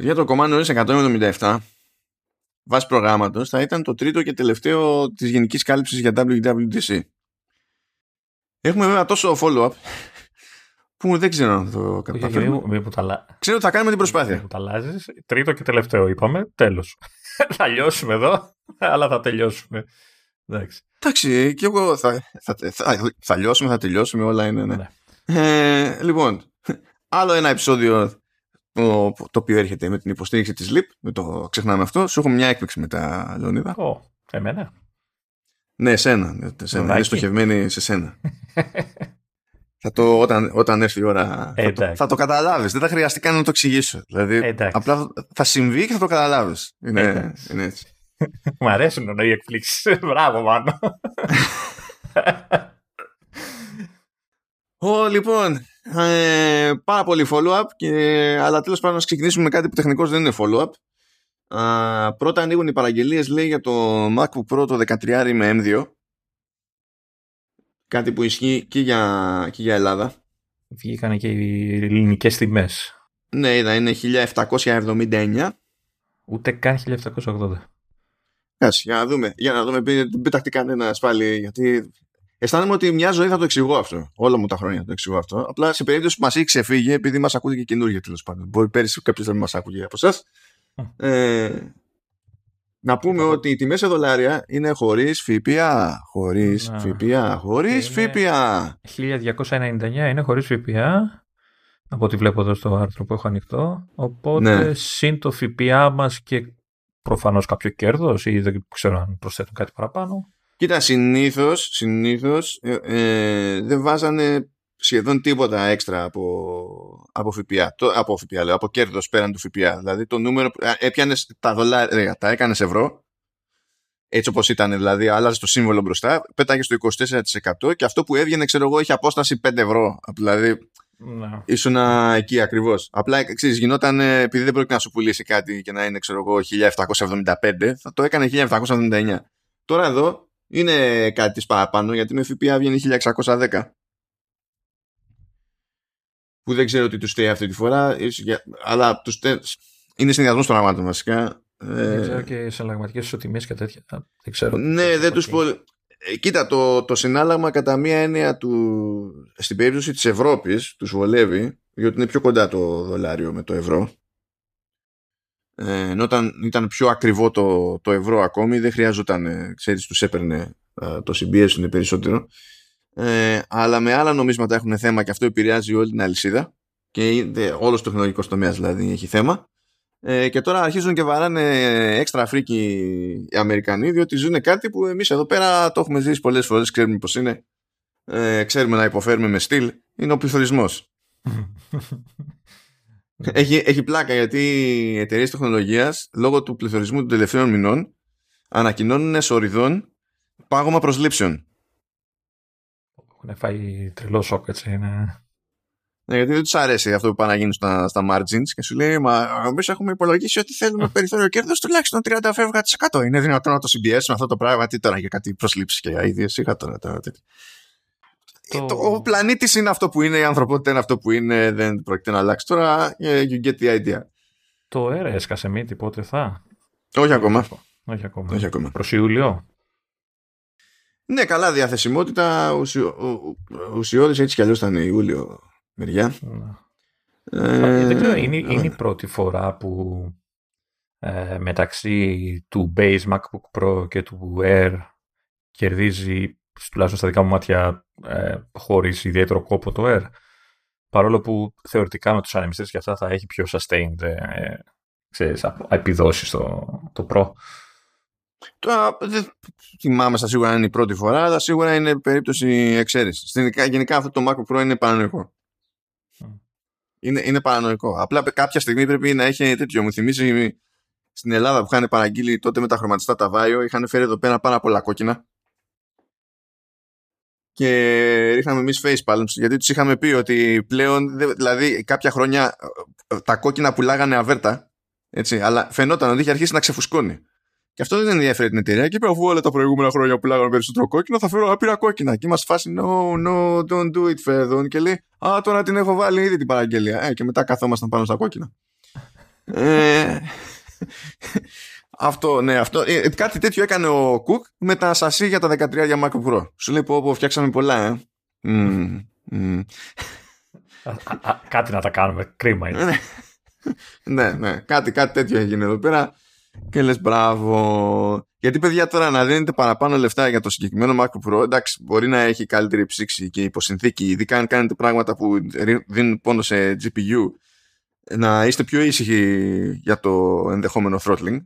Για το Command OS 177 βάσει προγράμματος θα ήταν το τρίτο και τελευταίο της γενικής κάλυψης για WWDC. Έχουμε βέβαια τόσο follow-up που δεν ξέρω αν το καταφέρουμε. Ξέρω ότι θα κάνουμε την προσπάθεια. τα αλλάζεις. Τρίτο και τελευταίο είπαμε. Τέλος. θα λιώσουμε εδώ, αλλά θα τελειώσουμε. Εντάξει. Εντάξει, και εγώ θα, θα, θα, θα λιώσουμε, θα τελειώσουμε, όλα είναι. Ναι. ναι. Ε, λοιπόν, άλλο ένα επεισόδιο το, το οποίο έρχεται με την υποστήριξη της LIP, με το ξεχνάμε αυτό. Σου έχω μια έκπληξη μετά, Λεωνίδα. Ω, εμένα. Ναι, εσένα. εσένα. Είναι στοχευμένη σε σένα. θα το, όταν, όταν έρθει η ώρα θα, το, θα το καταλάβεις. Δεν θα χρειαστεί καν να το εξηγήσω. Δηλαδή, Εντάξει. απλά θα συμβεί και θα το καταλάβεις. Είναι, είναι έτσι. Μ' αρέσουν οι εκπλήξεις. Μπράβο, μάλλον. Ω, λοιπόν, ε, πάρα πολύ follow-up, και, αλλά τέλος πάντων να ξεκινήσουμε με κάτι που τεχνικώς δεν είναι follow-up. Α, πρώτα ανοίγουν οι παραγγελίες, λέει, για το MacBook Pro το 13 με M2. Κάτι που ισχύει και για, και για Ελλάδα. Βγήκαν και οι ελληνικές τιμές. Ναι, είδα, είναι 1779. Ούτε καν 1780. Κάτσε, για να δούμε. Για να δούμε, πεταχτεί κανένα πάλι, γιατί αισθάνομαι ότι μια ζωή θα το εξηγώ αυτό. Όλα μου τα χρόνια το εξηγώ αυτό. Απλά σε περίπτωση που μας έχει ξεφύγει, επειδή μας ακούτε και καινούργια τέλος πάντων. Μπορεί πέρυσι κάποιος να μην μας άκουγε από εσάς. Ε, να πούμε ότι οι τιμές σε δολάρια είναι χωρίς ΦΠΑ. Χωρίς ΦΠΑ. Χωρίς ΦΠΑ. 1299 είναι χωρίς ΦΠΑ. Από ό,τι βλέπω εδώ στο άρθρο που έχω ανοιχτό. Οπότε ναι. συν το ΦΠΑ μας και προφανώς κάποιο κέρδος ή δεν ξέρω αν προσθέτουν κάτι παραπάνω. Κοίτα, συνήθως, συνήθως ε, ε, δεν βάζανε σχεδόν τίποτα έξτρα από, από ΦΠΑ. Το, από ΦΠΑ λέω, από κέρδος πέραν του ΦΠΑ. Δηλαδή το νούμερο, έπιανες τα δολάρια, τα έκανες ευρώ, έτσι όπως ήταν δηλαδή, άλλαζες το σύμβολο μπροστά, πέταγες στο 24% και αυτό που έβγαινε, ξέρω εγώ, είχε απόσταση 5 ευρώ. Δηλαδή, να. Ήσουν εκεί ακριβώς. Απλά ξέρεις, γινόταν επειδή δεν πρόκειται να σου πουλήσει κάτι και να είναι, ξέρω εγώ, 1775, θα το έκανε 1779. Τώρα εδώ είναι κάτι παραπάνω γιατί με ΦΠΑ βγαίνει 1610. Που δεν ξέρω τι τους στέει αυτή τη φορά, αλλά τους είναι συνδυασμός των πραγμάτων βασικά. Δεν ξέρω και σε αλλαγματικές ισοτιμίες και τέτοια. Δεν ξέρω. Ναι, δεν τους πω. Ε, κοίτα, το, το συνάλλαγμα κατά μία έννοια του, στην περίπτωση της Ευρώπης τους βολεύει, διότι είναι πιο κοντά το δολάριο με το ευρώ. Ε, ενώ όταν ήταν πιο ακριβό το, το ευρώ ακόμη, δεν χρειάζονταν, ε, ξέρεις, τους έπαιρνε ε, το συμπιέσουν περισσότερο. Ε, αλλά με άλλα νομίσματα έχουν θέμα και αυτό επηρεάζει όλη την αλυσίδα και όλος το τεχνολογικός τομέας δηλαδή έχει θέμα. Ε, και τώρα αρχίζουν και βαράνε έξτρα φρίκι οι Αμερικανοί, διότι ζουν κάτι που εμείς εδώ πέρα το έχουμε ζήσει πολλές φορές, ξέρουμε πώς είναι. Ε, ξέρουμε να υποφέρουμε με στυλ. Είναι ο πληθωρισμός. έχει, έχει πλάκα γιατί οι εταιρείες τεχνολογίας λόγω του πληθωρισμού των τελευταίων μηνών ανακοινώνουν σοριδών πάγωμα προσλήψεων. Έχουν φάει τρελό σοκ έτσι. Είναι... Ναι, γιατί δεν τους αρέσει αυτό που πάνε να γίνουν στα, στα margins και σου λέει Μα εμείς έχουμε υπολογίσει ότι θέλουμε περιθώριο κέρδο τουλάχιστον 30 φεύγα τη 100. Είναι δυνατόν να το συμπιέσουμε αυτό το πράγμα. Τι τώρα για κάτι προσλήψεις και ίδιε είχα τώρα. τώρα το... Ο πλανήτης είναι αυτό που είναι, η ανθρωπότητα είναι αυτό που είναι, δεν πρόκειται να αλλάξει. Τώρα, you get the idea. Το ΕΡΕ έσκασε μύτη, πότε θα; Όχι ακόμα. Όχι ακόμα. Όχι ακόμα. Προς Ιούλιο; Ναι, καλά διαθεσιμότητα. Ουσιώδης έτσι κι αλλιώς ήταν Ιούλιο μεριά. Ε, δεν ξέρω, είναι, είναι η πρώτη φορά που ε, μεταξύ του Base MacBook Pro και του Air κερδίζει, τουλάχιστον στα δικά μου μάτια, ε, χωρίς ιδιαίτερο κόπο το Air. Παρόλο που θεωρητικά με τους ανεμιστές και αυτά θα έχει πιο sustained ε, ξέρεις, επιδόσεις το, το Pro. Τώρα δεν θυμάμαι στα σίγουρα είναι η πρώτη φορά, αλλά σίγουρα είναι περίπτωση εξαίρεσης. Γενικά αυτό το MacBook Pro είναι παρανοϊκό. Είναι, είναι παρανοϊκό. Απλά κάποια στιγμή πρέπει να έχει τέτοιο. Μου θυμίζει στην Ελλάδα που είχαν παραγγείλει τότε με τα χρωματιστά τα Βάιο, είχαν φέρει εδώ πέρα πάρα πολλά κόκκινα. Και ρίχναμε εμείς facepalms γιατί τους είχαμε πει ότι πλέον, δηλαδή κάποια χρόνια τα κόκκινα πουλάγανε αβέρτα, έτσι, αλλά φαινόταν ότι είχε αρχίσει να ξεφουσκώνει. Και αυτό δεν ενδιαφέρει την εταιρεία. Και είπε, αφού όλα τα προηγούμενα χρόνια που λέγανε περισσότερο κόκκινο, θα φέρω άπειρα κόκκινα. Και μας φάσει, no, no, don't do it, Φέδων. Και λέει, Α, τώρα την έχω βάλει ήδη την παραγγελία. Ε, και μετά καθόμασταν πάνω στα κόκκινα. ε, αυτό, ναι, αυτό. Ε, κάτι τέτοιο έκανε ο Κουκ με τα σασί για τα 13 για Mac Pro. Σου λέει πω, πω φτιάξαμε πολλά, ε. Mm, mm. κάτι να τα κάνουμε. Κρίμα είναι. ναι, ναι, ναι. Κάτι, κάτι τέτοιο έγινε εδώ πέρα. Και λες μπράβο. Γιατί παιδιά τώρα να δίνετε παραπάνω λεφτά για το συγκεκριμένο Mac Pro, εντάξει, μπορεί να έχει καλύτερη ψήξη και υποσυνθήκη, ειδικά αν κάνετε πράγματα που δίνουν πόνο σε GPU, να είστε πιο ήσυχοι για το ενδεχόμενο throttling.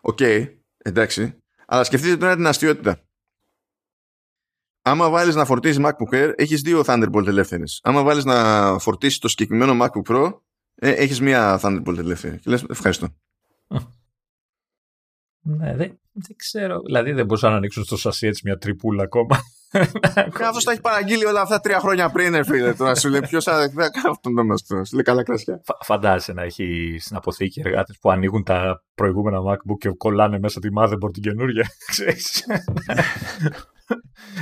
Okay, εντάξει. Αλλά σκεφτείτε τώρα την αστειότητα. Άμα βάλεις να φορτίσεις MacBook Air, έχεις δύο Thunderbolt ελεύθερες. Άμα βάλεις να φορτίσεις το συγκεκριμένο MacBook Pro, ε, έχεις μία Thunderbolt ελεύθερη. Και λες, ευχαριστώ. Ναι, δεν, δεν ξέρω. Δηλαδή δεν μπορούσαν να ανοίξουν στο σασί έτσι μια τρυπούλα ακόμα. Καθώ τα έχει παραγγείλει όλα αυτά τρία χρόνια πριν, φίλε. Τώρα σου λέει ποιος θα κάνει αυτόν τον αυτό. Σου λέει καλά κρασιά. Φαντάζεσαι να έχει στην αποθήκη εργάτες που ανοίγουν τα προηγούμενα MacBook και κολλάνε μέσα τη motherboard την καινούργια.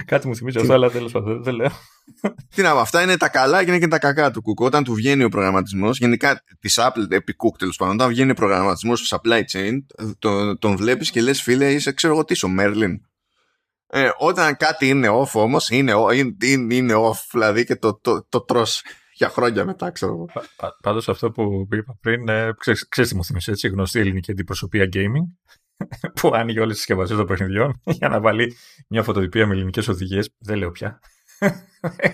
Κάτι μου θυμίζει αυτό, αλλά τέλος πάντων δεν λέω. Τι να πω, αυτά είναι τα καλά και είναι και τα κακά του Cook. Όταν του βγαίνει ο προγραμματισμός, γενικά της Apple, επί Cook τέλος πάντων, όταν βγαίνει ο προγραμματισμός στο supply chain, τον, τον βλέπεις και λες, φίλε, είσαι ξέρω εγώ τι, ο Merlin. Ε, όταν κάτι είναι off όμως, είναι, είναι, είναι off, δηλαδή και το, το, το, το τρως για χρόνια μετά, ξέρω εγώ. Πάντως αυτό που είπα πριν, ε, ξέρει τι μου θυμίζει έτσι, γνωστή ελληνική αντιπροσωπεία gaming που άνοιγε όλες τις συσκευασίες των παιχνιδιών για να βάλει μια φωτοτυπία με ελληνικές οδηγίες. Δεν λέω πια.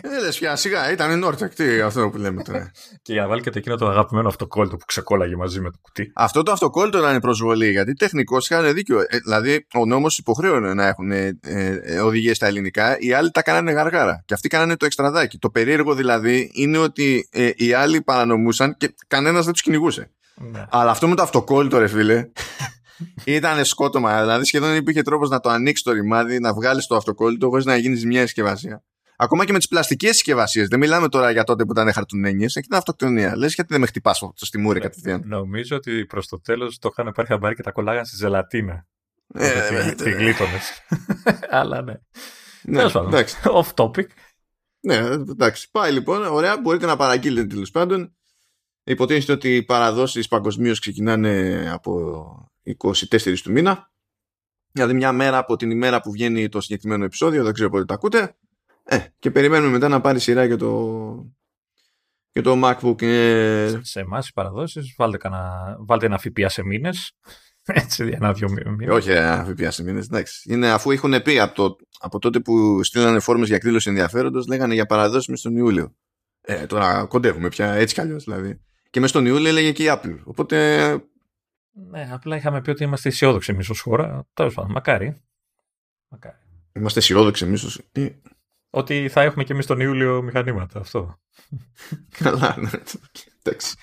Δεν λες πια, σιγά, ήταν Nortec, τι αυτό που λέμε τώρα. και για να βάλει και το εκείνο το αγαπημένο αυτοκόλλητο που ξεκόλαγε μαζί με το κουτί. Αυτό το αυτοκόλλητο ήταν προσβολή, γιατί τεχνικώς είχαν δίκιο. Ε, δηλαδή, ο νόμος υποχρέωνε να έχουν ε, ε, οδηγίες στα ελληνικά, οι άλλοι τα κάνανε γαργάρα. Και αυτοί κάνανε το εξτραδάκι. Το περίεργο δηλαδή είναι ότι ε, οι άλλοι παρανομούσαν και κανένας δεν τους κυνηγούσε. Ναι. Αλλά αυτό με το αυτοκόλλητο, ρε φίλε, ήταν σκότωμα. Δηλαδή σχεδόν υπήρχε τρόπος να το ανοίξεις το ρημάδι, να βγάλεις το αυτοκόλλητο χωρίς να γίνεις μια συσκευασία. Ακόμα και με τις πλαστικές συσκευασίες. Δεν μιλάμε τώρα για τότε που ήταν χαρτουνένιες. Εκεί ήταν αυτοκτονία. Λες γιατί δεν με χτυπάς στη μούρη ναι, κατευθείαν; Νομίζω ότι προς το τέλος το είχαν πάρει χαμπάρι και τα κολλάγαν στη ζελατίνα. Ε, τη γλίτωνες. Αλλά ναι. Ναι, εντάξει. Off topic. Ναι, εντάξει. Πάει λοιπόν. Ωραία. Μπορείτε να παραγγείλετε τέλος πάντων. Υποτίθεται ότι οι παραδόσεις παγκοσμίως ξεκινάνε από 24 του μήνα. Δηλαδή μια μέρα από την ημέρα που βγαίνει το συγκεκριμένο επεισόδιο, δεν ξέρω πότε τα ακούτε. Ε, και περιμένουμε μετά να πάρει σειρά για το, για το MacBook. Ε... Σε εμάς οι παραδόσεις, βάλτε, βάλτε ένα ΦΠΑ σε μήνες. Έτσι, ένα-δυο μήνε. Όχι, ένα ΦΠΑ σε μήνες. Είναι αφού έχουν πει από, το, από τότε που στείλανε φόρμες για εκδήλωση ενδιαφέροντος, λέγανε για παραδόσεις μες στον Ιούλιο. Ε, τώρα κοντεύουμε πια έτσι κι αλλιώς δηλαδή. Και μες στον Ιούλιο έλεγε και η Apple. Οπότε ναι, απλά είχαμε πει ότι είμαστε αισιόδοξοι εμείς ως χώρα. Τέλος πάντων, μακάρι. μακάρι. Είμαστε αισιόδοξοι εμείς ω. Ότι θα έχουμε και εμείς τον Ιούλιο μηχανήματα. Αυτό. Καλά, ναι. Εντάξει.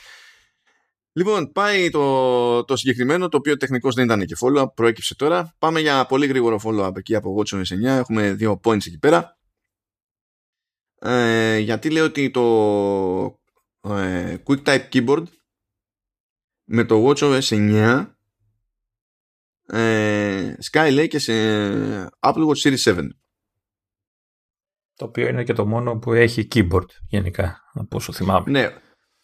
Λοιπόν, πάει το, το συγκεκριμένο, το οποίο τεχνικώς δεν ήταν και follow-up, προέκυψε τώρα. Πάμε για πολύ γρήγορο follow-up εκεί από WatchOS 9. Έχουμε δύο points εκεί πέρα. Ε, γιατί λέω ότι το ε, QuickType Keyboard με το WatchOS 9 ε, Sky λέει και σε Apple Watch Series 7. Το οποίο είναι και το μόνο που έχει keyboard γενικά, από όσο θυμάμαι. Ναι.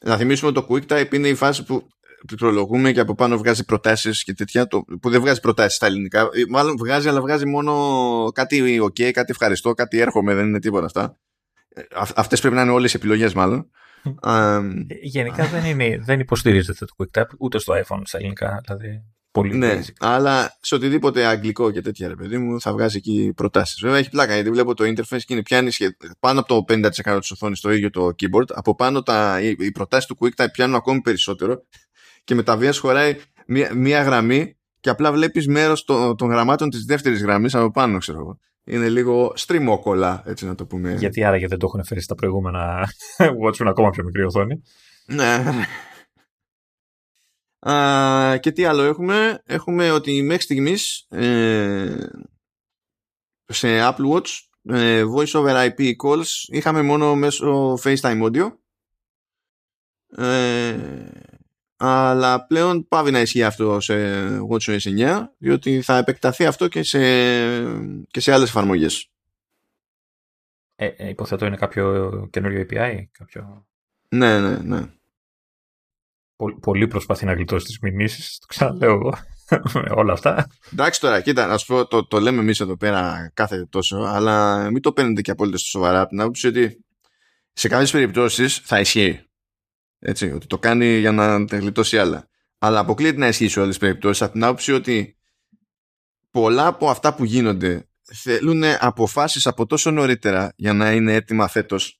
Να θυμίσουμε το QuickType είναι η φάση που πληκτρολογούμε και από πάνω βγάζει προτάσεις και τέτοια, το, που δεν βγάζει προτάσεις στα ελληνικά. Ε, μάλλον βγάζει, αλλά βγάζει μόνο κάτι ok, κάτι ευχαριστώ, κάτι έρχομαι, δεν είναι τίποτα αυτά. Ε, αυτές πρέπει να είναι όλες οι επιλογές μάλλον. Γενικά δεν, είναι, δεν υποστηρίζεται το QuickType ούτε στο iPhone στα ελληνικά. Δηλαδή, πολύ ναι, αλλά σε οτιδήποτε αγγλικό και τέτοια ρε παιδί μου θα βγάζει εκεί προτάσεις. Βέβαια έχει πλάκα γιατί βλέπω το interface και είναι πιάνει πάνω από το 50% της οθόνης το ίδιο το keyboard. Από πάνω τα, οι προτάσεις του QuickType πιάνουν ακόμη περισσότερο και με τα βίας χωράει μία, μία γραμμή και απλά βλέπεις μέρος των γραμμάτων της δεύτερης γραμμής από πάνω, ξέρω εγώ είναι λίγο στριμόκολα, έτσι να το πούμε. Γιατί άραγε δεν το έχουν φέρει στα προηγούμενα Watch με ακόμα πιο μικρή οθόνη. Ναι. Α, και τι άλλο έχουμε; Έχουμε ότι μέχρι στιγμής ε, σε Apple Watch ε, voice over IP calls είχαμε μόνο μέσω FaceTime audio. Ε, αλλά πλέον πάβει να ισχύει αυτό σε WatchOS 9 διότι θα επεκταθεί αυτό και σε, και σε άλλες εφαρμογές. Ε, ε, υποθέτω είναι κάποιο καινούριο API, κάποιο... Ναι, ναι, ναι. Πολύ, προσπαθεί να γλιτώσει τις μηνύσεις, το ξαναλέω εγώ, με όλα αυτά. Εντάξει τώρα, κοίτα, να σου πω, το, το λέμε εμείς εδώ πέρα κάθε τόσο, αλλά μην το παίρνετε και απόλυτα στο σοβαρά από την άποψη ότι σε κάποιες περιπτώσεις θα ισχύει. Έτσι, ότι το κάνει για να γλιτώσει άλλα. Αλλά αποκλείεται να ισχύει σε όλες τις περιπτώσεις από την άποψη ότι πολλά από αυτά που γίνονται θέλουν αποφάσεις από τόσο νωρίτερα για να είναι έτοιμα φέτος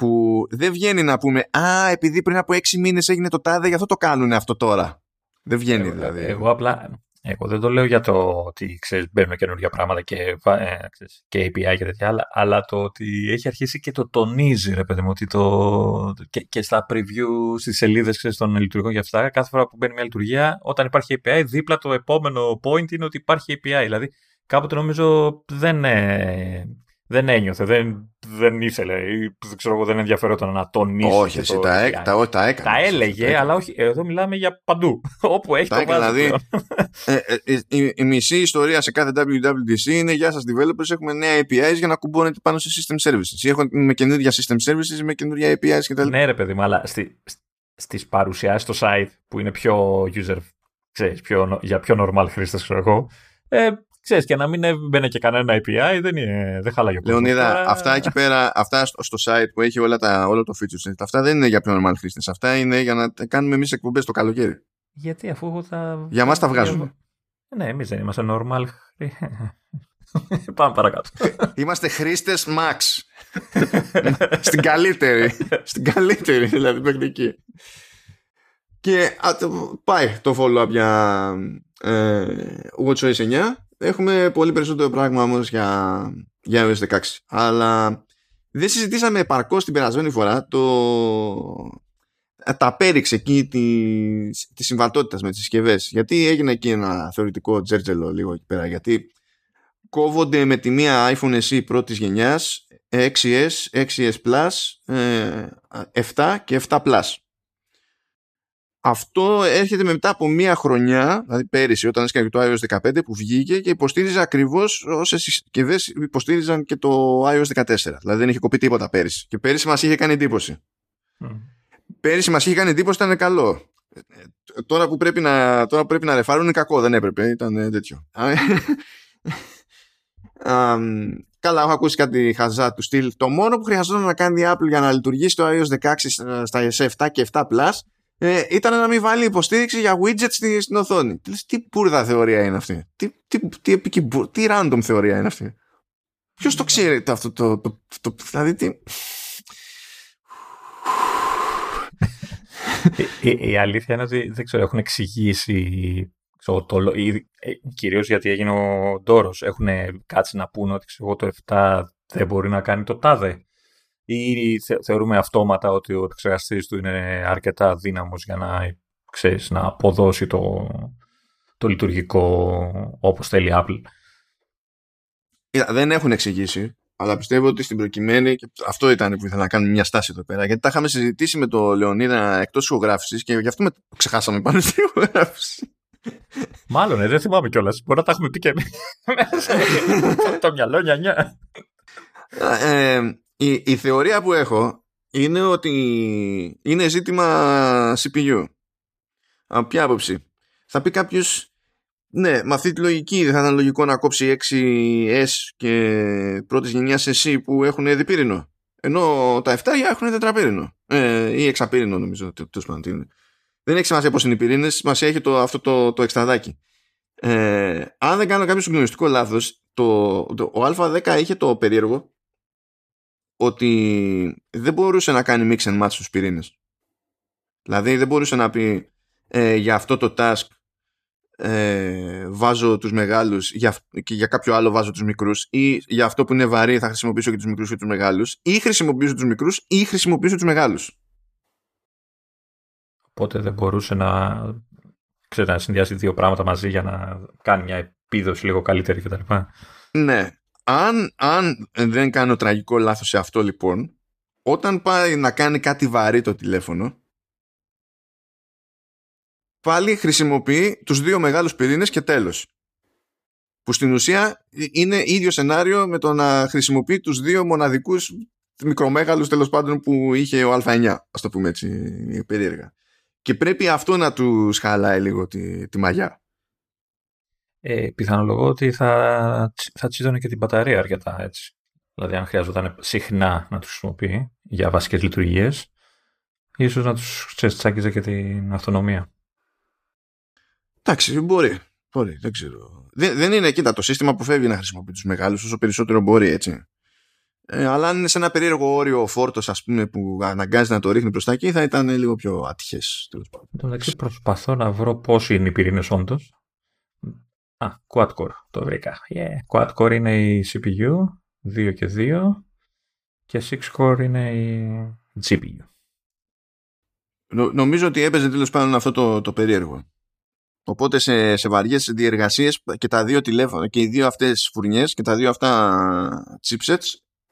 που δεν βγαίνει να πούμε «Α, επειδή πριν από έξι μήνες έγινε το τάδε, γι' αυτό το κάνουν αυτό τώρα». Δεν βγαίνει εγώ, δηλαδή. Εγώ απλά, εγώ δεν το λέω για το ότι ξέρεις, μπαίνουν καινούργια πράγματα και, ε, ξέρεις, και API και τέτοια άλλα, αλλά το ότι έχει αρχίσει και το τονίζει, ρε παιδί μου, ότι το, και, και στα preview, στις σελίδες των λειτουργικών για αυτά, κάθε φορά που μπαίνει μια λειτουργία, όταν υπάρχει API, δίπλα το επόμενο point είναι ότι υπάρχει API. Δηλαδή, κάποτε νομίζω δεν, ε, δεν ένιωθε, δεν, δεν ήθελε ή δεν ξέρω εγώ δεν ενδιαφερόταν να τονίσει. Όχι, εσύ το, τα, τα, τα, τα έκανες. Τα έλεγε, αλλά όχι, εδώ μιλάμε για παντού. Όπου έχει τα το βάζει δηλαδή, ε, ε, ε, η, η, μισή ιστορία σε κάθε WWDC είναι «Γεια σας developers, έχουμε νέα APIs για να κουμπώνετε πάνω σε system services». Ή έχω με καινούργια system services, με καινούργια APIs κτλ. Ναι ρε παιδί μου, αλλά στη, στις παρουσιάσεις στο site που είναι πιο user, ξέρεις, πιο, για πιο normal χρήστες ξέρω εγώ, ε, ξέρεις, και να μην έμπαινε και κανένα API, δεν, είναι, δεν χαλάει ο κόσμος. Λεωνίδα, αυτά εκεί πέρα, αυτά στο, site που έχει όλα τα, όλο το feature set, αυτά δεν είναι για πιο normal χρήστες. Αυτά είναι για να κάνουμε εμείς εκπομπές το καλοκαίρι. Γιατί αφού εγώ θα... Για μας τα βγάζουμε. Ναι, εμείς δεν είμαστε normal. Πάμε παρακάτω. Είμαστε χρήστες Max. Στην καλύτερη. Στην καλύτερη δηλαδή παιχνική. Και α, πάει το follow-up για ε, WatchOS 9 Έχουμε πολύ περισσότερο πράγμα όμως για, για iOS 16. Αλλά δεν συζητήσαμε επαρκώς την περασμένη φορά το, τα πέριξ εκεί της, της συμβατότητας με τις συσκευές. Γιατί έγινε εκεί ένα θεωρητικό τζέρτζελο λίγο εκεί πέρα. Γιατί κόβονται με τη μία iPhone SE πρώτης γενιάς 6S, 6S Plus, 7 και 7 Plus αυτό έρχεται μετά από μία χρονιά, δηλαδή πέρυσι όταν έσκανε το iOS 15 που βγήκε και υποστήριζε ακριβώς όσες συσκευέ υποστήριζαν και το iOS 14. Δηλαδή δεν είχε κοπεί τίποτα πέρυσι. Και πέρυσι μας είχε κάνει εντύπωση. Mm. Πέρυσι μας είχε κάνει εντύπωση, ήταν καλό. Τώρα που πρέπει να, τώρα που πρέπει να ρεφάρουν είναι κακό, δεν έπρεπε, ήταν τέτοιο. καλά, έχω ακούσει κάτι χαζά του στυλ. Το μόνο που χρειαζόταν να κάνει η Apple για να λειτουργήσει το iOS 16 στα S7 και 7 Plus ε, ήταν να μην βάλει υποστήριξη για widgets στην, στην οθόνη. Τι, τι πούρδα θεωρία είναι αυτή; Τι, τι, τι, τι, τι random θεωρία είναι αυτή; Ποιος το ξέρει το, αυτό το, το, το, Δηλαδή τι... η, η, αλήθεια είναι ότι δεν ξέρω, έχουν εξηγήσει ξέρω, το, ε, κυρίως γιατί έγινε ο Ντόρος έχουν κάτσει να πούνε ότι ξέρω, το 7 δεν μπορεί να κάνει το τάδε ή θεωρούμε αυτόματα ότι ο επεξεργαστής του είναι αρκετά δύναμος για να, ξέρεις, να αποδώσει το, το λειτουργικό όπως θέλει η Apple. Δεν έχουν εξηγήσει, αλλά πιστεύω ότι στην προκειμένη, και αυτό ήταν που ήθελα να κάνουμε μια στάση εδώ πέρα, γιατί τα είχαμε συζητήσει με τον Λεωνίδα εκτός ηχογράφησης και γι' αυτό με ξεχάσαμε πάνω στην ηχογράφηση. Μάλλον, ε, δεν θυμάμαι κιόλας. Μπορεί να τα έχουμε πει και μέσα. το μυαλό, νιανιά. Ε, η, η θεωρία που έχω είναι ότι είναι ζήτημα CPU. Από ποια άποψη; Θα πει κάποιος, ναι, με αυτή τη λογική δεν θα ήταν λογικό να κόψει 6S και πρώτης γενιάς SC που έχουν διπύρινο. Ενώ τα 7 έχουν τετραπύρινο. Ε, ή εξαπύρινο νομίζω. Τέλος πάντων. Δεν έχει σημασία πώς είναι οι πυρήνες, σημασία έχει το, αυτό το, το εξτραδάκι. Ε, αν δεν κάνω κάποιο συγκλονιστικό λάθος, το, το, ο Α10 είχε το περίεργο ότι δεν μπορούσε να κάνει mix and match στους πυρήνες. Δηλαδή δεν μπορούσε να πει ε, για αυτό το task ε, βάζω τους μεγάλους για, και για κάποιο άλλο βάζω τους μικρούς ή για αυτό που είναι βαρύ θα χρησιμοποιήσω και τους μικρούς και τους μεγάλους ή χρησιμοποιήσω τους μικρούς ή χρησιμοποιήσω τους μεγάλους. Οπότε δεν μπορούσε να, ξέρετε, να συνδυάσει δύο πράγματα μαζί για να κάνει μια επίδοση λίγο καλύτερη κτλ. Ναι, αν, αν δεν κάνω τραγικό λάθος σε αυτό λοιπόν, όταν πάει να κάνει κάτι βαρύ το τηλέφωνο, πάλι χρησιμοποιεί τους δύο μεγάλους πυρήνες και τέλος. Που στην ουσία είναι ίδιο σενάριο με το να χρησιμοποιεί τους δύο μοναδικούς μικρομέγαλους τέλος πάντων που είχε ο Α9, ας το πούμε έτσι περίεργα. και πρέπει αυτό να τους χαλάει λίγο τη, τη μαγιά. Ε, πιθανολογώ ότι θα, θα τσίδωνε και την μπαταρία αρκετά έτσι. Δηλαδή αν χρειαζόταν συχνά να τους χρησιμοποιεί για βασικές λειτουργίες, ίσως να τους τσάκιζε και την αυτονομία. Εντάξει, μπορεί. Μπορεί, δεν ξέρω. Δεν, δεν είναι, κοίτα, το σύστημα που φεύγει να χρησιμοποιεί τους μεγάλους όσο περισσότερο μπορεί, έτσι. Ε, αλλά αν είναι σε ένα περίεργο όριο φόρτος, ας πούμε, που αναγκάζει να το ρίχνει προς τα εκεί, θα ήταν λίγο πιο ατυχές. Εν τω μεταξύ, προσπαθώ να βρω πόσοι είναι οι πυρήνες όντως. Α, quad-core, το βρήκα. Yeah. Quad-core είναι η CPU, 2 και 2, και 6-core είναι η GPU. Νο, νομίζω ότι έπαιζε τέλος πάντων αυτό το, το περίεργο. Οπότε σε, σε βαριές διεργασίες και τα δύο τηλέφωνα και οι δύο αυτές φουρνιές και τα δύο αυτά chipsets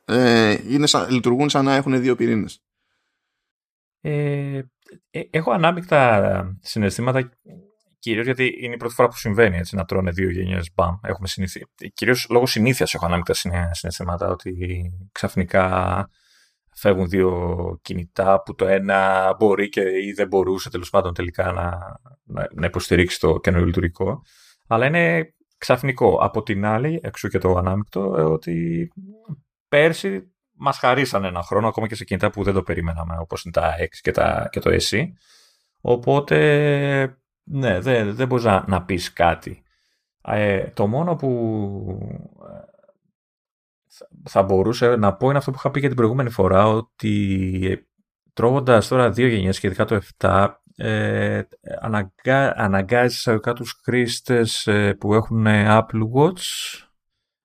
ε, είναι σαν, λειτουργούν σαν να έχουν δύο πυρήνες. Ε, ε, έχω ανάμεικτα συναισθήματα κυρίως γιατί είναι η πρώτη φορά που συμβαίνει έτσι, να τρώνε δύο γενιές μπαμ. Έχουμε συνήθει. Κυρίως λόγω συνήθειας έχω ανάμεικτα συναισθήματα ότι ξαφνικά φεύγουν δύο κινητά που το ένα μπορεί και ή δεν μπορούσε τέλος πάντων τελικά να, να, υποστηρίξει το καινούριο λειτουργικό. Αλλά είναι ξαφνικό. Από την άλλη, εξού και το ανάμεικτο, ε, ότι πέρσι μας χαρίσαν ένα χρόνο ακόμα και σε κινητά που δεν το περιμέναμε, όπως είναι τα X και, τα, και το SE. Οπότε, ναι, δεν, δεν μπορείς να, να πεις κάτι. Ε, το μόνο που θα μπορούσε να πω είναι αυτό που είχα πει και την προηγούμενη φορά, ότι τρώγοντας τώρα δύο γενιές και ειδικά το 7, ε, αναγκα, αναγκάζεις τους χρήστες ε, που έχουν Apple Watch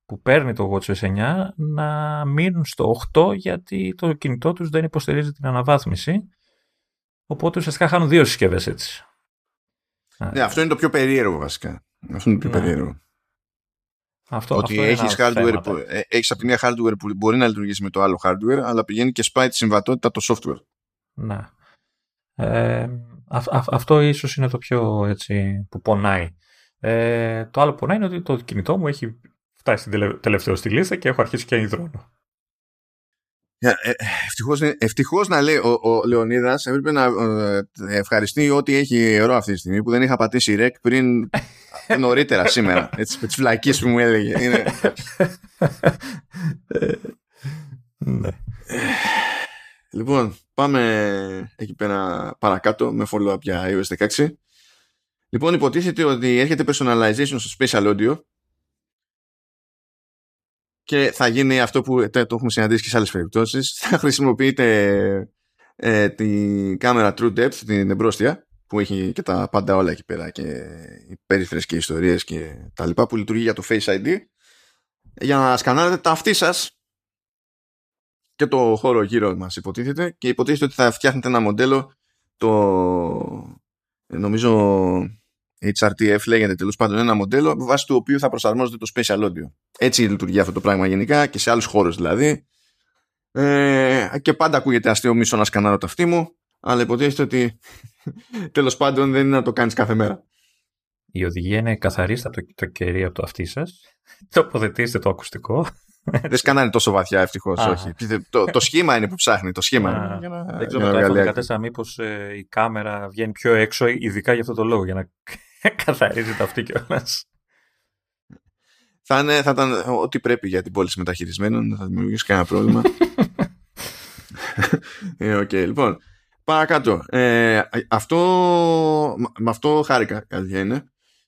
που παίρνει το Watch S9 να μείνουν στο 8 γιατί το κινητό τους δεν υποστηρίζει την αναβάθμιση οπότε ουσιαστικά χάνουν δύο συσκευές έτσι. Ναι, αυτό είναι το πιο περίεργο βασικά. Αυτό είναι το πιο ναι. περίεργο. Αυτό, ότι έχεις hardware που, ε, έχεις από τη μία hardware που μπορεί να λειτουργήσει με το άλλο hardware, αλλά πηγαίνει και σπάει τη συμβατότητα το software. Ναι. Ε, αυτό ίσως είναι το πιο έτσι, που πονάει. Ε, το άλλο που πονάει είναι ότι το κινητό μου έχει φτάσει στην τελευταίο στη λίστα και έχω αρχίσει και υδρώνω. Ε, ευτυχώς, ευτυχώς να λέει ο, ο Λεωνίδας έπρεπε να ε, ευχαριστεί ό,τι έχει ιερό αυτή τη στιγμή που δεν είχα πατήσει ρεκ πριν νωρίτερα σήμερα. Έτσι, με τις φλακίες που μου έλεγε. Είναι... ναι. λοιπόν πάμε εκεί πέρα παρακάτω με follow-up για iOS 16 λοιπόν υποτίθεται ότι έρχεται personalization στο Special Audio και θα γίνει αυτό που το έχουμε συναντήσει και σε άλλες περιπτώσεις. Θα χρησιμοποιείτε ε, την κάμερα True Depth την εμπρόστια που έχει και τα πάντα όλα εκεί πέρα και οι περίφερες και οι ιστορίες και τα λοιπά που λειτουργεί για το Face ID για να σκανάρετε τα αυτή σας και το χώρο γύρω μας υποτίθεται. Και υποτίθεται ότι θα φτιάχνετε ένα μοντέλο το νομίζω HRTF λέγεται τέλος πάντων ένα μοντέλο βάσει του οποίου θα προσαρμόζεται το Special Audio. Έτσι λειτουργεί αυτό το πράγμα γενικά και σε άλλους χώρους δηλαδή. Ε, και πάντα ακούγεται αστείο μίσο να σκανάρω το αυτή μου, αλλά υποτίθεται ότι τέλος πάντων δεν είναι να το κάνεις κάθε μέρα. Η οδηγία είναι καθαρίστε το, το κερί από το αυτί σας. Τοποθετήστε το ακουστικό. Δεν σκανάνε τόσο βαθιά, ευτυχώς. Όχι. Το, το σχήμα είναι που ψάχνει. Το σχήμα. Για να, δεν ξέρω μετά το μήπως ε, η κάμερα βγαίνει πιο έξω, ειδικά για αυτό το λόγο, για να καθαρίζει το αυτή κιόλας. Θα, είναι, θα ήταν ό,τι πρέπει για την πώληση μεταχειρισμένων, δεν θα δημιουργήσει κανένα πρόβλημα. ε, okay, λοιπόν, παρακάτω. Ε, αυτό, με αυτό χάρηκα, κάτι είναι.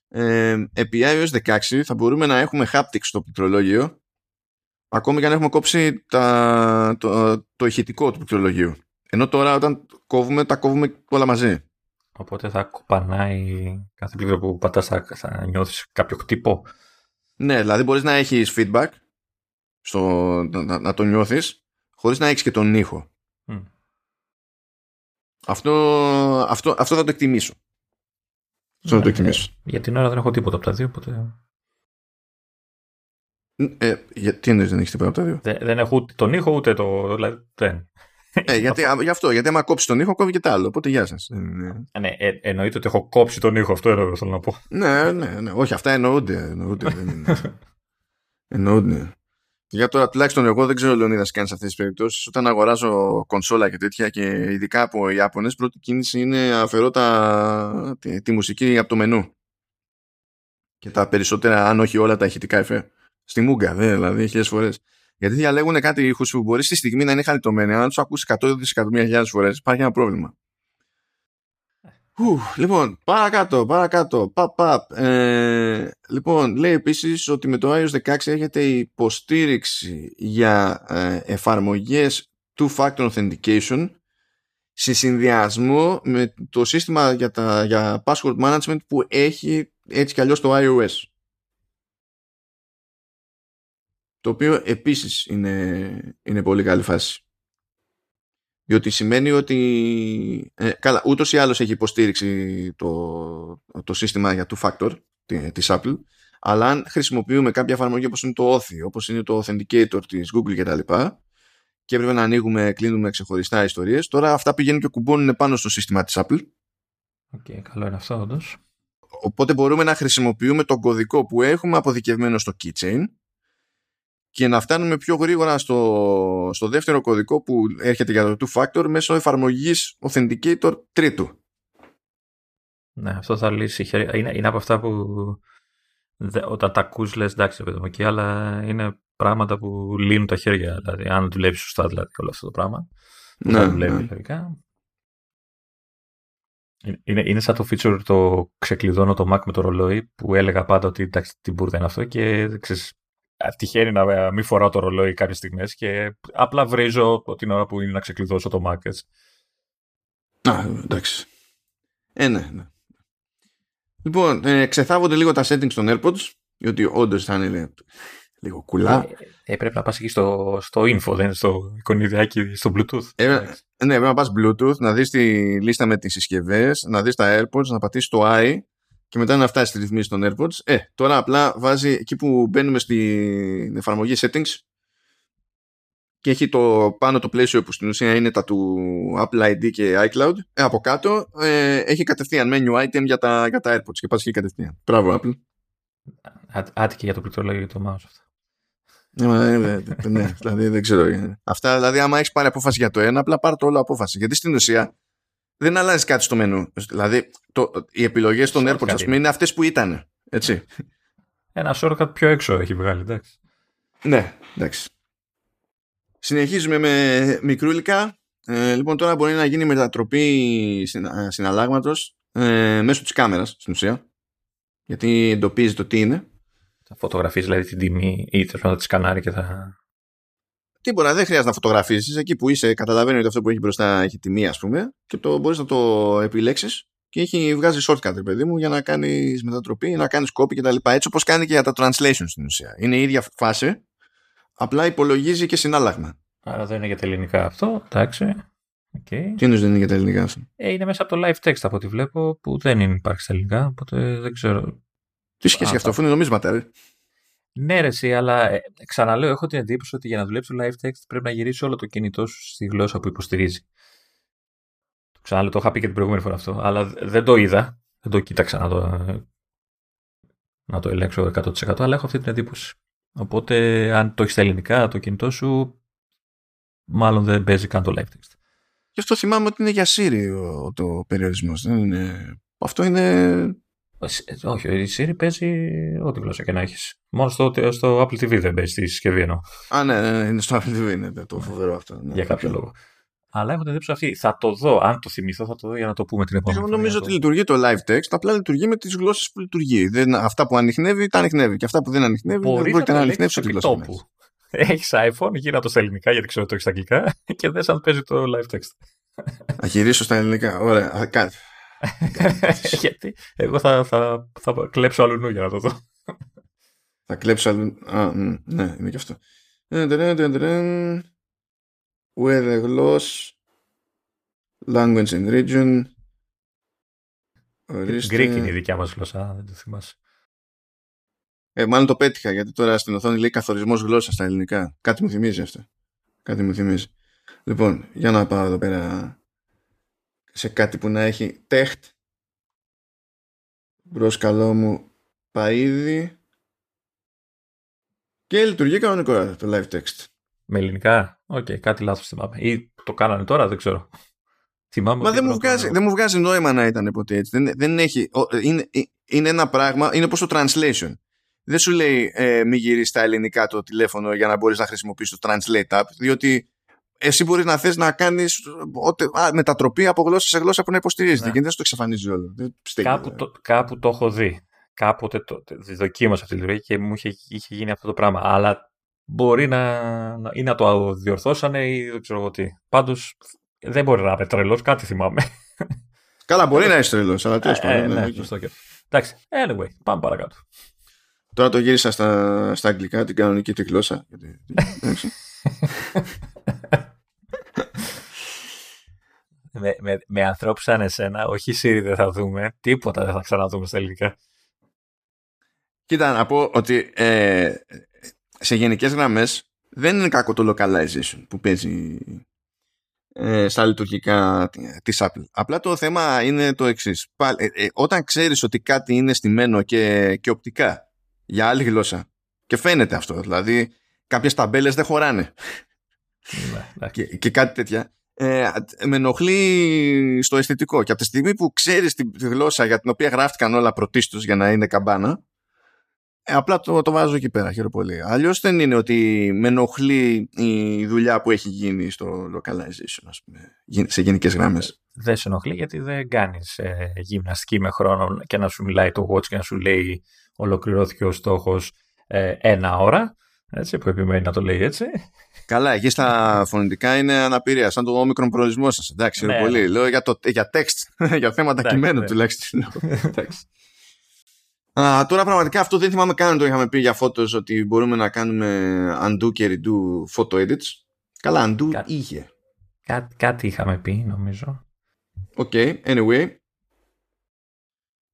Ε, επί iOS 16 θα μπορούμε να έχουμε haptics στο πληκτρολόγιο ακόμη και αν έχουμε κόψει τα, το, το ηχητικό του πληκτρολογίου. Ενώ τώρα όταν κόβουμε, τα κόβουμε όλα μαζί. Οπότε θα κουπανάει κάθε πλήκτρο που πατάς θα, θα νιώθεις κάποιο χτύπο. Ναι, δηλαδή μπορείς να έχεις feedback στο, να, να το νιώθεις χωρίς να έχεις και τον ήχο. Αυτό, αυτό, αυτό θα το εκτιμήσω. Αυτό θα το εκτιμήσω. Για την ώρα δεν έχω τίποτα από τα δύο, οπότε... Ε, γιατί εννοείς δεν έχεις τίποτα από τα δύο; Δεν, δεν έχω ούτε τον ήχο ούτε το... Δηλαδή, δεν. Ε, γιατί, γι' αυτό, γιατί άμα κόψεις τον ήχο, κόβει και τα άλλο. Οπότε γεια σας. Ε, ναι, ε, εννοείται ότι έχω κόψει τον ήχο, αυτό είναι θέλω να πω. ναι, ναι, ναι. Όχι, αυτά εννοούνται. εννοούνται δεν είναι. εννοούνται. Για τώρα τουλάχιστον εγώ δεν ξέρω Λεωνίδας τι κάνεις σε αυτές τις περιπτώσεις. Όταν αγοράζω κονσόλα και τέτοια και ειδικά από Ιάπωνες, πρώτη κίνηση είναι αφαιρώ τα, τη, τη, μουσική από το μενού. Και τα περισσότερα, αν όχι όλα τα ηχητικά εφέ. Στη μούγκα, δε, δηλαδή, χιλιάδε φορές. Γιατί διαλέγουν κάτι ήχους που μπορείς στη στιγμή να είναι χαριτωμένοι, αν του ακούσει 100 δισεκατομμύρια χιλιάδες φορές, υπάρχει ένα πρόβλημα. Ου, λοιπόν, παρακάτω, παρακάτω. Παπ, παπ. Ε, λοιπόν, λέει επίσης ότι με το iOS 16 έχετε υποστήριξη για ε, εφαρμογές two-factor authentication σε συνδυασμό με το σύστημα για, τα, για password management που έχει έτσι κι αλλιώς το iOS. Το οποίο επίσης είναι, είναι πολύ καλή φάση. Διότι σημαίνει ότι ε, καλά, ούτως ή άλλως έχει υποστήριξη το, το σύστημα για two factor της Apple αλλά αν χρησιμοποιούμε κάποια εφαρμογή όπως είναι το Authy, όπως είναι το Authenticator της Google κτλ και έπρεπε να ανοίγουμε, κλείνουμε ξεχωριστά ιστορίες τώρα αυτά πηγαίνουν και κουμπώνουν πάνω στο σύστημα της Apple Okay, καλό είναι αυτό όντως. Οπότε μπορούμε να χρησιμοποιούμε τον κωδικό που έχουμε αποθηκευμένο στο keychain και να φτάνουμε πιο γρήγορα στο, στο δεύτερο κωδικό που έρχεται για το two factor μέσω εφαρμογής Authenticator τρίτου. Ναι, αυτό θα λύσει. Είναι, είναι από αυτά που όταν τα ακούς λες εντάξει παιδί μου αλλά είναι πράγματα που λύνουν τα χέρια. Δηλαδή, αν δουλεύεις σωστά δηλαδή όλο αυτό το πράγμα. Ναι, θα δουλεύει ναι. λογικά. Είναι, είναι σαν το feature το ξεκλειδώνω το Mac με το ρολόι που έλεγα πάντα ότι εντάξει την μπουρδα είναι αυτό και ξέρεις, τυχαίνει να μην φοράω το ρολόι κάποιες στιγμές και απλά βρίζω την ώρα που είναι να ξεκλειδώσω το Mac έτσι. Α, εντάξει. Ε, ναι, ναι. Λοιπόν, ε, ξεθάβονται λίγο τα settings των AirPods, γιατί όντως θα είναι λίγο κουλά. Ε, ε, πρέπει να πας εκεί στο, στο info, δεν είναι στο εικονιδιάκι, στο Bluetooth. Ε, ναι, πρέπει να πας Bluetooth, να δεις τη λίστα με τις συσκευές, να δεις τα AirPods, να πατήσεις το i και μετά να φτάσει στη ρυθμίση των AirPods. Ε, τώρα απλά βάζει εκεί που μπαίνουμε στην εφαρμογή settings και έχει το πάνω το πλαίσιο που στην ουσία είναι τα του Apple ID και iCloud. Ε, από κάτω ε, έχει κατευθείαν menu item για τα, για τα AirPods και πας εκεί κατευθείαν. Μπράβο Apple. Άτυχε για το πληκτρολόγιο και το mouse αυτό. Ναι, ναι, ναι, δηλαδή δεν ξέρω. Αυτά δηλαδή άμα έχεις πάρει απόφαση για το ένα, απλά πάρει το όλο απόφαση. Γιατί στην ουσία δεν αλλάζει κάτι στο μενού. Δηλαδή, το, οι επιλογές των AirPods, ας πούμε, είναι αυτές που ήταν. Έτσι. Ένα shortcut πιο έξω έχει βγάλει, εντάξει. Ναι, εντάξει. Συνεχίζουμε με μικρούλικα. Ε, λοιπόν, τώρα μπορεί να γίνει μετατροπή συναλλάγματος ε, μέσω της κάμερας στην ουσία. Γιατί εντοπίζει το τι είναι. Θα φωτογραφίζει δηλαδή την τιμή ή θα τη σκανάρει και θα Τίποτα, δεν χρειάζεται να φωτογραφίσεις. Εκεί που είσαι, καταλαβαίνεις ότι αυτό που έχει μπροστά έχει τιμή, ας πούμε, και το μπορείς να το επιλέξεις και έχει βγάζει shortcut, παιδί μου, για να κάνεις μετατροπή, να κάνεις copy κτλ. Έτσι όπως κάνει και για τα translation στην ουσία. Είναι η ίδια φάση, απλά υπολογίζει και συνάλλαγμα. Άρα δεν είναι για τα ελληνικά αυτό, εντάξει. Okay. Τι εννοείς δεν είναι για τα ελληνικά αυτό; Ε, είναι μέσα από το live text από ό,τι βλέπω που δεν υπάρχει στα ελληνικά, οπότε δεν ξέρω. Τι σχέση αυτό, αφού είναι νομίσματα, ρε. Ναι, ρε, εσύ, αλλά ε, ξαναλέω, έχω την εντύπωση ότι για να δουλέψει το live text πρέπει να γυρίσει όλο το κινητό σου στη γλώσσα που υποστηρίζει. Το ξαναλέω, το είχα πει και την προηγούμενη φορά αυτό, αλλά δεν το είδα. Δεν το κοίταξα να το, να το ελέγξω 100%, αλλά έχω αυτή την εντύπωση. Οπότε, αν το έχεις στα ελληνικά, το κινητό σου, μάλλον δεν παίζει καν το live text. Γι' αυτό θυμάμαι ότι είναι για Siri ο, το περιορισμός. Αυτό είναι ε, όχι, η Siri παίζει ό,τι γλώσσα και να έχεις. Μόνο στο, στο Apple TV δεν παίζει τη συσκευή εννοώ. Α, ναι, ναι, ναι, είναι στο Apple TV, είναι το φοβερό αυτό. Ναι, για κάποιο λόγο. Αλλά έχω την εντύπωση αυτή. Θα το δω, αν το θυμηθώ, θα το δω για να το πούμε την επόμενη Εγώ νομίζω ότι λειτουργεί το live text, απλά λειτουργεί με τις γλώσσες που λειτουργεί. Δεν, αυτά που ανοιχνεύει, τα ανοιχνεύει. Και αυτά που δεν ανοιχνεύει, Μπορείς δεν πρόκειται να ανοιχνεύεις σε γλώσσα. Έχεις iPhone, γύρω το στα ελληνικά, γιατί ξέρω ότι το έχεις στα αγγλικά, και δες αν παίζει το live text. Θα γυρίσω στα ελληνικά. Ωραία. Γιατί; Εγώ θα, θα, θα κλέψω αλλού για να το δω. θα κλέψω αλλού. Α, ναι, είναι και αυτό. Where the gloss language and region Greek είναι η δικιά μας γλώσσα, δεν το θυμάσαι. Ε, μάλλον το πέτυχα γιατί τώρα στην οθόνη λέει καθορισμός γλώσσας στα ελληνικά. Κάτι μου θυμίζει αυτό. Κάτι μου θυμίζει. Λοιπόν, για να πάω εδώ πέρα σε κάτι που να έχει text, μπρος καλό μου παιδί Και λειτουργεί κανονικά το live text. Με ελληνικά; Okay, κάτι λάθος θυμάμαι. Ή το κάνανε τώρα, δεν ξέρω. Θυμάμαι Μα δεν μου, βγάζει, δεν μου βγάζει νόημα να ήταν ποτέ έτσι. Δεν, δεν έχει, είναι, είναι ένα πράγμα, είναι όπως το translation. Δεν σου λέει ε, μη γυρίσεις στα ελληνικά το τηλέφωνο για να μπορείς να χρησιμοποιήσεις το translate app, διότι εσύ μπορεί να θες να κάνεις μετατροπή από γλώσσα σε γλώσσα που να υποστηρίζεται ναι. και δεν το εξαφανίζει όλο. Κάπου το, κάπου το έχω δει. Κάποτε το, το, δοκίμασα αυτή τη λειτουργία και μου είχε, είχε γίνει αυτό το πράγμα. Αλλά μπορεί να, να, ή να το διορθώσανε ή δεν ξέρω εγώ τι. Πάντως δεν μπορεί να είναι τρελός, κάτι θυμάμαι. Καλά, μπορεί να είσαι τρελός, αλλά τέλος πάντων. Ε, ναι, ναι, ναι. Εντάξει, anyway, πάμε παρακάτω. Τώρα το γύρισα στα, στα αγγλικά, την κανονική τη γλώσσα. με, με, με ανθρώπους σαν εσένα, όχι Siri δεν θα δούμε, τίποτα δεν θα ξαναδούμε στα ελληνικά. Κοίτα, να πω ότι ε, σε γενικές γραμμές δεν είναι κακό το localization που παίζει ε, στα λειτουργικά της Apple. Απλά το θέμα είναι το εξής. Ε, ε, όταν ξέρεις ότι κάτι είναι στημένο και, και οπτικά για άλλη γλώσσα και φαίνεται αυτό, δηλαδή κάποιες ταμπέλες δεν χωράνε ναι, και, και κάτι τέτοια, ε, με ενοχλεί στο αισθητικό και από τη στιγμή που ξέρεις τη γλώσσα για την οποία γράφτηκαν όλα πρωτίστως για να είναι καμπάνα ε, απλά το, το βάζω εκεί πέρα, χαίρομαι πολύ. Αλλιώς δεν είναι ότι με ενοχλεί η δουλειά που έχει γίνει στο localization, ας πούμε, σε γενικές γραμμές. Δεν σε ενοχλεί γιατί δεν κάνεις ε, γυμναστική με χρόνο και να σου μιλάει το watch και να σου λέει ολοκληρώθηκε ο στόχος ε, ένα ώρα. Έτσι, που επιμένει να το λέει έτσι. Καλά, εκεί στα φωνητικά είναι αναπηρία, σαν το όμικρον προορισμό σας. Εντάξει, ναι. πολύ. Λέω για, το, για text, για θέματα κειμένου ναι. τουλάχιστον. Εντάξει. Α, τώρα πραγματικά αυτό δεν θυμάμαι καν το είχαμε πει για φώτος ότι μπορούμε να κάνουμε undo και redo photo edits. Καλά, undo Κά... είχε. Κά... Κάτι είχαμε πει νομίζω. Okay, anyway.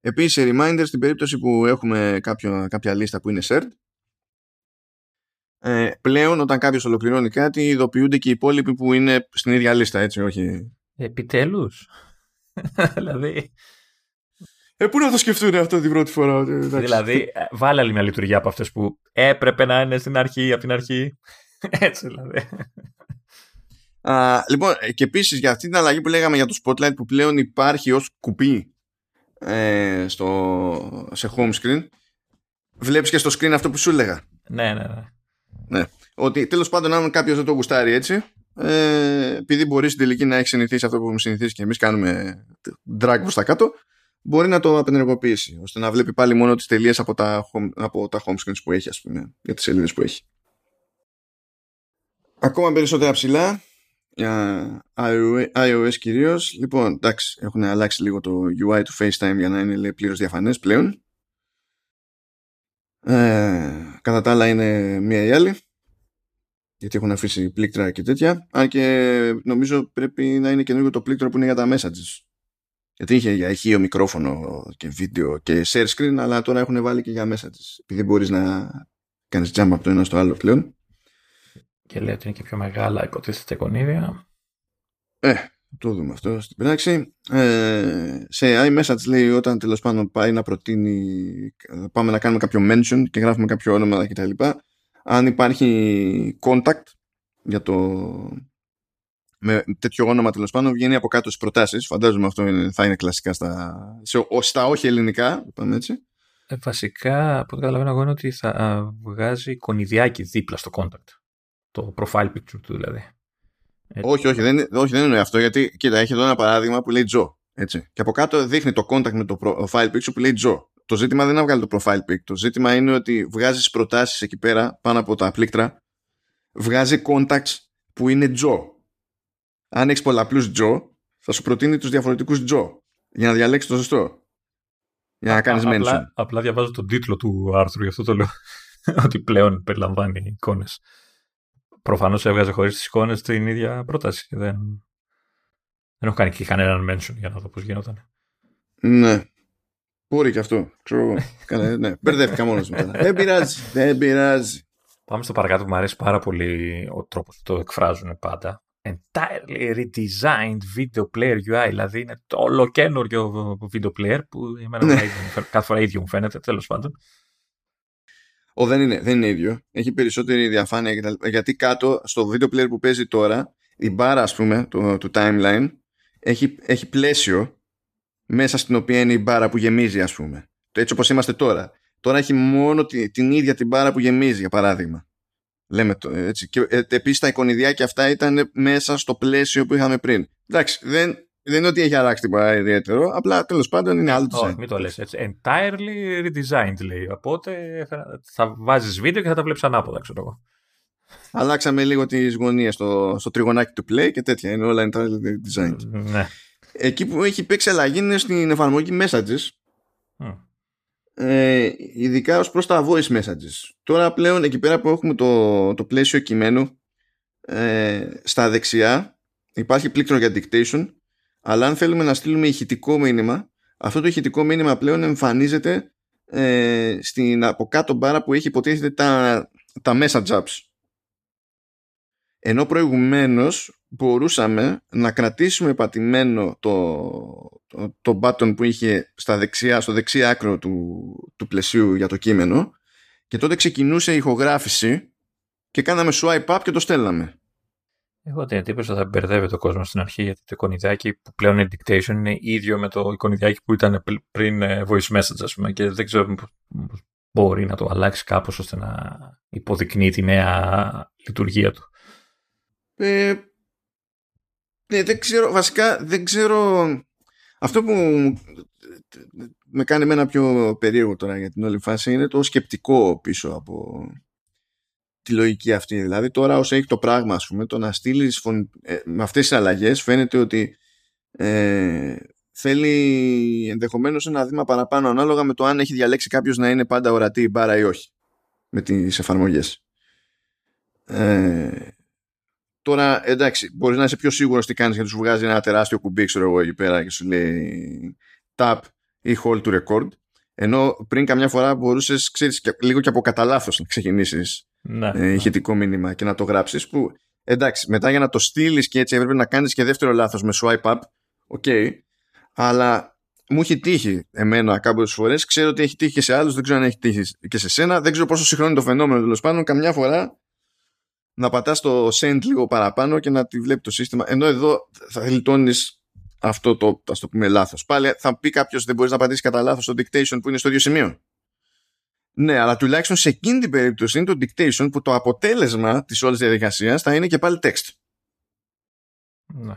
Επίσης reminder στην περίπτωση που έχουμε κάποιο, κάποια λίστα που είναι shared ε, πλέον όταν κάποιος ολοκληρώνει κάτι ειδοποιούνται και οι υπόλοιποι που είναι στην ίδια λίστα έτσι όχι; Επιτέλους δηλαδή ε, πού να το σκεφτούν αυτό την πρώτη φορά. Ε, δηλαδή, ε, βάλε άλλη μια λειτουργία από αυτές που έπρεπε να είναι στην αρχή, από την αρχή. Έτσι δηλαδή. Α, λοιπόν, ε, και επίσης για αυτή την αλλαγή που λέγαμε για το Spotlight που πλέον υπάρχει ως κουπί ε, στο, σε home screen, βλέπεις και στο screen αυτό που σου έλεγα. Ναι, ναι, ναι. Ναι. Ότι τέλος πάντων, αν κάποιος δεν το γουστάρει έτσι, ε, επειδή μπορεί στην τελική να έχει συνηθίσει αυτό που έχουμε συνηθίσει και εμείς κάνουμε drag προς τα κάτω, μπορεί να το απενεργοποιήσει ώστε να βλέπει πάλι μόνο τις τελείες από τα, home, από τα home screens που έχει ας πούμε για τις σελίδες που έχει. Ακόμα περισσότερα ψηλά για iOS κυρίως. Λοιπόν εντάξει έχουν αλλάξει λίγο το UI του FaceTime για να είναι λέει, πλήρως διαφανές πλέον ε, κατά τα άλλα είναι μία ή άλλη γιατί έχουν αφήσει πλήκτρα και τέτοια αν και νομίζω πρέπει να είναι καινούργιο το πλήκτρο που είναι για τα messages γιατί είχε για ηχείο μικρόφωνο και βίντεο και share screen, αλλά τώρα έχουν βάλει και για μέσα τη. Επειδή μπορείς να κάνεις jump από το ένα στο άλλο πλέον. Και λέει ότι είναι και πιο μεγάλα υποτίθεται κονίδια. Ε, το δούμε αυτό στην πράξη. Ε, σε iMessage λέει όταν τέλος πάντων πάει να προτείνει, πάμε να κάνουμε κάποιο mention και γράφουμε κάποιο όνομα κτλ. Αν υπάρχει contact για το με τέτοιο όνομα τέλος πάντων βγαίνει από κάτω στις προτάσεις. Φαντάζομαι αυτό είναι, θα είναι κλασικά στα, σε, στα όχι ελληνικά. Πάμε έτσι. Ε, βασικά, από ό,τι καταλαβαίνω εγώ είναι ότι θα βγάζει κονιδιάκι δίπλα στο contact. Το profile picture του δηλαδή. Όχι, όχι δεν, όχι, δεν είναι αυτό. Γιατί, κοίτα, έχει εδώ ένα παράδειγμα που λέει Joe. Έτσι. Και από κάτω δείχνει το contact με το profile picture που λέει Joe. Το ζήτημα δεν είναι να βγάλει το profile picture. Το ζήτημα είναι ότι βγάζεις προτάσεις εκεί πέρα πάνω από τα πλήκτρα. Βγάζει contacts που είναι Joe αν έχεις πολλαπλούς Τζο, θα σου προτείνει τους διαφορετικούς Τζο για να διαλέξεις το σωστό. Για να κάνεις mention. Απλά, απλά διαβάζω τον τίτλο του άρθρου, γι' αυτό το λέω. ότι πλέον περιλαμβάνει εικόνες. Προφανώς έβγαζε χωρίς τις εικόνες την ίδια πρόταση. Δεν, δεν έχω κάνει και κανέναν mention για να δω πώς γινόταν. Ναι. Μπορεί και αυτό. Ξέρω, ναι. Μπερδεύτηκα μόνος μου. δεν πειράζει. Δεν πειράζει. Πάμε στο παρακάτω που μου αρέσει πάρα πολύ ο τρόπος που το εκφράζουν πάντα entirely redesigned video player UI, δηλαδή είναι το ολοκένουργιο video player που εμένα ναι. κάθε φορά ίδιο μου φαίνεται, τέλος πάντων. Ο, δεν είναι, δεν είναι ίδιο. Έχει περισσότερη διαφάνεια γιατί κάτω στο video player που παίζει τώρα η μπάρα ας πούμε του, του timeline έχει, έχει πλαίσιο μέσα στην οποία είναι η μπάρα που γεμίζει ας πούμε. Έτσι όπως είμαστε τώρα. Τώρα έχει μόνο την, την ίδια την μπάρα που γεμίζει για παράδειγμα. Λέμε το έτσι. Και ε, επίσης τα εικονιδιάκια αυτά ήταν μέσα στο πλαίσιο που είχαμε πριν. Εντάξει, δεν, δεν είναι ότι έχει αλλάξει τίποτα ιδιαίτερο, απλά τέλος πάντων είναι άλλο design. Όχι, μην το λες έτσι. Entirely redesigned λέει. Οπότε θα, θα βάζεις βίντεο και θα τα βλέπεις ανάποδα, ξέρω εγώ. Αλλάξαμε λίγο τις γωνίες στο, στο τριγωνάκι του play και τέτοια. Είναι όλα entirely designed. Ναι. Εκεί που έχει παίξει αλλαγή είναι στην εφαρμογή messages. Mm. Ε, ειδικά ως προς τα voice messages. Τώρα πλέον εκεί πέρα που έχουμε το, το πλαίσιο κειμένου ε, στα δεξιά υπάρχει πλήκτρο για dictation αλλά αν θέλουμε να στείλουμε ηχητικό μήνυμα, αυτό το ηχητικό μήνυμα πλέον εμφανίζεται ε, στην από κάτω μπάρα που έχει υποτίθεται τα, τα message apps. Ενώ προηγουμένως μπορούσαμε να κρατήσουμε πατημένο το, το, το button που είχε στα δεξιά, στο δεξί άκρο του, του πλαισίου για το κείμενο και τότε ξεκινούσε η ηχογράφηση και κάναμε swipe up και το στέλναμε. Έχω την εντύπωση ότι θα μπερδεύει το κόσμο στην αρχή γιατί το εικονιδιάκι που πλέον είναι dictation είναι ίδιο με το εικονιδιάκι που ήταν πριν ε, voice message ας πούμε και δεν ξέρω μπορεί να το αλλάξει κάπως ώστε να υποδεικνύει τη νέα λειτουργία του. Ε, ναι, δεν ξέρω, βασικά δεν ξέρω αυτό που με κάνει ένα πιο περίεργο τώρα για την όλη φάση είναι το σκεπτικό πίσω από τη λογική αυτή. Δηλαδή τώρα όσο έχει το πράγμα ας πούμε το να στείλεις ε, με αυτές τις αλλαγές φαίνεται ότι ε, θέλει ενδεχομένως ένα βήμα παραπάνω ανάλογα με το αν έχει διαλέξει κάποιος να είναι πάντα ορατή η μπάρα ή όχι με τις εφαρμογές. Ε, τώρα εντάξει μπορείς να είσαι πιο σίγουρος τι κάνεις γιατί σου βγάζει ένα τεράστιο κουμπί ξέρω εγώ εκεί πέρα και σου λέει tap ή hold to record ενώ πριν καμιά φορά μπορούσες λίγο και από κατά λάθος να ξεκινήσεις ναι, ε, ναι. ηχητικό μήνυμα και να το γράψεις. Που εντάξει, μετά για να το στείλεις και έτσι έπρεπε να κάνεις και δεύτερο λάθος με swipe up. Okay, αλλά μου έχει τύχει εμένα κάποιες φορές. Ξέρω ότι έχει τύχει και σε άλλους, δεν ξέρω αν έχει τύχει και σε σένα. Δεν ξέρω πόσο συχνό είναι το φαινόμενο τέλος πάντων. Καμιά φορά να πατάς το send λίγο παραπάνω και να τη βλέπει το σύστημα. Ενώ εδώ θα γλιτώνεις αυτό το, α το πούμε, λάθο. Πάλι θα πει κάποιο δεν μπορεί να απαντήσει κατά λάθο το dictation που είναι στο ίδιο σημείο. Ναι, αλλά τουλάχιστον σε εκείνη την περίπτωση είναι το dictation που το αποτέλεσμα τη όλη διαδικασία θα είναι και πάλι text. Ναι.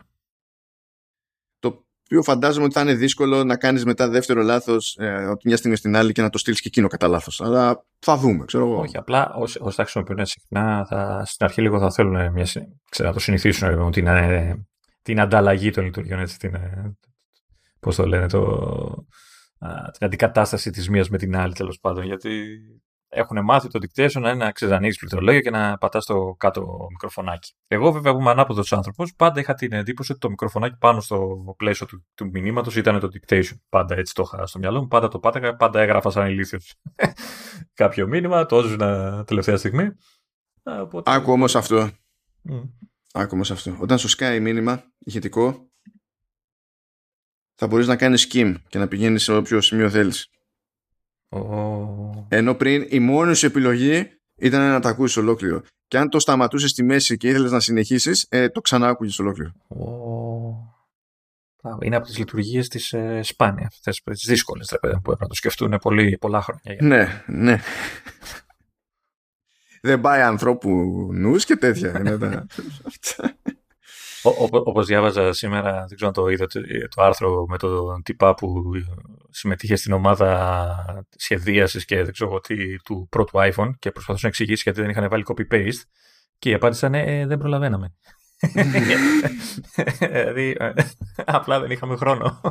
Το οποίο φαντάζομαι ότι θα είναι δύσκολο να κάνει μετά δεύτερο λάθο ε, από μια στιγμή στην άλλη και να το στείλει και εκείνο κατά λάθο. Αλλά θα δούμε, ξέρω εγώ. Όχι, απλά όσοι, όσοι τα χρησιμοποιούν συχνά, θα, στην αρχή λίγο θα θέλουν μια, ξέρω, να το συνηθίσουν ότι είναι την ανταλλαγή των λειτουργιών, έτσι, την, ε, πώς το λένε, το, την αντικατάσταση της μίας με την άλλη τέλος πάντων, γιατί έχουν μάθει το dictation να είναι να ξεζανείς πληκτρολόγιο και να πατάς το κάτω μικροφωνάκι. Εγώ, βέβαια, που είμαι ανάποδος άνθρωπος, πάντα είχα την εντύπωση ότι το μικροφωνάκι πάνω στο πλαίσιο του, του μηνύματος ήταν το dictation. Πάντα έτσι το είχα στο μυαλό μου, πάντα το πάταγα, πάντα έγραφα σαν ηλίθιος κάποιο μήνυμα, το έζηνα τελευταία στιγμή. Οπότε... Άκου όμως αυτό. Άκου όμως αυτό. Όταν σου σκάει μήνυμα ηχητικό, θα μπορείς να κάνεις skim και να πηγαίνεις σε όποιο σημείο θέλεις. Oh. Ενώ πριν η μόνη σου επιλογή ήταν να τα ακούσεις ολόκληρο. Και αν το σταματούσες στη μέση και ήθελες να συνεχίσεις, ε, το ξανά άκουγες ολόκληρο. Oh. Είναι από τις λειτουργίες της ε, σπάνια, αυτές τις δύσκολες που έπρεπε να το σκεφτούν πολύ, πολλά χρόνια. Ναι, ναι δεν πάει ανθρώπου νους και τέτοια. είναι Όπως διάβαζα σήμερα, δεν ξέρω αν το είδα το άρθρο με τον τυπά που συμμετείχε στην ομάδα σχεδίασης και δεν ξέρω τι του πρώτου iPhone και προσπαθούσε να εξηγήσει γιατί δεν είχαν βάλει copy-paste. Και η απάντηση ήταν «Ε, δεν προλαβαίναμε. δηλαδή, ε, απλά δεν είχαμε χρόνο.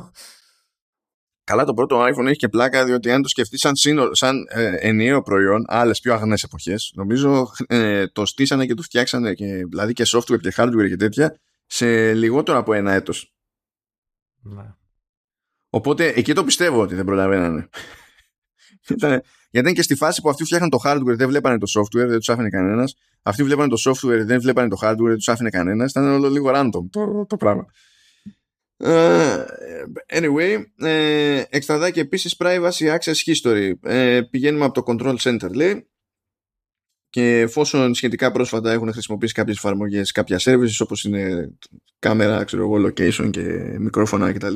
Καλά, το πρώτο iPhone έχει και πλάκα, διότι αν το σκεφτείς σαν, σαν ε, ενιαίο προϊόν, άλλες πιο αγνές εποχές, νομίζω ε, το στήσανε και το φτιάξανε, και, δηλαδή και software και hardware και τέτοια, σε λιγότερο από ένα έτος. Ναι. Οπότε εκεί το πιστεύω ότι δεν προλαβαίνανε. γιατί ήταν και στη φάση που αυτοί φτιάχναν το hardware, δεν βλέπανε το software, δεν τους άφηνε κανένας. Αυτοί βλέπανε το software, δεν βλέπανε το hardware, δεν τους άφηνε κανένας. Ήταν όλο λίγο random το, το πράγμα. Uh, anyway, ε, εξτραδάκι επίσης privacy access history. Ε, πηγαίνουμε από το control center λέει και εφόσον σχετικά πρόσφατα έχουν χρησιμοποιήσει κάποιες εφαρμογές, κάποια services όπως είναι κάμερα, ξέρω εγώ, location και μικρόφωνα κτλ.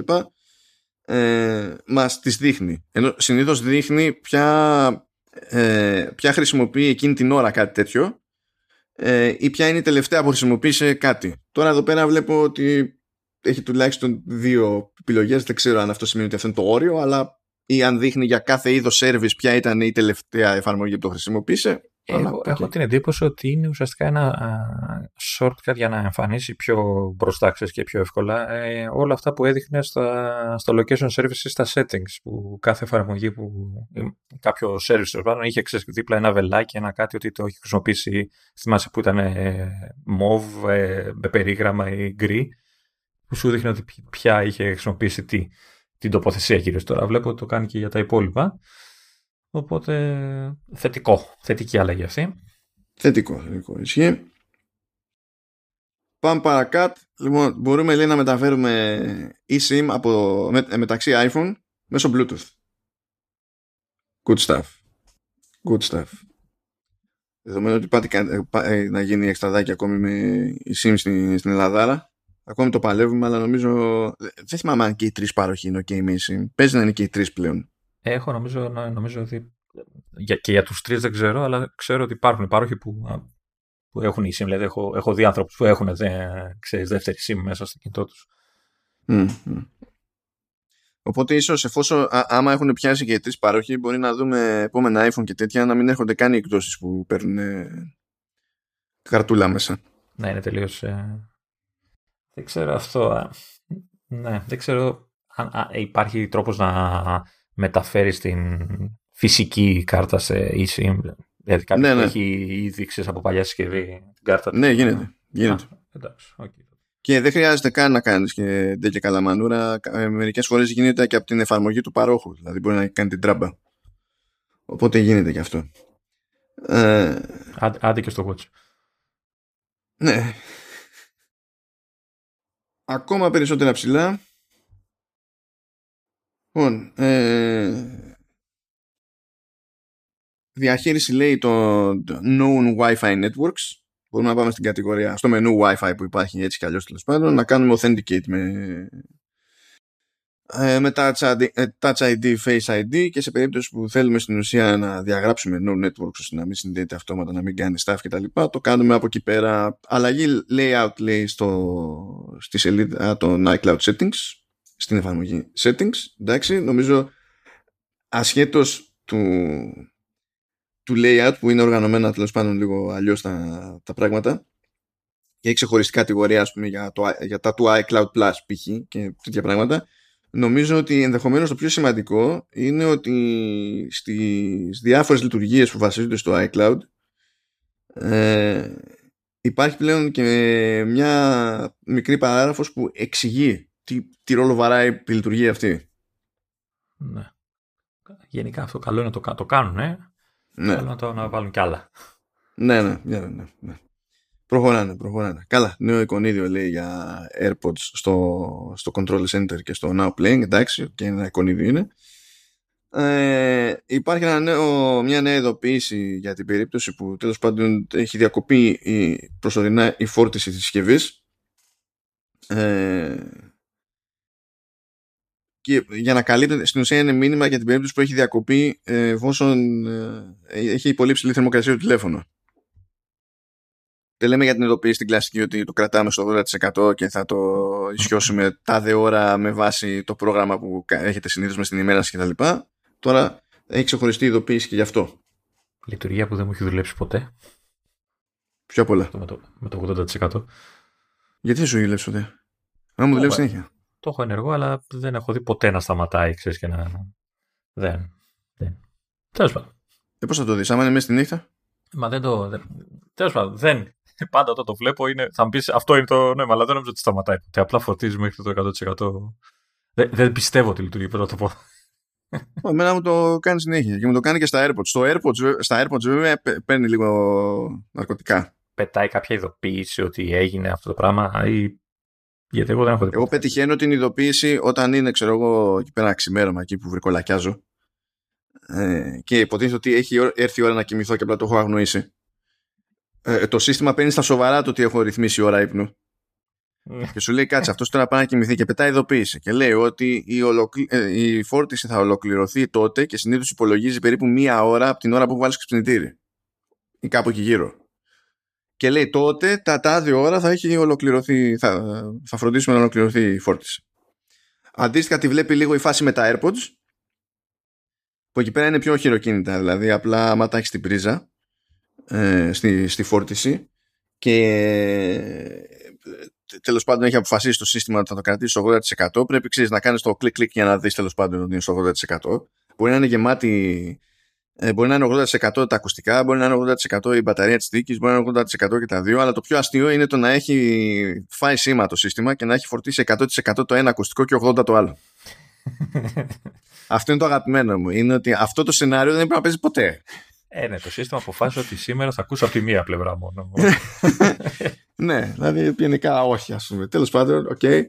Ε, μας τις δείχνει. Ενώ συνήθως δείχνει ποια, ε, ποια χρησιμοποιεί εκείνη την ώρα κάτι τέτοιο ε, ή ποια είναι η τελευταία που χρησιμοποίησε κάτι. Τώρα εδώ πέρα βλέπω ότι έχει τουλάχιστον δύο επιλογές. Δεν ξέρω αν αυτό σημαίνει ότι αυτό είναι το όριο, αλλά ή αν δείχνει για κάθε είδος service ποια ήταν η τελευταία εφαρμογή που το χρησιμοποίησε. Έχω, έχω την εντύπωση ότι είναι ουσιαστικά ένα shortcut για να εμφανίσει πιο μπροστά και πιο εύκολα ε, όλα αυτά που έδειχνε στα, στο location services στα settings που κάθε εφαρμογή που κάποιο service πάνω είχε ξέρεις, δίπλα ένα βελάκι, ένα κάτι ότι το έχει χρησιμοποιήσει θυμάσαι που ήταν ε, mauve ε, με περίγραμμα ή γκρι που σου δείχνει ότι ποια είχε χρησιμοποιήσει τι, την τοποθεσία κυρίως τώρα βλέπω ότι το κάνει και για τα υπόλοιπα Οπότε θετικό, θετική αλλαγή αυτή. Θετικό, θετικό, ισχύει. Πάμε παρακάτω. Λοιπόν, μπορούμε λέει, να μεταφέρουμε eSIM από, με, μεταξύ iPhone μέσω Bluetooth. Good stuff. Good stuff. Δεδομένου ότι πάτε ε, να γίνει εξτραδάκι ακόμη με η SIM στην, στην Ελλάδα. Ακόμη το παλεύουμε, αλλά νομίζω. Δεν θυμάμαι αν και οι τρεις πάροχοι είναι OK με eSIM. Παίζει να είναι και οι τρεις πλέον. Έχω, νομίζω, νομίζω ότι και για τους τρεις δεν ξέρω, αλλά ξέρω ότι υπάρχουν υπάρχοι που, που έχουν η SIM. Δηλαδή έχω, έχω δει άνθρωπους που έχουν δε, ξέρεις, δεύτερη SIM μέσα στο κινητό τους. Οπότε ίσως εφόσον άμα έχουν πιάσει και οι τρεις παρόχοι, μπορεί να δούμε επόμενα iPhone και τέτοια να μην έρχονται καν οι εκδόσεις που παίρνουν καρτούλα μέσα. Ναι, είναι τελείως. Ε... Δεν ξέρω αυτό. Ναι, δεν ξέρω αν υπάρχει τρόπος να μεταφέρεις την φυσική κάρτα σε eSIM. Δηλαδή κάποιος ναι, ναι. έχει ήδη ξέρεις, από παλιά συσκευή την κάρτα Ναι, γίνεται. γίνεται. Α, εντάξει, okay. Και δεν χρειάζεται καν να κάνεις και τέτοια καλαμανούρα. Ε, Μερικές φορές γίνεται και από την εφαρμογή του παρόχου. Δηλαδή μπορεί να κάνει την τράμπα. Οπότε γίνεται και αυτό. Ε... Άντε και στο watch. Ναι. Ακόμα περισσότερα ψηλά Λοιπόν, ε, διαχείριση λέει των known Wi-Fi networks. Μπορούμε να πάμε στην κατηγορία, στο μενού Wi-Fi που υπάρχει έτσι κι αλλιώς τέλος πάντων, να κάνουμε authenticate με, ε, με touch, ID, ε, touch ID, Face ID και σε περίπτωση που θέλουμε στην ουσία να διαγράψουμε no networks ώστε να μην συνδέεται αυτόματα, να μην κάνει staff κτλ. Το κάνουμε από εκεί πέρα. Αλλαγή layout λέει στο, στη σελίδα των iCloud settings στην εφαρμογή settings. Εντάξει, νομίζω ασχέτως του, του layout που είναι οργανωμένα τέλος πάντων λίγο αλλιώς τα, τα πράγματα και έχει ξεχωριστή κατηγορία ας πούμε, για, το, για τα του iCloud Plus π.χ. και τέτοια πράγματα νομίζω ότι ενδεχομένως το πιο σημαντικό είναι ότι στις διάφορες λειτουργίες που βασίζονται στο iCloud ε, υπάρχει πλέον και μια μικρή παράγραφος που εξηγεί τι, τι ρόλο βαράει η λειτουργία αυτή. Ναι. Γενικά αυτό καλό είναι να το, το κάνουν, ε. Ναι. Καλό να το να βάλουν κι άλλα. Ναι, ναι, ναι, ναι, ναι. Προχωράνε, προχωράνε. Καλά, νέο εικονίδιο λέει για AirPods στο, στο Control Center και στο Now Playing, εντάξει, και ένα εικονίδιο είναι. Ε, υπάρχει ένα νέο, μια νέα ειδοποίηση για την περίπτωση που τέλος πάντων έχει διακοπεί η, προσωρινά η φόρτιση της συσκευής. Ε, και για να καλύπτει στην ουσία είναι μήνυμα για την περίπτωση που έχει διακοπεί ε, εφόσον ε, έχει πολύ ψηλή θερμοκρασία το τηλέφωνο. Δεν λέμε για την ειδοποίηση στην κλασική ότι το κρατάμε στο 80% και θα το ισιώσουμε τάδε ώρα με βάση το πρόγραμμα που έχετε συνήθως με στην ημέρα σας κτλ. Τώρα έχει ξεχωριστή ειδοποίηση και γι' αυτό. Λειτουργία που δεν μου έχει δουλέψει ποτέ. Πιο πολλά. Με το, με το 80%. Γιατί δεν σου δουλέψει ποτέ; Να μου δουλεύει συνέχεια το έχω ενεργό, αλλά δεν έχω δει ποτέ να σταματάει, ξέρεις, και να... Δεν. δεν. Τέλος πάντων. Ε, πώς θα το δεις, άμα είναι μέσα στη νύχτα; Μα δεν το... Δεν... Τέλος πάντων, δεν. Πάντα όταν το βλέπω είναι... θα μου πεις αυτό είναι το νόημα, αλλά δεν νομίζω ότι σταματάει ποτέ. Απλά φορτίζει μέχρι το 100%. Δεν, δεν πιστεύω ότι λειτουργεί, πρέπει να το πω. Εμένα μου το κάνει συνέχεια και μου το κάνει και στα AirPods. Στο AirPods, στα AirPods βέβαια παίρνει λίγο ναρκωτικά. Πετάει κάποια ειδοποίηση ότι έγινε αυτό το πράγμα ή γιατί εγώ δεν έχω Εγώ πετυχαίνω την ειδοποίηση όταν είναι, ξέρω εγώ, εκεί πέρα ξημέρωμα, εκεί που βρικολακιάζω. Ε, και υποτίθεται ότι έχει έρθει η ώρα να κοιμηθώ και απλά το έχω αγνοήσει. Ε, το σύστημα παίρνει στα σοβαρά το ότι έχω ρυθμίσει η ώρα ύπνου. Ναι. και σου λέει κάτσε αυτός τώρα πάει να κοιμηθεί και πετάει ειδοποίηση. Και λέει ότι η, ολοκλη... Ε, η φόρτιση θα ολοκληρωθεί τότε και συνήθως υπολογίζει περίπου μία ώρα από την ώρα που βάλει ξυπνητήρι. Ή κάπου εκεί γύρω. Και λέει τότε τα τάδε ώρα θα έχει ολοκληρωθεί θα, θα φροντίσουμε να ολοκληρωθεί η φόρτιση. Αντίστοιχα τη βλέπει λίγο η φάση με τα AirPods που εκεί πέρα είναι πιο χειροκίνητα. Δηλαδή απλά άμα τα έχεις στην πρίζα ε, στη, στη φόρτιση και τέλος πάντων έχει αποφασίσει το σύστημα ότι θα το κρατήσει στο 80% πρέπει ξέρεις, να κάνεις το κλικ κλικ για να δεις τέλος πάντων ότι είναι στο 80% μπορεί να είναι γεμάτη ε, μπορεί να είναι 80% τα ακουστικά, μπορεί να είναι 80% η μπαταρία της θήκης, μπορεί να είναι 80% και τα δύο. Αλλά το πιο αστείο είναι το να έχει φάει σήμα το σύστημα και να έχει φορτίσει 100% το ένα ακουστικό και 80% το άλλο. αυτό είναι το αγαπημένο μου. Είναι ότι αυτό το σενάριο δεν πρέπει να παίζει ποτέ. Ε, ναι, το σύστημα αποφάσισε ότι σήμερα θα ακούσω από τη μία πλευρά μόνο. ναι, δηλαδή γενικά όχι, ας πούμε. Τέλος πάντων, okay.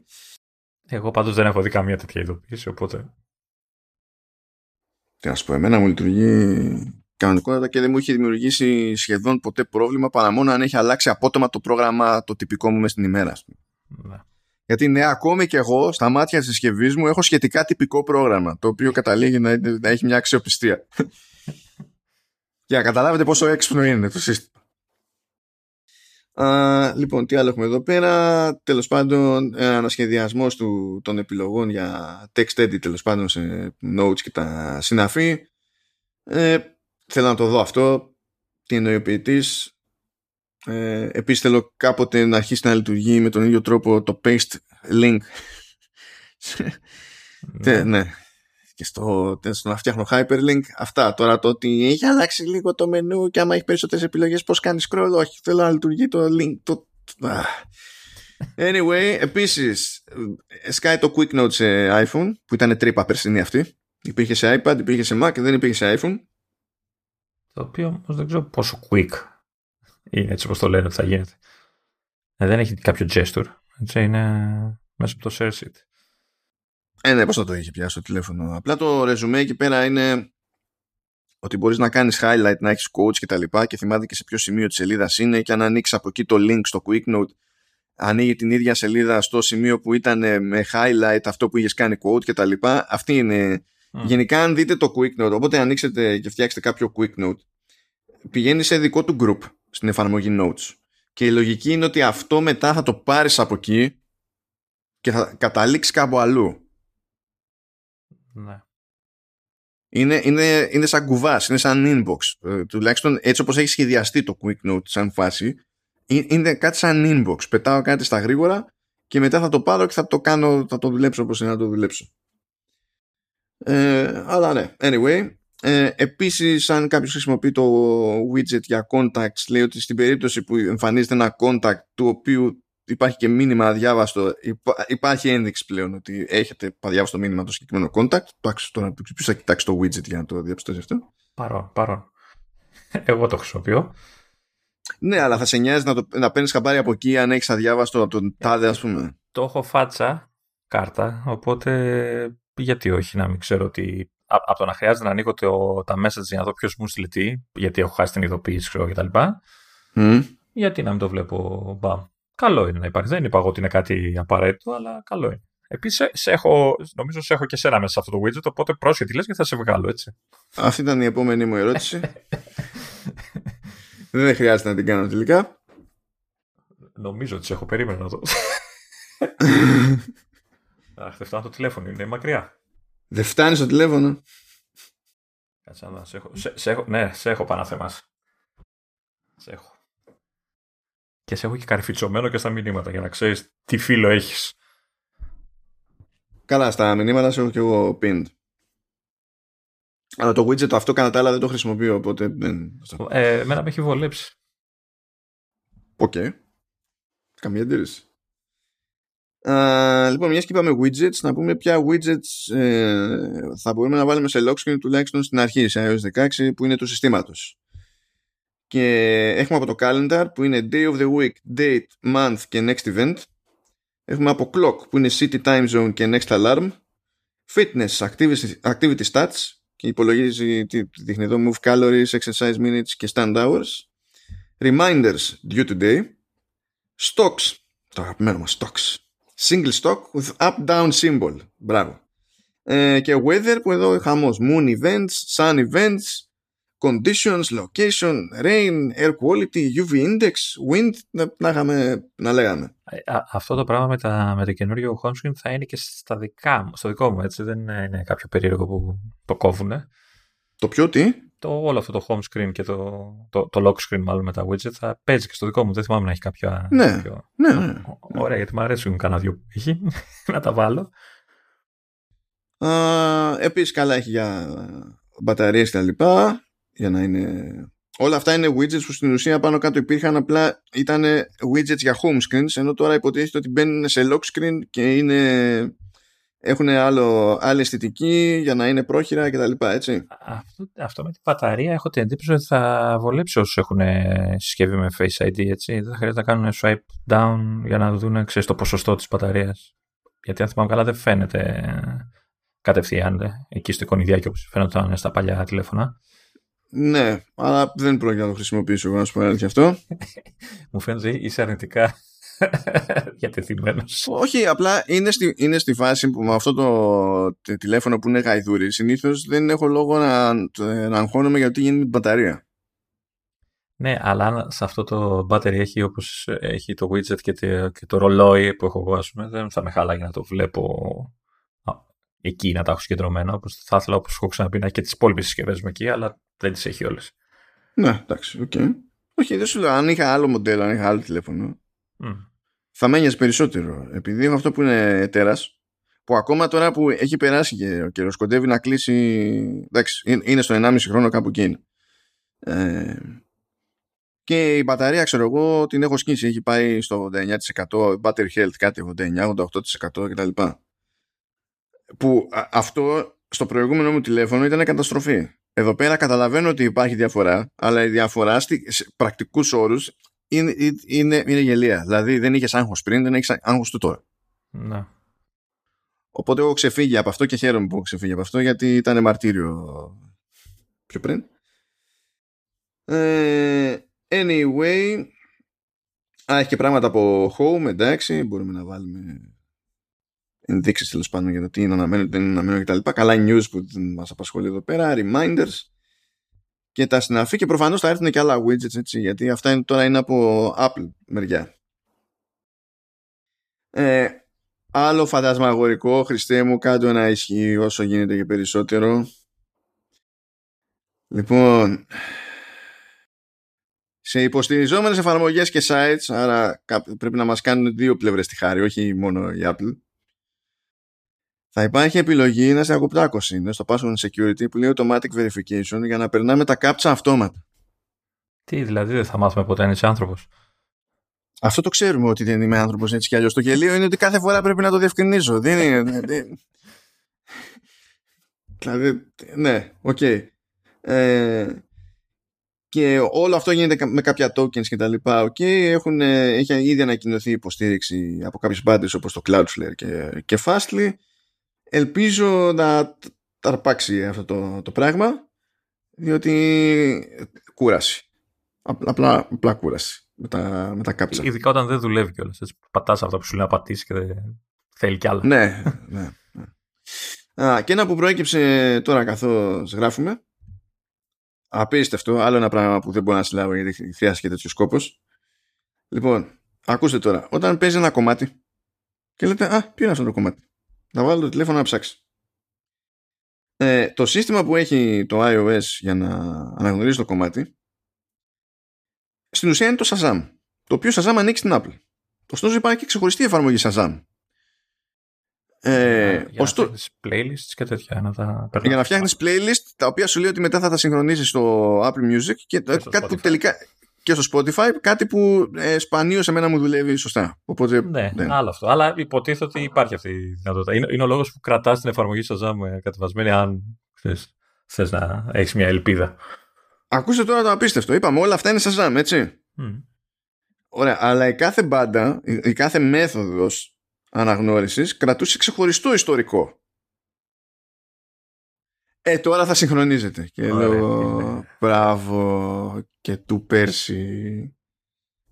Εγώ πάντως δεν έχω δει καμία τέτοια ειδοποίηση, οπότε. Τι να σου πω, εμένα μου λειτουργεί κανονικότατα και δεν μου έχει δημιουργήσει σχεδόν ποτέ πρόβλημα παρά μόνο αν έχει αλλάξει απότομα το πρόγραμμα το τυπικό μου μες στην ημέρα. Ναι. Γιατί ναι, ακόμη και εγώ στα μάτια της συσκευής μου έχω σχετικά τυπικό πρόγραμμα το οποίο καταλήγει να, να έχει μια αξιοπιστία. Για να καταλάβετε πόσο έξυπνο είναι το σύστημα. Α, λοιπόν, τι άλλο έχουμε εδώ πέρα. Τέλος πάντων, ανασχεδιασμός του, των επιλογών για text edit, τέλος πάντων, σε notes και τα συναφή. Ε, θέλω να το δω αυτό. Τι εννοεί ο ποιητής. Ε, επίσης θέλω κάποτε να αρχίσει να λειτουργεί με τον ίδιο τρόπο το paste link. ναι. ναι και στο, στο να φτιάχνω hyperlink αυτά. Τώρα το ότι έχει αλλάξει λίγο το μενού και άμα έχει περισσότερες επιλογές πώς κάνεις scroll, όχι θέλω να λειτουργεί το link. Το... Anyway, επίσης σκάει το Quick Note σε iPhone που ήταν τρύπα περσινή αυτή. Υπήρχε σε iPad, υπήρχε σε Mac, δεν υπήρχε σε iPhone. Το οποίο όμως δεν ξέρω πόσο quick είναι έτσι όπως το λένε ότι θα γίνεται. Ε, δεν έχει κάποιο gesture. Έτσι είναι μέσα από το share sheet. Ε, ναι, πώς θα το είχε πιάσει το τηλέφωνο. Απλά το ρεζουμέ εκεί πέρα είναι ότι μπορείς να κάνεις highlight, να έχεις coach και τα λοιπά και θυμάται και σε ποιο σημείο της σελίδας είναι και αν ανοίξεις από εκεί το link στο quick note ανοίγει την ίδια σελίδα στο σημείο που ήταν με highlight αυτό που είχες κάνει quote και τα λοιπά. Αυτή είναι... Γενικά αν δείτε το quick note, οπότε ανοίξετε και φτιάξετε κάποιο quick note, πηγαίνει σε δικό του group στην εφαρμογή notes. Και η λογική είναι ότι αυτό μετά θα το πάρεις από εκεί και θα καταλήξεις κάπου αλλού. Ναι. Είναι, είναι, είναι σαν κουβάς, είναι σαν inbox. Ε, τουλάχιστον έτσι όπως έχει σχεδιαστεί το quick note σαν φάση, είναι κάτι σαν inbox. Πετάω κάτι στα γρήγορα και μετά θα το πάρω και θα το κάνω, θα το δουλέψω όπως είναι να το δουλέψω. Ε, αλλά ναι, anyway. Ε, επίσης, αν κάποιος χρησιμοποιεί το widget για contacts, λέει ότι στην περίπτωση που εμφανίζεται ένα contact του οποίου υπάρχει και μήνυμα αδιάβαστο. υπάρχει ένδειξη πλέον ότι έχετε αδιάβαστο μήνυμα το συγκεκριμένο contact. Εντάξει, τώρα ποιο θα κοιτάξει το widget για να το διαπιστώσει αυτό. Παρόν, παρόν. Εγώ το χρησιμοποιώ. Ναι, αλλά θα σε νοιάζει να, το, να παίρνεις χαμπάρι από εκεί αν έχεις αδιάβαστο από τον τάδε, ας πούμε. Το έχω φάτσα κάρτα, οπότε γιατί όχι να μην ξέρω ότι. Από το να χρειάζεται να ανοίγω το, τα message για να δω ποιος μου στείλει τι, γιατί έχω χάσει την ειδοποίηση, ξέρω κτλ. Mm. Γιατί να μην το βλέπω μπαμ. Καλό είναι να υπάρχει. Δεν είπα εγώ ότι είναι κάτι απαραίτητο, αλλά καλό είναι. Επίσης, νομίζω σε έχω και σένα μέσα σε αυτό το widget, οπότε πρόσχετη λες και θα σε βγάλω, έτσι. Αυτή ήταν η επόμενη μου ερώτηση. Δεν χρειάζεται να την κάνω τελικά. Νομίζω ότι σε έχω περίμενα να το. Αχ, δεν φτάνω το τηλέφωνο, είναι μακριά. Δεν φτάνει στο τηλέφωνο. Κάτσε να σε έχω. Σε, έχω ναι, σε έχω πάνω Σε έχω και σε έχω και καρφιτσωμένο και στα μηνύματα για να ξέρεις τι φίλο έχεις. Καλά, στα μηνύματα σε έχω και εγώ pinned. Αλλά το widget το αυτό κατά τα άλλα δεν το χρησιμοποιώ, οπότε δεν... Ε, εμένα με έχει βολέψει. Okay. Καμία αντίρρηση. Uh, λοιπόν, μιας και είπαμε widgets, να πούμε ποια widgets ε, θα μπορούμε να βάλουμε σε lock screen τουλάχιστον στην αρχή, σε iOS 16, που είναι του συστήματος και έχουμε από το calendar που είναι day of the week, date, month και next event. Έχουμε από clock που είναι city time zone και next alarm. Fitness, activity, activity stats και υπολογίζει, τι δείχνει εδώ, move calories, exercise minutes και stand hours. reminders due today, stocks, το αγαπημένο μας stocks, single stock with up-down symbol, μπράβο. Ε, και weather που εδώ χαμός, moon events, sun events, conditions, location, rain, air quality, UV index, wind, να, να, είχαμε, να λέγαμε. Ε, αυτό το πράγμα με, τα, με το καινούριο home screen θα είναι και στα δικά μου, στο δικό μου, έτσι, δεν είναι κάποιο περίεργο που το κόβουν. Το πιο τι; Το, όλο αυτό το home screen και το, το, το lock screen μάλλον με τα widget θα παίζει και στο δικό μου. Δεν θυμάμαι να έχει κάποια... Ναι, κάποιο... ναι, ναι. Ωραία, γιατί μου αρέσουν κανένα δυο που έχει να τα βάλω. Uh, επίσης καλά έχει για μπαταρίες και τα λοιπά για να είναι... Όλα αυτά είναι widgets που στην ουσία πάνω κάτω υπήρχαν απλά ήταν widgets για home screens ενώ τώρα υποτίθεται ότι μπαίνουν σε lock screen και είναι έχουν άλλο, άλλη αισθητική για να είναι πρόχειρα κτλ. Έτσι. Αυτό, αυτό με την μπαταρία έχω την εντύπωση ότι θα βολέψει όσους έχουν συσκευή με Face ID. Έτσι. Δεν θα χρειάζεται να κάνουν swipe down για να δουν ξέρεις, το ποσοστό της μπαταρίας. Γιατί αν θυμάμαι καλά δεν φαίνεται κατευθείαν εκεί στο εικονιδιάκι όπως φαίνονταν στα παλιά τηλέφωνα. Ναι, αλλά δεν πρόκειται να το χρησιμοποιήσω εγώ να σου πω αλήθεια αυτό. Μου φαίνεται είσαι αρνητικά διατεθειμένος. Όχι, απλά είναι στη, είναι στη φάση που με αυτό το τηλέφωνο που είναι γαϊδούρι συνήθως δεν έχω λόγο να, να αγχώνομαι για τι γίνεται με την μπαταρία. Ναι, αλλά σε αυτό το battery έχει όπως έχει το widget και το, και το ρολόι που έχω εγώ, ας πούμε, δεν θα με χάλαγε να το βλέπω εκεί να τα έχω συγκεντρωμένα. Όπως θα ήθελα, όπως έχω ξαναπεί, να έχει και τις υπόλοιπες συσκευές μου εκεί, αλλά δεν τις έχει όλες. Ναι, εντάξει, okay. Όχι, δεν σου λέω, αν είχα άλλο μοντέλο, αν είχα άλλο τηλέφωνο, mm. θα με ένοιαζε περισσότερο. Επειδή έχω αυτό που είναι τέρας, που ακόμα τώρα που έχει περάσει και ο καιρός κοντεύει να κλείσει, εντάξει, είναι στο 1,5 χρόνο κάπου εκεί Ε, και η μπαταρία, ξέρω εγώ, την έχω σκίσει. Έχει πάει στο 89%, battery health κάτι 89-88% κτλ. Που αυτό στο προηγούμενο μου τηλέφωνο ήταν καταστροφή. Εδώ πέρα καταλαβαίνω ότι υπάρχει διαφορά, αλλά η διαφορά σε πρακτικούς όρους είναι, είναι, είναι γελία. Δηλαδή δεν είχες άγχος πριν, δεν έχεις άγχος του τώρα. Ναι. Οπότε έχω ξεφύγει από αυτό και χαίρομαι που έχω ξεφύγει από αυτό γιατί ήταν μαρτύριο πιο πριν. Ε, anyway, α, έχει και πράγματα από home, εντάξει, μπορούμε να βάλουμε ενδείξεις τέλος πάντων για το τι είναι αναμένο, τι δεν είναι αναμένο κτλ. Καλά news που μας απασχολεί εδώ πέρα, reminders και τα συναφή και προφανώς θα έρθουν και άλλα widgets έτσι, γιατί αυτά είναι, τώρα είναι από Apple μεριά. Ε, άλλο φαντασμαγορικό, Χριστέ μου, κάτω να ισχύει όσο γίνεται και περισσότερο. Λοιπόν, σε υποστηριζόμενες εφαρμογές και sites, άρα πρέπει να μας κάνουν δύο πλευρές τη χάρη, όχι μόνο η Apple, θα υπάρχει επιλογή να σε ακουπτάκωση είναι στο password security που λέει automatic verification για να περνάμε τα captcha αυτόματα. Τι, δηλαδή δεν θα μάθουμε ποτέ αν είσαι άνθρωπος; Αυτό το ξέρουμε ότι δεν είμαι άνθρωπος έτσι κι αλλιώς. Το γελίο είναι ότι κάθε φορά πρέπει να το διευκρινίζω. Δεν είναι. δηλαδή, ναι, okay. Ε, και όλο αυτό γίνεται με κάποια tokens και τα λοιπά. Okay, έχουν, έχει ήδη ανακοινωθεί υποστήριξη από κάποιες μεριές όπως το Cloudflare και, και Fastly ελπίζω να τ' αρπάξει αυτό το, το πράγμα διότι κούραση. Απλά, απλά κούραση. Με τα, με τα CAPTCHA. Ειδικά όταν δεν δουλεύει κιόλας έτσι, πατάς αυτό που σου λέει να πατήσεις και δεν θέλει κι άλλο ναι, ναι, ναι. Α, και ένα που προέκυψε τώρα καθώς γράφουμε. Απίστευτο άλλο ένα πράγμα που δεν μπορώ να συλλάβω γιατί χρειάζεται τέτοιος σκόπος. Λοιπόν ακούστε τώρα. Όταν παίζει ένα κομμάτι και λέτε α ποιο είναι αυτό το κομμάτι; Να βάλω το τηλέφωνο να ψάξει. Ε, το σύστημα που έχει το iOS για να αναγνωρίζει το κομμάτι στην ουσία είναι το Shazam το οποίο Shazam ανοίξει στην Apple. Ωστόσο υπάρχει και ξεχωριστή εφαρμογή Shazam. Ε, για, να φτιάχνεις playlists και τέτοια να τα για να φτιάχνεις playlist τα οποία σου λέει ότι μετά θα τα συγχρονίσεις στο Apple Music και, και κάτι που τελικά και στο Spotify, κάτι που ε, σπανίως σε μένα μου δουλεύει σωστά. Οπότε, ναι, ναι, άλλο αυτό. Αλλά υποτίθεται ότι υπάρχει αυτή η δυνατότητα. Είναι, είναι ο λόγος που κρατάς την εφαρμογή Shazam ε, κατεβασμένη, αν θες να έχεις μια ελπίδα. Ακούστε τώρα το απίστευτο. Είπαμε όλα αυτά είναι Shazam, έτσι. Mm. Ωραία, αλλά η κάθε μπάντα, η, η κάθε μέθοδος αναγνώρισης κρατούσε ξεχωριστό ιστορικό. Ε, τώρα θα συγχρονίζεται. Και Ωραία, λέω, μπράβο και του πέρσι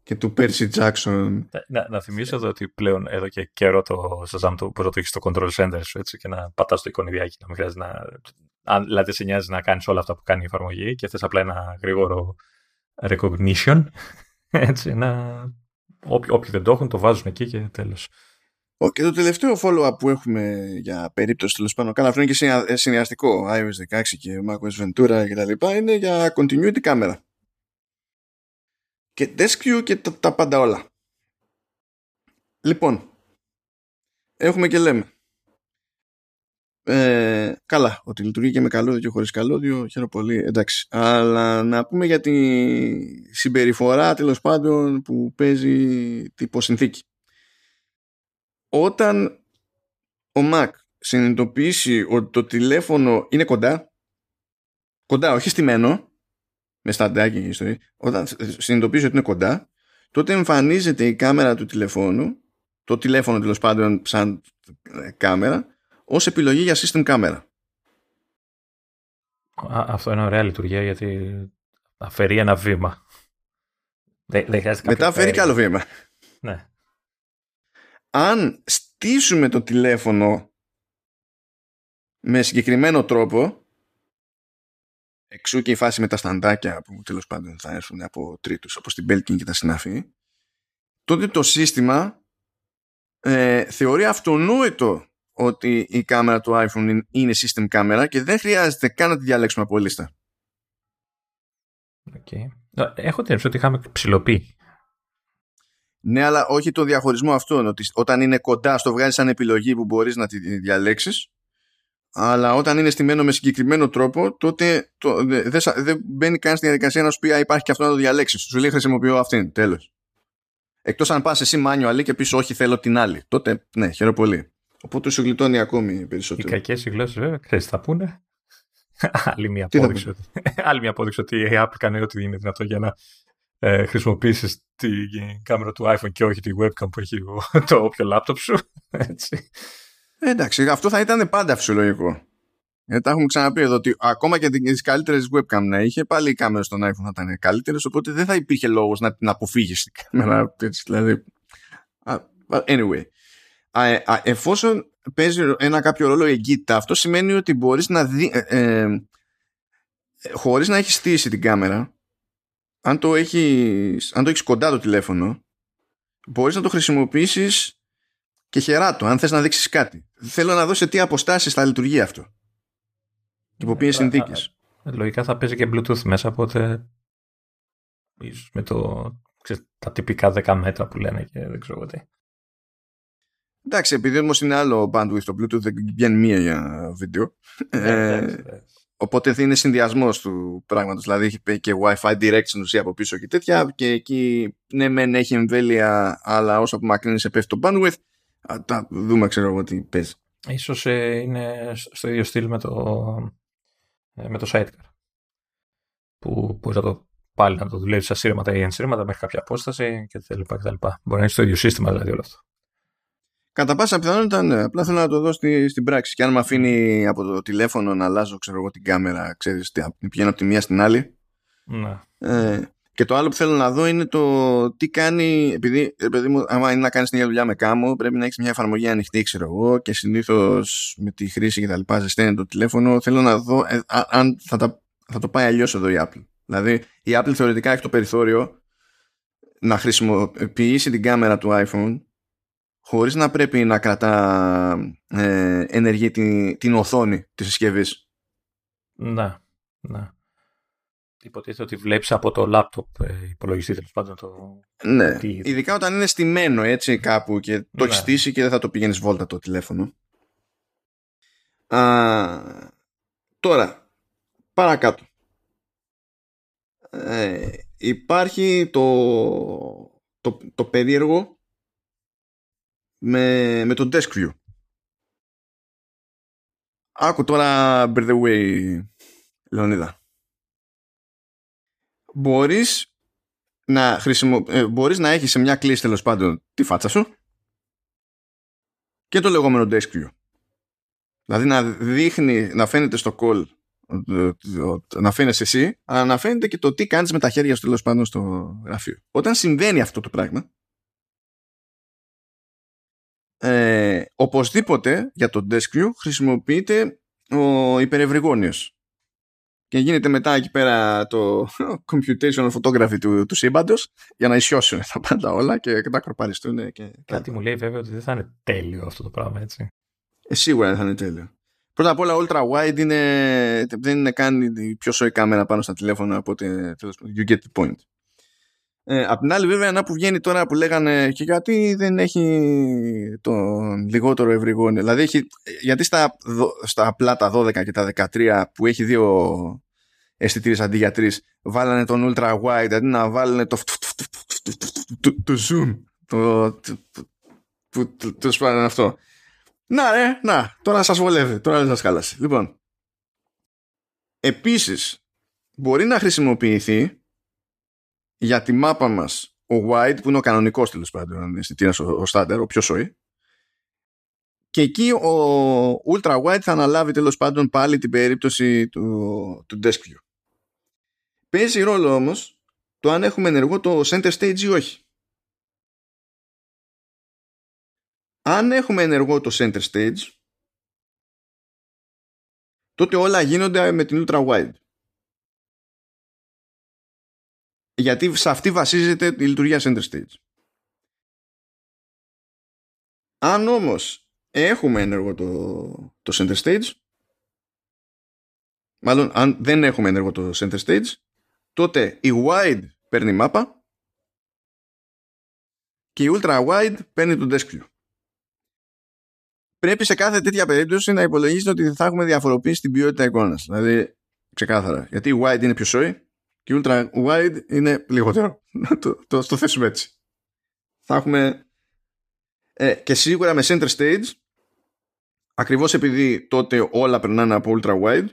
και του Πέρσι Τζάξον. Να, να θυμίσω εδώ ότι πλέον εδώ και καιρό το Shazam το μπορεί το έχεις στο control center σου έτσι, και να πατάς το εικονιδιάκι. Να μην χρειάζεται να. Αν δηλαδή σε νοιάζει να κάνεις όλα αυτά που κάνει η εφαρμογή και θες απλά ένα γρήγορο recognition. Έτσι, να... Όποιοι, όποιοι δεν το έχουν το βάζουν εκεί και τέλος. Και το τελευταίο follow-up που έχουμε για περίπτωση τέλος πάντων, καλά αυτό είναι και συνδυαστικό iOS 16 και macOS Ventura κτλ. είναι για continuity κάμερα και desk και τα, τα πάντα όλα. Λοιπόν, έχουμε και λέμε. Ε, καλά, ότι λειτουργεί και με καλώδιο και χωρίς καλώδιο, χαίρομαι πολύ, εντάξει. Αλλά να πούμε για τη συμπεριφορά τέλος πάντων που παίζει τύπο συνθήκη. Όταν ο Mac συνειδητοποιήσει ότι το τηλέφωνο είναι κοντά, κοντά όχι στημένο, με σταντάκι και ιστορία, όταν συνειδητοποιήσει ότι είναι κοντά, τότε εμφανίζεται η κάμερα του τηλεφώνου, το τηλέφωνο τέλος πάντων σαν ε, κάμερα, ως επιλογή για system κάμερα. Αυτό είναι ωραία λειτουργία γιατί αφαιρεί ένα βήμα. Δεν, Μετά αφαιρεί και άλλο βήμα. Ναι. Αν στήσουμε το τηλέφωνο με συγκεκριμένο τρόπο Εξού και η φάση με τα σταντάκια που τέλος πάντων θα έρθουν από τρίτους όπως την Belkin και τα συνάφη τότε το σύστημα ε, θεωρεί αυτονόητο ότι η κάμερα του iPhone είναι system κάμερα και δεν χρειάζεται καν να τη διαλέξουμε από λίστα. Okay. Έχω την ότι είχαμε ψηλοποιεί. Ναι, αλλά όχι το διαχωρισμό αυτόν. Ότι όταν είναι κοντά, στο βγάζει σαν επιλογή που μπορείς να τη διαλέξεις αλλά όταν είναι στημένο με συγκεκριμένο τρόπο, τότε δεν δε, μπαίνει καν στη διαδικασία να σου πει υπάρχει και αυτό να το διαλέξεις. Σου λέει χρησιμοποιώ αυτήν. Τέλος. Εκτός αν πας εσύ manual και πεις όχι, θέλω την άλλη. Τότε ναι, χαίρομαι πολύ. Οπότε σου γλιτώνει ακόμη περισσότερο. Οι κακές γλώσσες, βέβαια, ξέρεις τι θα πούνε. άλλη, μια απόδειξη ότι, άλλη μια απόδειξη ότι η Apple κάνει ό,τι είναι δυνατό για να ε, χρησιμοποιήσεις την κάμερα του iPhone και όχι τη webcam που έχει το όποιο λάπτοπ σου. Έτσι. Ε, εντάξει, αυτό θα ήταν πάντα φυσιολογικό. Γιατί τα έχουμε ξαναπεί εδώ ότι ακόμα και τις καλύτερες webcam να είχε, πάλι οι κάμερες στον iPhone θα ήταν καλύτερες, οπότε δεν θα υπήρχε λόγος να την αποφύγεις την κάμερα. Έτσι, δηλαδή. Anyway. Ε, εφόσον παίζει ένα κάποιο ρόλο εγκύτητα, αυτό σημαίνει ότι μπορείς να δει. Ε, ε, χωρίς να έχεις στήσει την κάμερα, αν το έχεις, αν το έχεις κοντά το τηλέφωνο, μπορείς να το χρησιμοποιήσεις και χεράτο, αν θες να δείξεις κάτι. Θέλω να δω σε τι αποστάσεις θα λειτουργεί αυτό. Και υπό ποιες ε, συνθήκες. Λογικά θα παίζει και Bluetooth μέσα, οπότε ίσως με το, ξέρεις, τα τυπικά 10 μέτρα που λένε και δεν ξέρω τι. Εντάξει, επειδή όμως είναι άλλο bandwidth το Bluetooth, δεν βγαίνει μία για βίντεο. Ναι, ε, οπότε θα είναι συνδυασμός του πράγματος. Δηλαδή έχει και WiFi direct στην ουσία από πίσω και τέτοια. Και εκεί ναι, μεν έχει εμβέλεια, αλλά όσο απομακρύνει πέφτει το bandwidth τα δούμε, ξέρω εγώ τι παίζει. Ίσως ε, είναι στο ίδιο στυλ με το, ε, με το Sidecar. Που μπορείς να το πάλι να το δουλεύεις ασύρματα ή ενσύρματα μέχρι κάποια απόσταση κτλ. Μπορεί να είναι στο ίδιο σύστημα δηλαδή όλο αυτό. Κατά πάσα πιθανότητα, ναι. Απλά θέλω να το δω στη, στην πράξη. Και αν με αφήνει από το τηλέφωνο να αλλάζω, ξέρω εγώ, την κάμερα, ξέρεις, πηγαίνω από τη μία στην άλλη. Ναι. Ε, και το άλλο που θέλω να δω είναι το τι κάνει, επειδή, επειδή μου, άμα είναι να κάνεις την ίδια δουλειά με κάμω, πρέπει να έχεις μια εφαρμογή ανοιχτή, ξέρω εγώ, και συνήθως με τη χρήση και τα λοιπά ζεσταίνει το τηλέφωνο. Θέλω να δω ε, αν θα, τα, θα το πάει αλλιώς εδώ η Apple. Δηλαδή, η Apple θεωρητικά έχει το περιθώριο να χρησιμοποιήσει την κάμερα του iPhone χωρίς να πρέπει να κρατά ε, ενεργή την, την οθόνη της συσκευής. Ναι, ναι υποτίθεται ότι βλέπεις από το λάπτοπ ε, υπολογιστή τέλος πάντων το... Ναι, ειδικά όταν είναι στημένο έτσι κάπου και το έχεις ναι. στήσει και δεν θα το πηγαίνεις βόλτα το τηλέφωνο. Α, τώρα, παρακάτω. Ε, υπάρχει το, το, το περίεργο με, με το desk view. Άκου τώρα, by the way, Λεωνίδα μπορείς να, χρησιμο... Ε, μπορείς να έχεις σε μια κλίση τέλος πάντων τη φάτσα σου και το λεγόμενο desk view. Δηλαδή να δείχνει, να φαίνεται στο call να φαίνεσαι εσύ, αλλά να φαίνεται και το τι κάνεις με τα χέρια σου τέλος πάντων στο γραφείο. Όταν συμβαίνει αυτό το πράγμα, ε, οπωσδήποτε για το desk view χρησιμοποιείται ο υπερευρυγόνιος και γίνεται μετά εκεί πέρα το computational photography του, του σύμπαντος για να ισιώσουν τα πάντα όλα και, και τα κροπαριστούν. Και, Κάτι μου λέει βέβαια ότι δεν θα είναι τέλειο αυτό το πράγμα έτσι. Ε, σίγουρα δεν θα είναι τέλειο. Πρώτα απ' όλα ultra wide είναι, δεν είναι καν η πιο σοή κάμερα πάνω στα τηλέφωνα οπότε you get the point. Ε, απ' την άλλη βέβαια ένα που βγαίνει τώρα που λέγανε και γιατί δεν έχει το λιγότερο ευρυγόνιο. Δηλαδή έχει, γιατί στα, στα απλά τα 12 και τα 13 που έχει δύο αισθητήρες αντί για τρεις, βάλανε τον ultra wide αντί να βάλουν το, το, zoom. Το, το, το, το, αυτό. Να ρε, να, τώρα σας βολεύει, τώρα δεν σας χάλασε. Λοιπόν, επίσης μπορεί να χρησιμοποιηθεί για τη μάπα μας ο wide που είναι ο κανονικός τέλος πάντων αισθητήρα ο, ο standard, ο πιο σοή και εκεί ο ultra wide θα αναλάβει τέλος πάντων πάλι την περίπτωση του, του desk view. Παίζει ρόλο όμως το αν έχουμε ενεργό το center stage ή όχι. Αν έχουμε ενεργό το center stage τότε όλα γίνονται με την ultra wide. Γιατί σε αυτή βασίζεται η λειτουργία center stage. Αν όμως έχουμε ένεργο το, το center stage, μάλλον αν δεν έχουμε ένεργο το center stage, τότε η wide παίρνει μάπα και η ultra wide παίρνει το desk view. Πρέπει σε κάθε τέτοια περίπτωση να υπολογίσετε ότι θα έχουμε διαφοροποίηση στην ποιότητα εικόνας. Δηλαδή, ξεκάθαρα. Γιατί η wide είναι πιο σόη και ultra wide είναι λιγότερο. το, το, το θέσουμε έτσι. Θα έχουμε ε, και σίγουρα με center stage ακριβώς επειδή τότε όλα περνάνε από ultra wide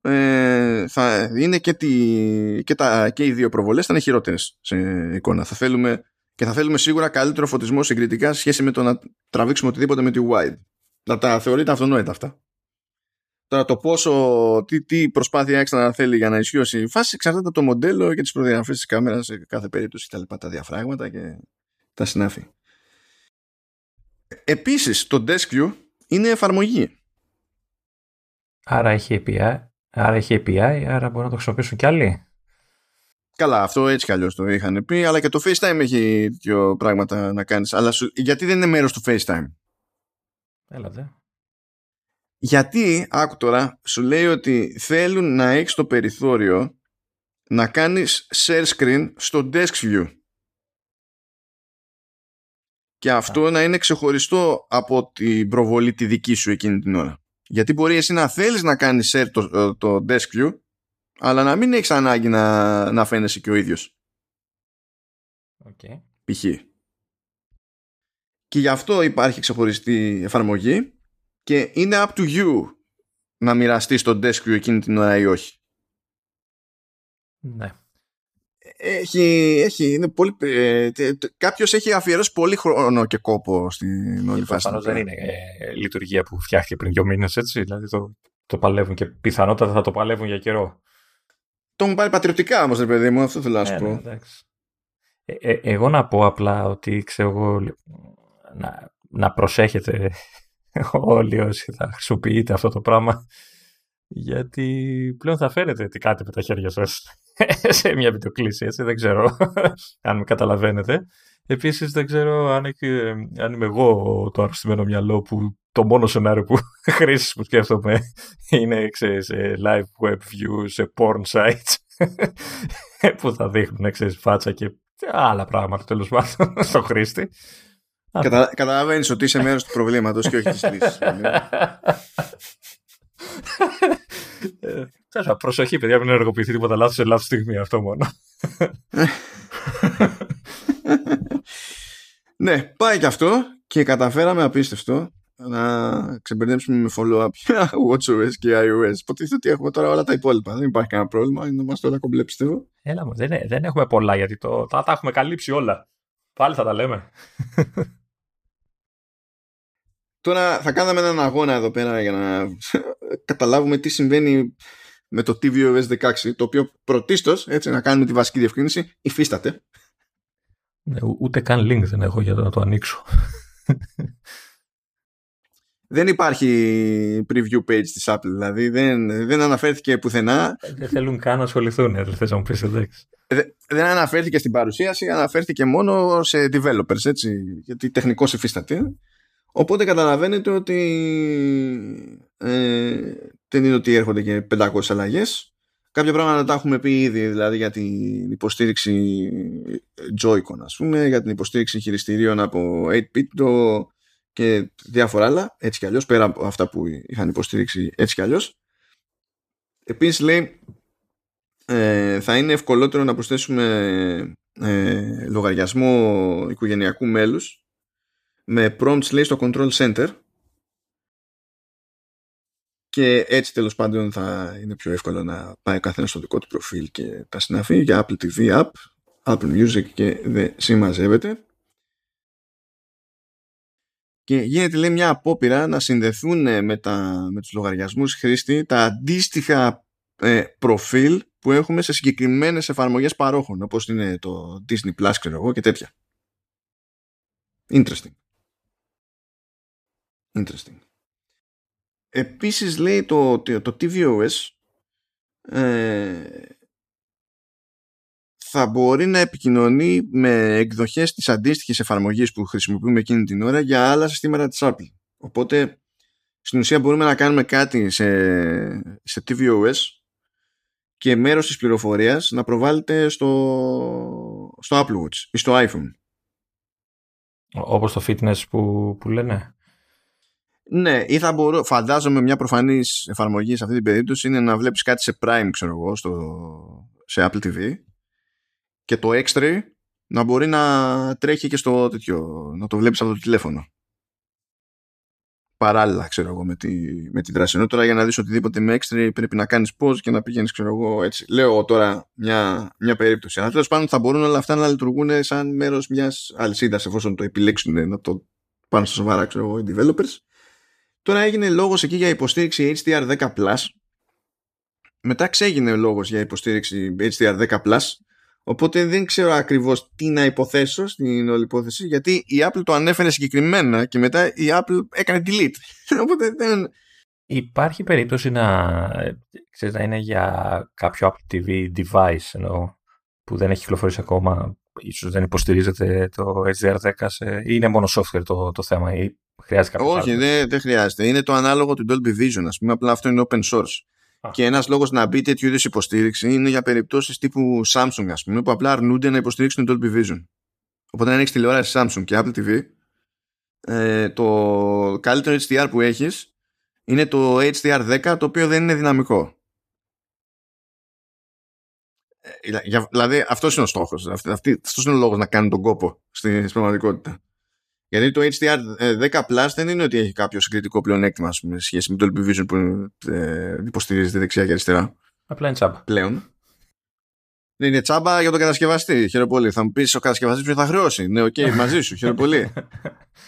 ε, θα είναι και, τη, και, τα, και οι δύο προβολές θα είναι χειρότερες σε εικόνα. Θα θέλουμε, και θα θέλουμε σίγουρα καλύτερο φωτισμό συγκριτικά σε σχέση με το να τραβήξουμε οτιδήποτε με τη wide. Να τα θεωρείτε αυτονόητα αυτά. Τώρα το πόσο, τι, τι προσπάθεια έξτρα θέλει για να ισχύσει η φάση εξαρτάται από το μοντέλο και τις προδιαγραφές της κάμερας σε κάθε περίπτωση τα λοιπά, τα διαφράγματα και τα συνάφη. Επίσης το Desk View είναι εφαρμογή. Άρα έχει API, άρα έχει API, άρα μπορούν να το χρησιμοποιήσουν κι άλλοι. Καλά, αυτό έτσι κι αλλιώς το είχαν πει, αλλά και το FaceTime έχει δύο πράγματα να κάνεις. Αλλά γιατί δεν είναι μέρος του FaceTime; Έλατε. Γιατί, άκου τώρα, σου λέει ότι θέλουν να έχεις το περιθώριο να κάνεις share screen στο desk view. Και αυτό να είναι ξεχωριστό από την προβολή τη δική σου εκείνη την ώρα. Γιατί μπορεί εσύ να θέλεις να κάνεις share το, ε, το desk view, αλλά να μην έχεις ανάγκη να, να φαίνεσαι και ο ίδιος. Okay. Π.χ. Και γι' αυτό υπάρχει ξεχωριστή εφαρμογή και είναι up to you να μοιραστεί το desk view εκείνη την ώρα ή όχι. Ναι. Έχει, έχει, είναι πολύ, ε, κάποιος έχει αφιερώσει πολύ χρόνο και κόπο στην όλη φάση. Προφανώς δεν είναι ε, λειτουργία που φτιάχτηκε πριν δύο μήνες, έτσι. Δηλαδή το, το παλεύουν και πιθανότατα θα το παλεύουν για καιρό. Το έχουν πάρει πατριωτικά όμως, ρε παιδί μου, αυτό θέλω να σου Ε, πω. ναι, εντάξει. Ε, ε, εγώ να πω απλά ότι ξέρω εγώ να, να προσέχετε όλοι όσοι θα χρησιμοποιείτε αυτό το πράγμα γιατί πλέον θα φαίνεται τι κάνετε με τα χέρια σας σε μια βιντεοκλήση, έτσι, δεν ξέρω αν με καταλαβαίνετε. Επίσης δεν ξέρω αν, έχει, αν είμαι εγώ το αρρωστημένο μυαλό που το μόνο σενάριο που χρήσης που σκέφτομαι είναι ξέρεις, σε live web view, σε porn sites που θα δείχνουν ξέρεις, φάτσα και άλλα πράγματα τέλος πάντων στο χρήστη. Κατα, καταλαβαίνεις ότι είσαι μέρος του προβλήματος και όχι της λύσης. Ε, προσοχή, παιδιά, μην ενεργοποιηθεί τίποτα λάθος σε λάθος στιγμή αυτό μόνο. ναι, πάει και αυτό και καταφέραμε απίστευτο να ξεμπερδέψουμε με follow-up για WatchOS και iOS. Υποτίθεται ότι έχουμε τώρα όλα τα υπόλοιπα. Δεν υπάρχει κανένα πρόβλημα. Είναι μας τώρα κομπλέ, πιστεύω. Έλα μου, δεν, δεν έχουμε πολλά γιατί το, τα, τα έχουμε καλύψει όλα. Πάλι θα τα λέμε. Τώρα θα κάναμε έναν αγώνα εδώ πέρα για να καταλάβουμε τι συμβαίνει με το tvOS 16, το οποίο πρωτίστως, έτσι να κάνουμε τη βασική διευκρίνηση, υφίσταται. Ναι, ούτε καν link δεν έχω για να το ανοίξω. δεν υπάρχει preview page της Apple, δηλαδή δεν, δεν αναφέρθηκε πουθενά. Δεν θέλουν καν να ασχοληθούν, ε, θες να μου πεις εντάξει. Δεν αναφέρθηκε στην παρουσίαση, αναφέρθηκε μόνο σε developers, έτσι, γιατί τεχνικός υφίσταται. Οπότε καταλαβαίνετε ότι ε, δεν είναι ότι έρχονται και 500 αλλαγές. Κάποια πράγματα τα έχουμε πει ήδη, δηλαδή για την υποστήριξη Joy-Con, ας πούμε, για την υποστήριξη χειριστηρίων από 8-bit και διάφορα άλλα, έτσι κι αλλιώς, πέρα από αυτά που είχαν υποστήριξη έτσι κι αλλιώς. Επίσης λέει, ε, θα είναι ευκολότερο να προσθέσουμε ε, λογαριασμό οικογενειακού μέλους με prompts λέει στο control center και έτσι τέλος πάντων θα είναι πιο εύκολο να πάει ο καθένας στο δικό του προφίλ και τα συναφή για Apple TV App, Apple Music και δεν συμμαζεύεται. Και γίνεται λέει μια απόπειρα να συνδεθούν με, τα, με τους λογαριασμούς χρήστη τα αντίστοιχα ε, προφίλ που έχουμε σε συγκεκριμένες εφαρμογές παρόχων όπως είναι το Disney Plus ξέρω εγώ και τέτοια. Interesting. Interesting. Επίσης λέει το, το, το tvOS ε, θα μπορεί να επικοινωνεί με εκδοχές της αντίστοιχης εφαρμογής που χρησιμοποιούμε εκείνη την ώρα για άλλα συστήματα της Apple. Οπότε στην ουσία μπορούμε να κάνουμε κάτι σε, σε tvOS και μέρος της πληροφορίας να προβάλλεται στο, στο Apple Watch ή στο iPhone. Όπως το fitness που, που λένε. Ναι, ή θα μπορώ, φαντάζομαι μια προφανής εφαρμογή σε αυτή την περίπτωση είναι να βλέπεις κάτι σε Prime, ξέρω εγώ, στο, σε Apple TV και το Extra να μπορεί να τρέχει και στο τέτοιο, να το βλέπεις από το τηλέφωνο. Παράλληλα, ξέρω εγώ, με, τη, με την δράση. Ενώ τώρα για να δεις οτιδήποτε με Extra πρέπει να κάνεις pause και να πηγαίνεις, ξέρω εγώ, έτσι. Λέω τώρα μια, μια περίπτωση. Αλλά τέλος πάντων θα μπορούν όλα αυτά να λειτουργούν σαν μέρος μιας αλυσίδας εφόσον το επιλέξουν να το πάνε στο σοβαρά, ξέρω εγώ, οι developers Τώρα έγινε λόγος εκεί για υποστήριξη HDR10+. Μετά ξέγινε λόγος για υποστήριξη HDR10+. Οπότε δεν ξέρω ακριβώς τι να υποθέσω στην όλη υπόθεση γιατί η Apple το ανέφερε συγκεκριμένα και μετά η Apple έκανε delete. Οπότε δεν... Υπάρχει περίπτωση να, ξέρεις, να είναι για κάποιο Apple TV device ενώ, που δεν έχει κυκλοφορήσει ακόμα ίσως δεν υποστηρίζεται το HDR10 σε... ή είναι μόνο software το, το θέμα ή χρειάζεται κάποιο Όχι, δεν, δεν χρειάζεται. Είναι το ανάλογο του Dolby Vision, ας πούμε, απλά αυτό είναι open source. Και ένας λόγος να μπει τέτοιου είδους υποστήριξη είναι για περιπτώσεις τύπου Samsung, ας πούμε, που απλά αρνούνται να υποστηρίξουν το Dolby Vision. Οπότε αν έχεις τηλεόραση Samsung και Apple TV, ε, το καλύτερο HDR που έχεις είναι το HDR10, το οποίο δεν είναι δυναμικό. Ε, δηλαδή αυτός είναι ο στόχος. Αυτός είναι ο λόγος να κάνει τον κόπο στην πραγματικότητα. Γιατί το HDR10 Plus δεν είναι ότι έχει κάποιο συγκριτικό πλεονέκτημα σε σχέση με το Dolby Vision που ε, υποστηρίζεται δεξιά και αριστερά. Απλά είναι τσάμπα. Πλέον. Δεν είναι τσάμπα για τον κατασκευαστή. Χαίρομαι πολύ. Θα μου πεις ο κατασκευαστής ποιο θα χρεώσει. Ναι, okay, μαζί σου. Χαίρομαι πολύ.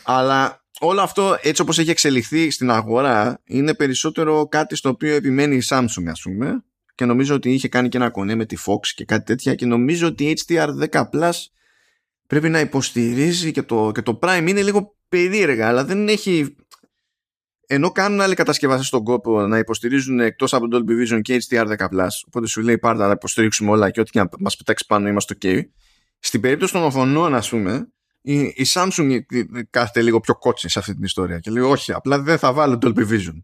Αλλά όλο αυτό έτσι όπως έχει εξελιχθεί στην αγορά είναι περισσότερο κάτι στο οποίο επιμένει η Samsung ας πούμε και νομίζω ότι είχε κάνει και ένα κονέ με τη Fox και κάτι τέτοια και νομίζω ότι η HDR10 Plus πρέπει να υποστηρίζει και το, και το Prime. Είναι λίγο περίεργα αλλά δεν έχει ενώ κάνουν άλλοι κατασκευαστές στον κόπο να υποστηρίζουν εκτός από Dolby Vision και HDR10 Plus οπότε σου λέει πάρτα να υποστηρίξουμε όλα και ό,τι και να μας πετάξει πάνω είμαστε ok στην περίπτωση των οθονών ας πούμε η, η Samsung κάθεται λίγο πιο κότσι σε αυτή την ιστορία και λέει όχι απλά δεν θα βάλω Dolby Vision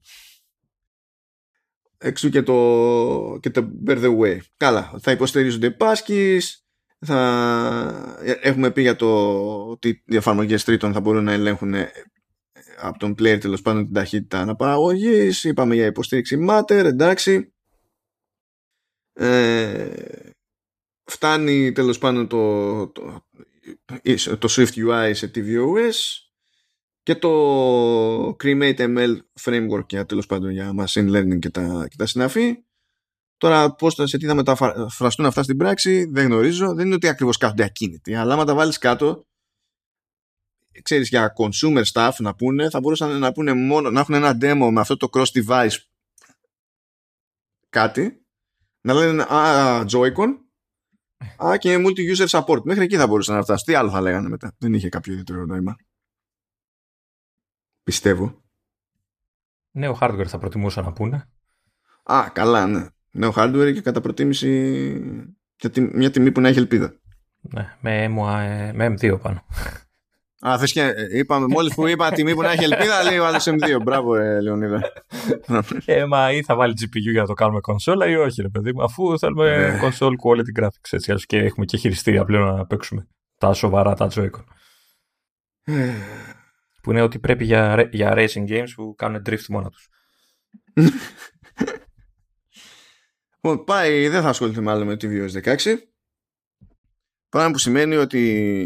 Έξω και το, και το Bear the Way. Καλά, θα υποστηρίζονται πάσκεις, θα... Ε, έχουμε πει για το ότι οι εφαρμογές τρίτων θα μπορούν να ελέγχουν ε, από τον player τέλος πάντων την ταχύτητα αναπαραγωγής. Είπαμε για υποστήριξη Matter, εντάξει. Ε, φτάνει τέλος πάντων το, το, το Swift UI σε tvOS και το Cremate ML framework για τέλος πάντων για machine learning και τα, και τα συναφή. Τώρα πώς θα, σε τι θα μεταφραστούν αυτά στην πράξη δεν γνωρίζω. Δεν είναι ότι ακριβώς κάθονται ακίνητοι. Αλλά άμα τα βάλεις κάτω ξέρεις, για consumer stuff να πούνε, θα μπορούσαν να πούνε μόνο, να έχουν ένα demo με αυτό το cross device κάτι, να λένε α, Joy-Con, α, και multi-user support. Μέχρι εκεί θα μπορούσαν να φτάσουν. Τι άλλο θα λέγανε μετά. Δεν είχε κάποιο ιδιαίτερο νόημα. Πιστεύω. Νέο hardware θα προτιμούσα να πούνε. Α, καλά, ναι. Νέο hardware και κατά προτίμηση για μια τιμή που να έχει ελπίδα. Ναι, με, με M2 πάνω. Α, θες και ε, είπαμε, μόλις που είπα τιμή που να έχει ελπίδα, λέει ο άλλος M2. Μπράβο, ε, Λεωνίδα. Ε, μα ή θα βάλει GPU για να το κάνουμε κονσόλα ή όχι, ρε παιδί μου, αφού θέλουμε ναι. console quality graphics, έτσι, και έχουμε και χειριστήρια πλέον να παίξουμε τα σοβαρά, τα Joy-Con. που είναι ότι πρέπει για, για racing games που κάνουν drift μόνο τους. Λοιπόν, πάει, δεν θα ασχοληθεί μάλλον με τη VOS 16. Πράγμα που σημαίνει ότι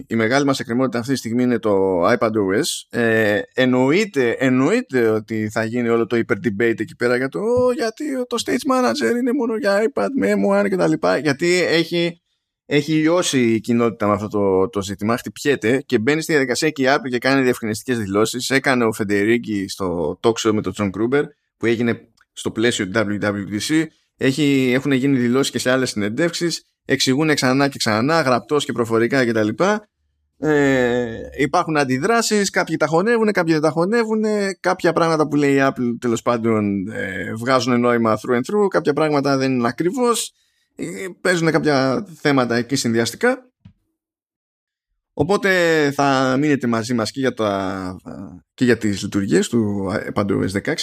η μεγάλη μας εκκρεμότητα αυτή τη στιγμή είναι το iPadOS. Ε, εννοείται, εννοείται ότι θα γίνει όλο το hyper-debate εκεί πέρα για το γιατί το Stage Manager είναι μόνο για iPad με M1 και τα λοιπά. Γιατί έχει, έχει λιώσει η κοινότητα με αυτό το, το ζήτημα, χτυπιέται και μπαίνει στη διαδικασία και η Apple και κάνει διευκρινιστικές δηλώσεις. Έκανε ο Φεντερίγκη στο talk show με τον John Gruber που έγινε στο πλαίσιο του WWDC έχει, έχουν γίνει δηλώσεις και σε άλλες συνεντεύξεις. Εξηγούν ξανά και ξανά, γραπτός και προφορικά κτλ. Ε, υπάρχουν αντιδράσεις, κάποιοι τα χωνεύουν, κάποιοι δεν τα χωνεύουν, κάποια πράγματα που λέει η Apple τέλος πάντων ε, βγάζουν νόημα through and through, κάποια πράγματα δεν είναι ακριβώς, ε, παίζουν κάποια θέματα εκεί συνδυαστικά. Οπότε θα μείνετε μαζί μας και για, τα, και για τις λειτουργίες του iPadOS 16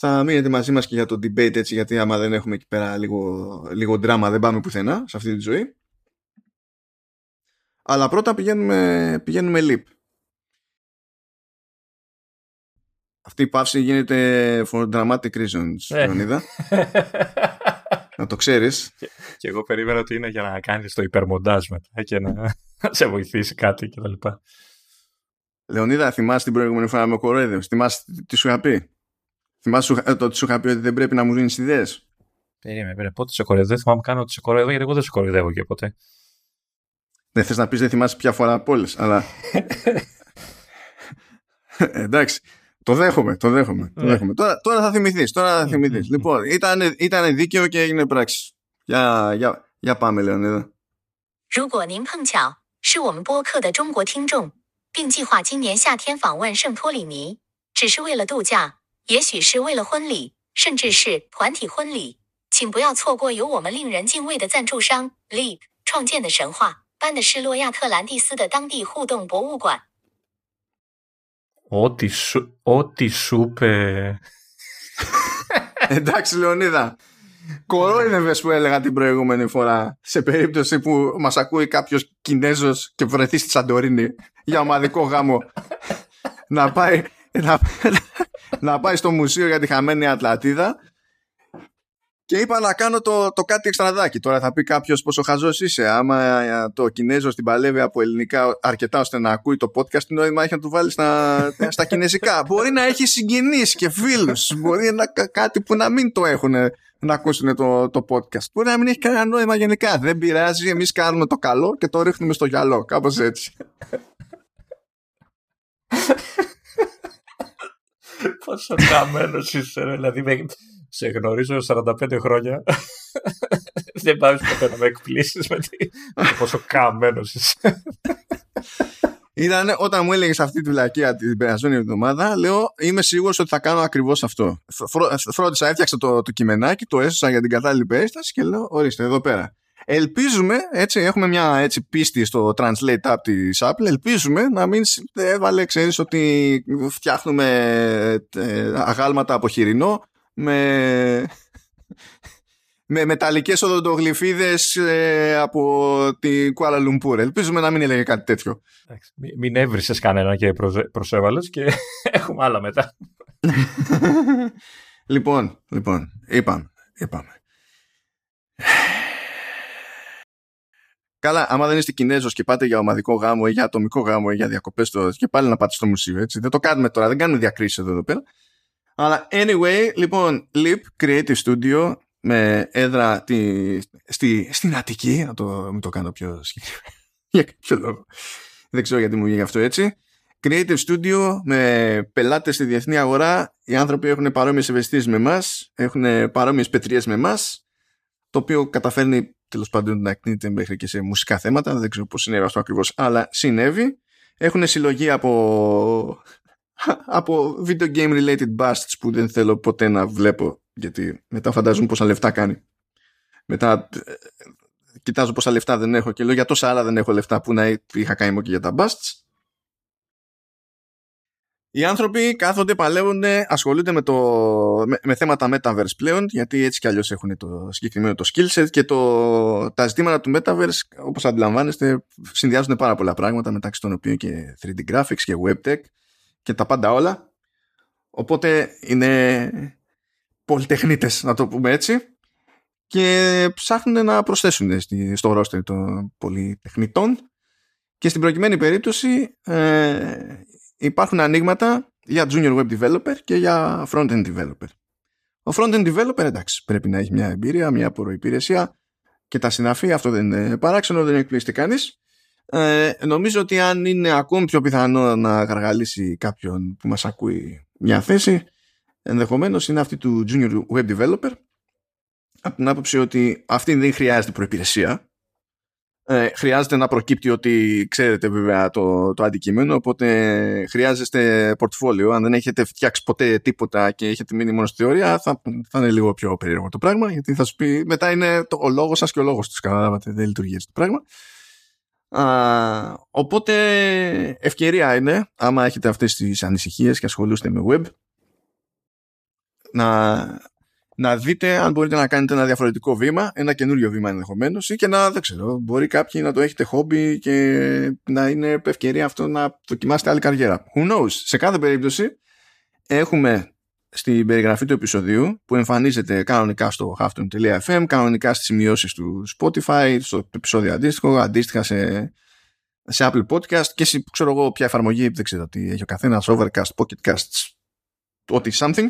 θα μείνετε μαζί μας και για το debate έτσι γιατί άμα δεν έχουμε εκεί πέρα λίγο, λίγο δράμα δεν πάμε πουθενά σε αυτή τη ζωή. Αλλά πρώτα πηγαίνουμε, πηγαίνουμε leap. Αυτή η παύση γίνεται for dramatic reasons, ε. Λεωνίδα. να το ξέρεις. Και, εγώ περίμενα ότι είναι για να κάνεις το υπερμοντάζ μετά και να σε βοηθήσει κάτι κτλ. Λεωνίδα, θυμάσαι την προηγούμενη φορά με ο Κορέδιος. Θυμάσαι τι σου είχα πει; Θυμάσαι το ότι σου είχα πει ότι δεν πρέπει να μου δίνει ιδέε. Περίμενε, περίμενε. Πότε σε κοροϊδεύω. Δεν θυμάμαι καν ότι σε κοροϊδεύω, γιατί εγώ δεν σε κοροϊδεύω και ποτέ. Δεν θε να πει δεν θυμάσαι ποια φορά από όλε, αλλά. Εντάξει. Το δέχομαι, το δέχομαι. Το ναι. δέχομαι. Τώρα, τώρα θα θυμηθεί. Τώρα θα θυμηθεί. λοιπόν, ήταν, ήταν δίκαιο και έγινε πράξη. Για, για, για πάμε, Λεωνίδα. 如果您碰巧是我们播客的中国听众，并计划今年夏天访问圣托里尼，只是为了度假， 也许是为了婚礼，甚至是团体婚礼，请不要错过由我们令人敬畏的赞助商 Leap 创建的神话般的施洛亚特兰蒂斯的当地互动博物馆。Ό,τι σου, ό,τι σου είπε. Εντάξει, Λεωνίδα. Κορόιδευε που έλεγα την προηγούμενη φορά. Σε περίπτωση που μα ακούει κάποιο Κινέζο και βρεθεί στη Σαντορίνη για ομαδικό γάμο. να πάει. να, να πάει στο μουσείο για τη χαμένη Ατλαντίδα και είπα να κάνω το, το κάτι εξτραδάκι. Τώρα θα πει κάποιος πόσο χαζός είσαι. Άμα το Κινέζος την παλεύει από ελληνικά αρκετά ώστε να ακούει το podcast, τι νόημα έχει να του βάλεις στα, στα κινέζικα; Μπορεί να έχει συγγενείς και φίλους. Μπορεί να κάτι που να μην το έχουν να ακούσουν το, το podcast. Μπορεί να μην έχει κανένα νόημα γενικά. Δεν πειράζει. Εμείς κάνουμε το καλό και το ρίχνουμε στο γυαλό. Κάπως έτσι. Πόσο καμένο είσαι, δηλαδή σε γνωρίζω 45 χρόνια. Δεν πάει ποτέ να με εκπλήσεις με πόσο καμένο είσαι. Ήταν όταν μου έλεγες αυτή τη βλακία την περασμένη εβδομάδα, λέω είμαι σίγουρος ότι θα κάνω ακριβώς αυτό. Φρόντισα, έφτιαξα το, το κειμενάκι, το έσωσα για την κατάλληλη περίσταση και λέω: Ορίστε, εδώ πέρα. Ελπίζουμε, έτσι, έχουμε μια έτσι, πίστη στο translate app της Apple, ελπίζουμε να μην έβαλε, ξέρεις, ότι φτιάχνουμε ε, αγάλματα από χοιρινό με, με μεταλλικές οδοντογλυφίδες ε, από την Κουάλα Λουμπούρ. Ελπίζουμε να μην έλεγε κάτι τέτοιο. Μην έβρισες κανένα και προσέβαλες και έχουμε άλλα μετά. λοιπόν, λοιπόν, είπαμε, είπαμε. Καλά, άμα δεν είστε Κινέζος και πάτε για ομαδικό γάμο ή για ατομικό γάμο ή για διακοπές το... και πάλι να πάτε στο μουσείο, έτσι. Δεν το κάνουμε τώρα, δεν κάνουμε διακρίσεις εδώ, εδώ πέρα. Αλλά anyway, λοιπόν, Leap Creative Studio με έδρα τη, στη, στην Αττική, να το, μην το κάνω πιο συγκεκριμένο, για κάποιο λόγο. Δεν ξέρω γιατί μου βγήκε αυτό έτσι. Creative Studio με πελάτες στη διεθνή αγορά. Οι άνθρωποι έχουν παρόμοιες ευαισθήσεις με εμάς, έχουν παρόμοιες πετρίες με εμάς, το οποίο καταφέρνει τέλος πάντων να εκνείται μέχρι και σε μουσικά θέματα. Δεν ξέρω πώς συνέβη αυτό ακριβώς, αλλά συνέβη. Έχουν συλλογή από, από video game related busts που δεν θέλω ποτέ να βλέπω γιατί μετά φαντάζομαι πόσα λεφτά κάνει. Μετά ε, κοιτάζω πόσα λεφτά δεν έχω και λέω για τόσα άλλα δεν έχω λεφτά που να είχα κάνει και για τα busts. Οι άνθρωποι κάθονται, παλεύουν, ασχολούνται με, το, με, με, θέματα metaverse πλέον, γιατί έτσι κι αλλιώς έχουν το συγκεκριμένο το skill set και το, τα ζητήματα του metaverse, όπως αντιλαμβάνεστε, συνδυάζουν πάρα πολλά πράγματα, μεταξύ των οποίων και 3D graphics και web tech και τα πάντα όλα. Οπότε είναι πολυτεχνίτες, να το πούμε έτσι, και ψάχνουν να προσθέσουν στο roster των πολυτεχνητών και στην προκειμένη περίπτωση ε, υπάρχουν ανοίγματα για junior web developer και για front-end developer. Ο front-end developer εντάξει πρέπει να έχει μια εμπειρία, μια προϋπηρεσία και τα συναφή, αυτό δεν είναι παράξενο, δεν εκπλήσει κανείς. Ε, νομίζω ότι αν είναι ακόμη πιο πιθανό να γαργαλίσει κάποιον που μας ακούει μια θέση, ενδεχομένως είναι αυτή του junior web developer από την άποψη ότι αυτή δεν χρειάζεται προϋπηρεσία ε, χρειάζεται να προκύπτει ότι ξέρετε βέβαια το, το αντικείμενο, οπότε χρειάζεστε πορτφόλιο. Αν δεν έχετε φτιάξει ποτέ τίποτα και έχετε μείνει μόνο στη θεωρία, θα, θα είναι λίγο πιο περίεργο το πράγμα, γιατί θα σου πει μετά είναι το, ο λόγος σας και ο λόγος τους. Καταλάβατε, δεν λειτουργεί έτσι το πράγμα. Α, οπότε ευκαιρία είναι, άμα έχετε αυτές τις ανησυχίες και ασχολούστε με web, να να δείτε αν μπορείτε να κάνετε ένα διαφορετικό βήμα, ένα καινούριο βήμα ενδεχομένως ή και να, δεν ξέρω, μπορεί κάποιοι να το έχετε χόμπι και να είναι ευκαιρία αυτό να δοκιμάσετε άλλη καριέρα. Who knows; Σε κάθε περίπτωση έχουμε στην περιγραφή του επεισοδίου που εμφανίζεται κανονικά στο halftone.fm, κανονικά στις σημειώσεις του Spotify, στο επεισόδιο αντίστοιχο, αντίστοιχα σε, σε Apple Podcast και σε, ξέρω εγώ ποια εφαρμογή, δεν ξέρω τι έχει ο καθένας, Overcast, Pocket Casts, ό,τι something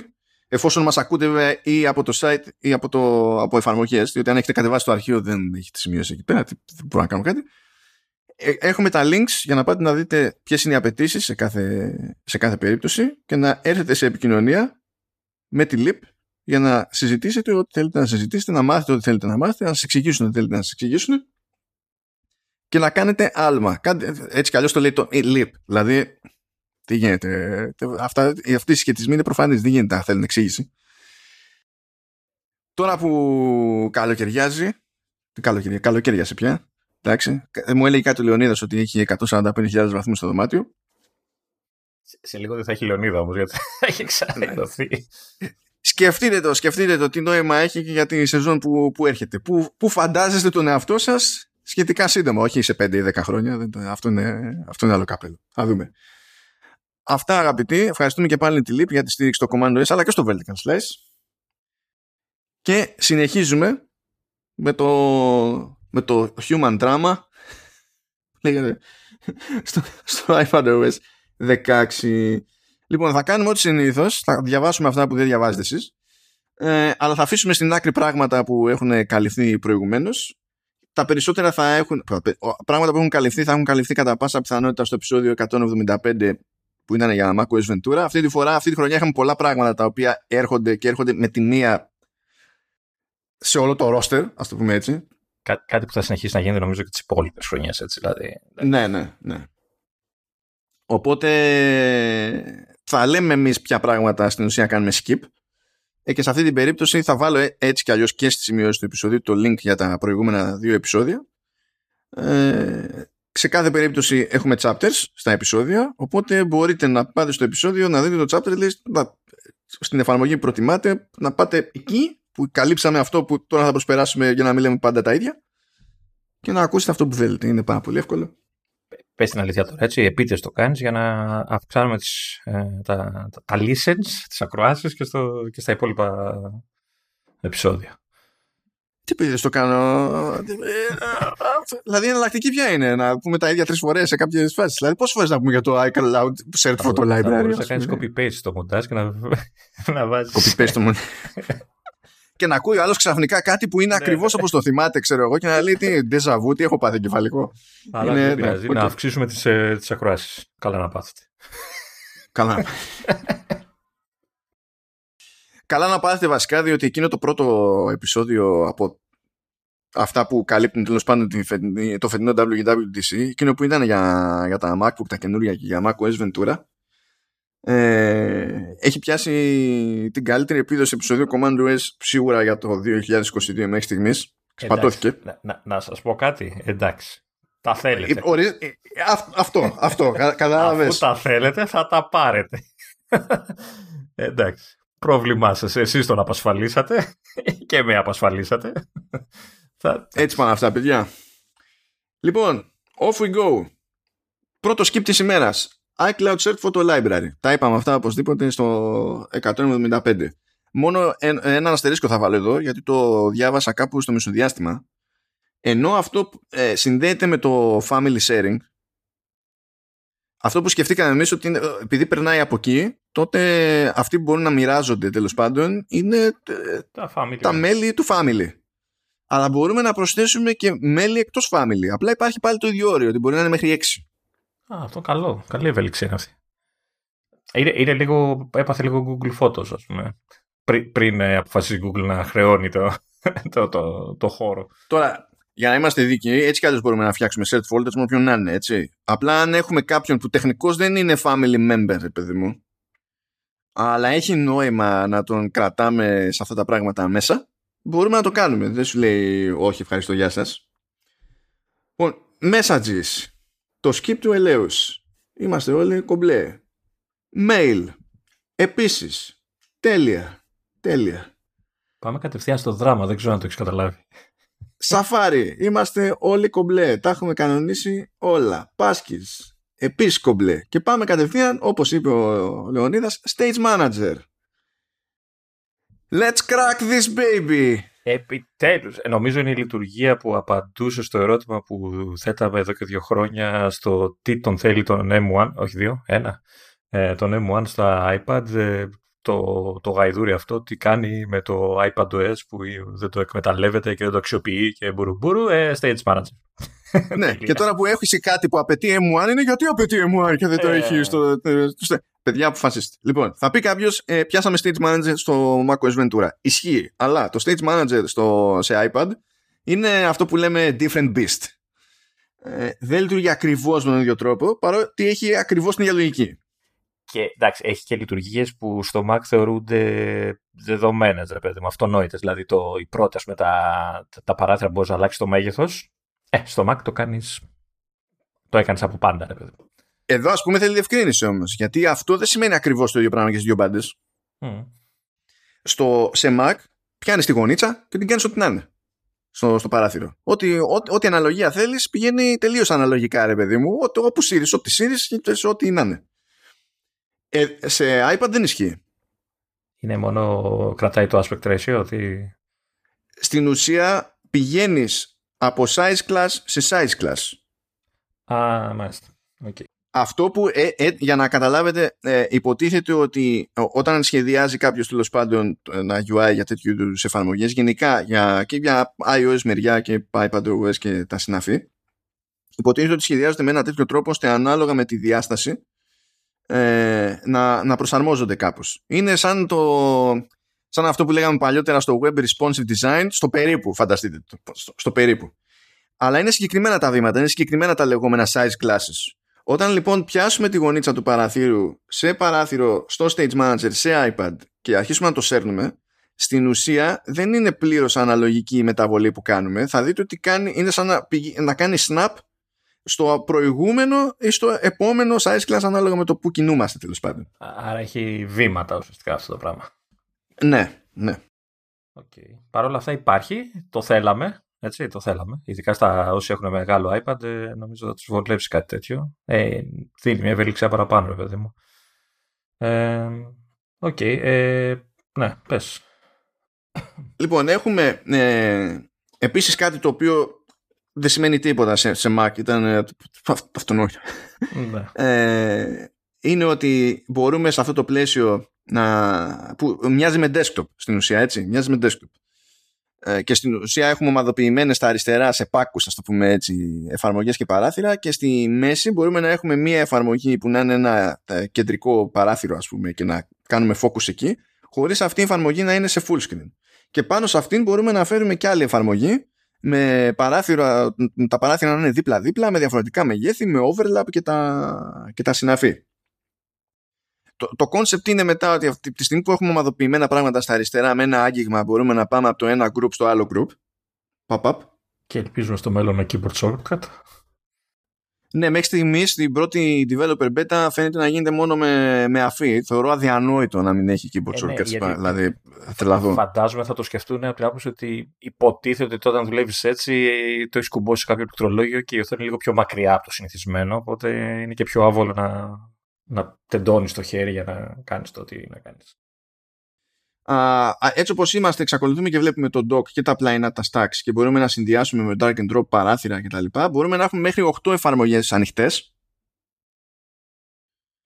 εφόσον μας ακούτε ή από το site ή από, το, από εφαρμογές, διότι αν έχετε κατεβάσει το αρχείο δεν έχετε σημειώσει εκεί πέρα, δεν μπορώ να κάνω κάτι. Ε, έχουμε τα links για να πάτε να δείτε ποιες είναι οι απαιτήσεις σε κάθε, σε κάθε περίπτωση και να έρθετε σε επικοινωνία με τη LIP για να συζητήσετε ό,τι θέλετε να συζητήσετε, να μάθετε ό,τι θέλετε να μάθετε, να σας εξηγήσουν ό,τι θέλετε να σας εξηγήσουν και να κάνετε άλμα. Έτσι κι αλλιώς το λέει το LIP. Δηλαδή τι γίνεται. Αυτά, αυτοί οι συσχετισμοί είναι προφανείς. Δεν γίνεται να θέλουν εξήγηση. Τώρα που καλοκαιριάζει. Τι καλοκαιριά, καλοκαιριάσε πια. Εντάξει. Ε, μου έλεγε κάτι ο Λεωνίδας ότι έχει 145.000 βαθμούς στο δωμάτιο. Σε, λίγο δεν θα έχει Λεωνίδα όμως, γιατί θα έχει ξαναδοθεί. σκεφτείτε το, σκεφτείτε το τι νόημα έχει και για τη σεζόν που, που έρχεται. Πού, πού φαντάζεστε τον εαυτό σας σχετικά σύντομα, όχι σε 5 ή 10 χρόνια. Αυτό είναι, αυτό είναι άλλο καπέλο. Θα δούμε. Αυτά αγαπητοί, ευχαριστούμε και πάλι τη Leap για τη στήριξη στο Command S αλλά και στο Vertical Slice. Και συνεχίζουμε με το, με το Human Drama λέγεται στο, στο iPadOS 16. Λοιπόν, θα κάνουμε ό,τι συνήθως. Θα διαβάσουμε αυτά που δεν διαβάζετε εσείς. Ε, αλλά θα αφήσουμε στην άκρη πράγματα που έχουν καλυφθεί προηγουμένως. Τα περισσότερα θα έχουν. Πράγματα που έχουν καλυφθεί θα έχουν καλυφθεί κατά πάσα πιθανότητα στο επεισόδιο 175 που ήταν για macOS Ventura. Αυτή τη φορά, αυτή τη χρονιά είχαμε πολλά πράγματα τα οποία έρχονται και έρχονται με τη μία σε όλο το roster, ας το πούμε έτσι. Κά- κάτι που θα συνεχίσει να γίνεται νομίζω και τις υπόλοιπες χρονιές, έτσι δηλαδή. Ναι, ναι, ναι. Οπότε θα λέμε εμείς ποια πράγματα στην ουσία κάνουμε skip. Ε, και σε αυτή την περίπτωση θα βάλω ε, έτσι κι αλλιώς και στη σημειώση του επεισοδίου το link για τα προηγούμενα δύο επεισόδια. Ε, σε κάθε περίπτωση έχουμε chapters στα επεισόδια, οπότε μπορείτε να πάτε στο επεισόδιο, να δείτε το chapter list, να, στην εφαρμογή που προτιμάτε, να πάτε εκεί που καλύψαμε αυτό που τώρα θα προσπεράσουμε για να μην λέμε πάντα τα ίδια και να ακούσετε αυτό που θέλετε. Είναι πάρα πολύ εύκολο. Πες την αλήθεια τώρα, έτσι, επίτες το κάνεις για να αυξάνουμε τις, ε, τα, τα, τα listens, τις ακροάσεις και, και στα υπόλοιπα επεισόδια. Τι παιδί το κάνω. δηλαδή η εναλλακτική ποια είναι, να πούμε τα ίδια τρεις φορές σε κάποιες φάσεις. Δηλαδή, πόσες φορές να πούμε για το iCloud Search Photo Library. Θα κάνεις copy-paste στο μοντάζ και να, να βάζεις. Copy-paste το μοντάζ. και να ακούει ο άλλος ξαφνικά κάτι που είναι Ναι, ακριβώς ναι. όπως το θυμάται, ξέρω εγώ, και να λέει τι déjà vu, τι έχω πάθει εγκεφαλικό. Αλλά Είναι- δεν πειράζει. ναι, Να οκ. αυξήσουμε τις, ε, τις ακροάσεις. Καλά να πάθετε. Καλά. Καλά να πάθετε βασικά, διότι εκείνο το πρώτο επεισόδιο από αυτά που καλύπτουν τέλος πάντων τη φετινή- το φετινό WWDC, εκείνο που ήταν για, για τα MacBook τα καινούρια και για macOS Ventura, ε, έχει πιάσει την καλύτερη επίδοση επεισόδιο Command OS σίγουρα για το 2022 μέχρι στιγμής. Σπατώθηκε. Εντάξει, Να, να, να σας πω κάτι. Εντάξει. Τα θέλετε. Ε, ορι- ε, αυ- Αυτό, αυτό, κα- Αφού κατάλαβες. τα θέλετε θα τα πάρετε. Εντάξει. Πρόβλημά σας. Εσείς τον απασφαλίσατε και με απασφαλίσατε. θα... Έτσι πάνε αυτά, παιδιά. Λοιπόν, off we go. Πρώτο skip της ημέρας. iCloud Search Photo Library. Τα είπαμε αυτά οπωσδήποτε στο 175. Μόνο εν- έναν αστερίσκο θα βάλω εδώ, γιατί το διάβασα κάπου στο μεσοδιάστημα. Ενώ αυτό ε, συνδέεται με το family sharing, αυτό που σκεφτήκαμε εμείς ότι είναι, ε, επειδή περνάει από εκεί, τότε αυτοί που μπορούν να μοιράζονται τέλος πάντων είναι ε, Τα family. τα μέλη του family. Αλλά μπορούμε να προσθέσουμε και μέλη εκτός family. Απλά υπάρχει πάλι το ίδιο όριο, ότι μπορεί να είναι μέχρι 6. Α, αυτό καλό. Καλή ευελιξία είναι αυτή. Είναι, είναι λίγο, έπαθε λίγο Google Photos, ας πούμε. Πριν, πριν ε, αποφασίσει η Google να χρεώνει το, το, το, το χώρο. Τώρα, για να είμαστε δίκαιοι, έτσι κι άλλως μπορούμε να φτιάξουμε search folders με όποιον να είναι, έτσι. Απλά αν έχουμε κάποιον που τεχνικώς δεν είναι family member, ρε παιδί μου, αλλά έχει νόημα να τον κρατάμε σε αυτά τα πράγματα μέσα, μπορούμε να το κάνουμε. Δεν σου λέει όχι, ευχαριστώ, γεια σας. Λοιπόν, messages. Το skip του ελέους. Είμαστε όλοι κομπλέ. Mail. Επίσης. Τέλεια. Τέλεια. Πάμε κατευθείαν στο δράμα, δεν ξέρω αν το έχεις καταλάβει. Σαφάρι, είμαστε όλοι κομπλέ. Τα έχουμε κανονίσει όλα. Πάσκης, επίσης κομπλέ. Και πάμε κατευθείαν, όπως είπε ο Λεωνίδας, stage manager. Let's crack this baby. Επιτέλους, ε, νομίζω είναι η λειτουργία που απαντούσε στο ερώτημα που θέταμε εδώ και δύο χρόνια στο τι τον θέλει τον M1, όχι δύο, ένα, ε, τον M1 στα iPad, ε, το, το γαϊδούρι αυτό, τι κάνει με το iPadOS που δεν το εκμεταλλεύεται και δεν το αξιοποιεί και μπουρουμπουρου, ε, stage manager. ναι, και τώρα που έχεις κάτι που απαιτεί M1 είναι γιατί απαιτεί M1 και δεν το Ε. έχει στο, στο... Παιδιά, αποφασίστε. Λοιπόν, θα πει κάποιος, ε, πιάσαμε stage manager στο macOS Ventura. Ισχύει, αλλά το stage manager στο, σε iPad είναι αυτό που λέμε different beast. Ε, δεν λειτουργεί ακριβώς με τον ίδιο τρόπο, παρότι έχει ακριβώς την ίδια λογική. Και εντάξει, έχει και λειτουργίες που στο Mac θεωρούνται δεδομένες, ρε παιδί μου, αυτονόητες. Δηλαδή το, οι πρώτε με τα, τα παράθυρα μπορείς να αλλάξεις το μέγεθος. Ε, στο Mac το κάνεις. Το έκανες από πάντα, ρε παιδί μου. Εδώ, ας πούμε, θέλει διευκρίνηση όμως. Γιατί αυτό δεν σημαίνει ακριβώς το ίδιο πράγμα και στις δύο μπάντες. Μμ. Στο, σε Mac πιάνεις τη γωνίτσα και την κάνεις ό,τι να είναι. Στο, στο παράθυρο. Ό,τι, ό, ό,τι αναλογία θέλεις πηγαίνει τελείως αναλογικά, ρε παιδί μου. Ό, όπου σύρει, ό,τι σύρει και σε ό,τι να είναι. Ε, σε iPad δεν ισχύει. Είναι μόνο κρατάει το aspect ratio. Ότι... Στην ουσία πηγαίνεις από size class σε size class. Α, μάλιστα. Okay. Αυτό που, ε, ε, για να καταλάβετε, ε, υποτίθεται ότι ό- όταν σχεδιάζει κάποιος τέλος πάντων ένα UI για τέτοιου είδους εφαρμογές, γενικά για, και για iOS μεριά και iPadOS και τα συναφή, υποτίθεται ότι σχεδιάζονται με ένα τέτοιο τρόπο ώστε ανάλογα με τη διάσταση ε, να, να προσαρμόζονται κάπως. Είναι σαν, το, σαν αυτό που λέγαμε παλιότερα στο Web Responsive Design, στο περίπου, φανταστείτε, το- στο, στο περίπου. Αλλά είναι συγκεκριμένα τα βήματα, είναι συγκεκριμένα τα λεγόμενα size classes. Όταν λοιπόν πιάσουμε τη γωνίτσα του παραθύρου σε παράθυρο στο Stage Manager, σε iPad και αρχίσουμε να το σέρνουμε, στην ουσία δεν είναι πλήρως αναλογική η μεταβολή που κάνουμε. Θα δείτε ότι κάνει, είναι σαν να, πηγ- να κάνει snap στο προηγούμενο ή στο επόμενο size class ανάλογα με το που κινούμαστε τέλος πάντων. Άρα έχει βήματα ουσιαστικά αυτό το πράγμα. Ναι, ναι. Okay. Παρ' όλα αυτά υπάρχει, το θέλαμε. Έτσι, το θέλαμε. Ειδικά στα όσοι έχουν μεγάλο iPad, ε, νομίζω θα τους βολέψει κάτι τέτοιο. Ε, δίνει μια ευελιξία παραπάνω, ρε παιδί μου. Ε, Οκ. ε, ναι, πες. Λοιπόν, έχουμε ε, επίσης κάτι το οποίο δεν σημαίνει τίποτα σε, σε Mac. Ήταν ε, αυ- αυτονόητο. ναι. ε, είναι ότι μπορούμε σε αυτό το πλαίσιο να, που μοιάζει με desktop στην ουσία έτσι, μοιάζει με desktop ε, και στην ουσία έχουμε ομαδοποιημένες στα αριστερά σε πάκους, ας το πούμε έτσι, εφαρμογές και παράθυρα. Και στη μέση μπορούμε να έχουμε μία εφαρμογή που να είναι ένα ε, κεντρικό παράθυρο, ας πούμε, και να κάνουμε focus εκεί, χωρίς αυτή η εφαρμογή να είναι σε full screen. Και πάνω σε αυτήν μπορούμε να φέρουμε και άλλη εφαρμογή με παράθυρα, τα παράθυρα να είναι δίπλα-δίπλα, με διαφορετικά μεγέθη, με overlap και τα, και τα συναφή. Το, το concept είναι μετά ότι αυτή τη στιγμή που έχουμε ομαδοποιημένα πράγματα στα αριστερά με ένα άγγιγμα μπορούμε να πάμε από το ένα group στο άλλο group. Pop-up. Και ελπίζουμε στο μέλλον με keyboard shortcut. Ναι, μέχρι στιγμής στην πρώτη developer beta φαίνεται να γίνεται μόνο με, με αφή. Θεωρώ αδιανόητο να μην έχει keyboard shortcuts. Ε, ναι, δηλαδή, τρελαθώ. Φαντάζομαι θα το σκεφτούν από την άποψη ότι υποτίθεται ότι όταν δουλεύεις έτσι το έχεις κουμπώσει σε κάποιο πληκτρολόγιο και η οθόνη είναι λίγο πιο μακριά από το συνηθισμένο. Οπότε είναι και πιο άβολο να, να τεντώνεις το χέρι για να κάνεις το τι να κάνεις. Uh, έτσι όπως είμαστε εξακολουθούμε και βλέπουμε το dock και τα πλάινα τα stacks και μπορούμε να συνδυάσουμε με drag and drop παράθυρα κτλ. Μπορούμε να έχουμε μέχρι 8 εφαρμογές ανοιχτές.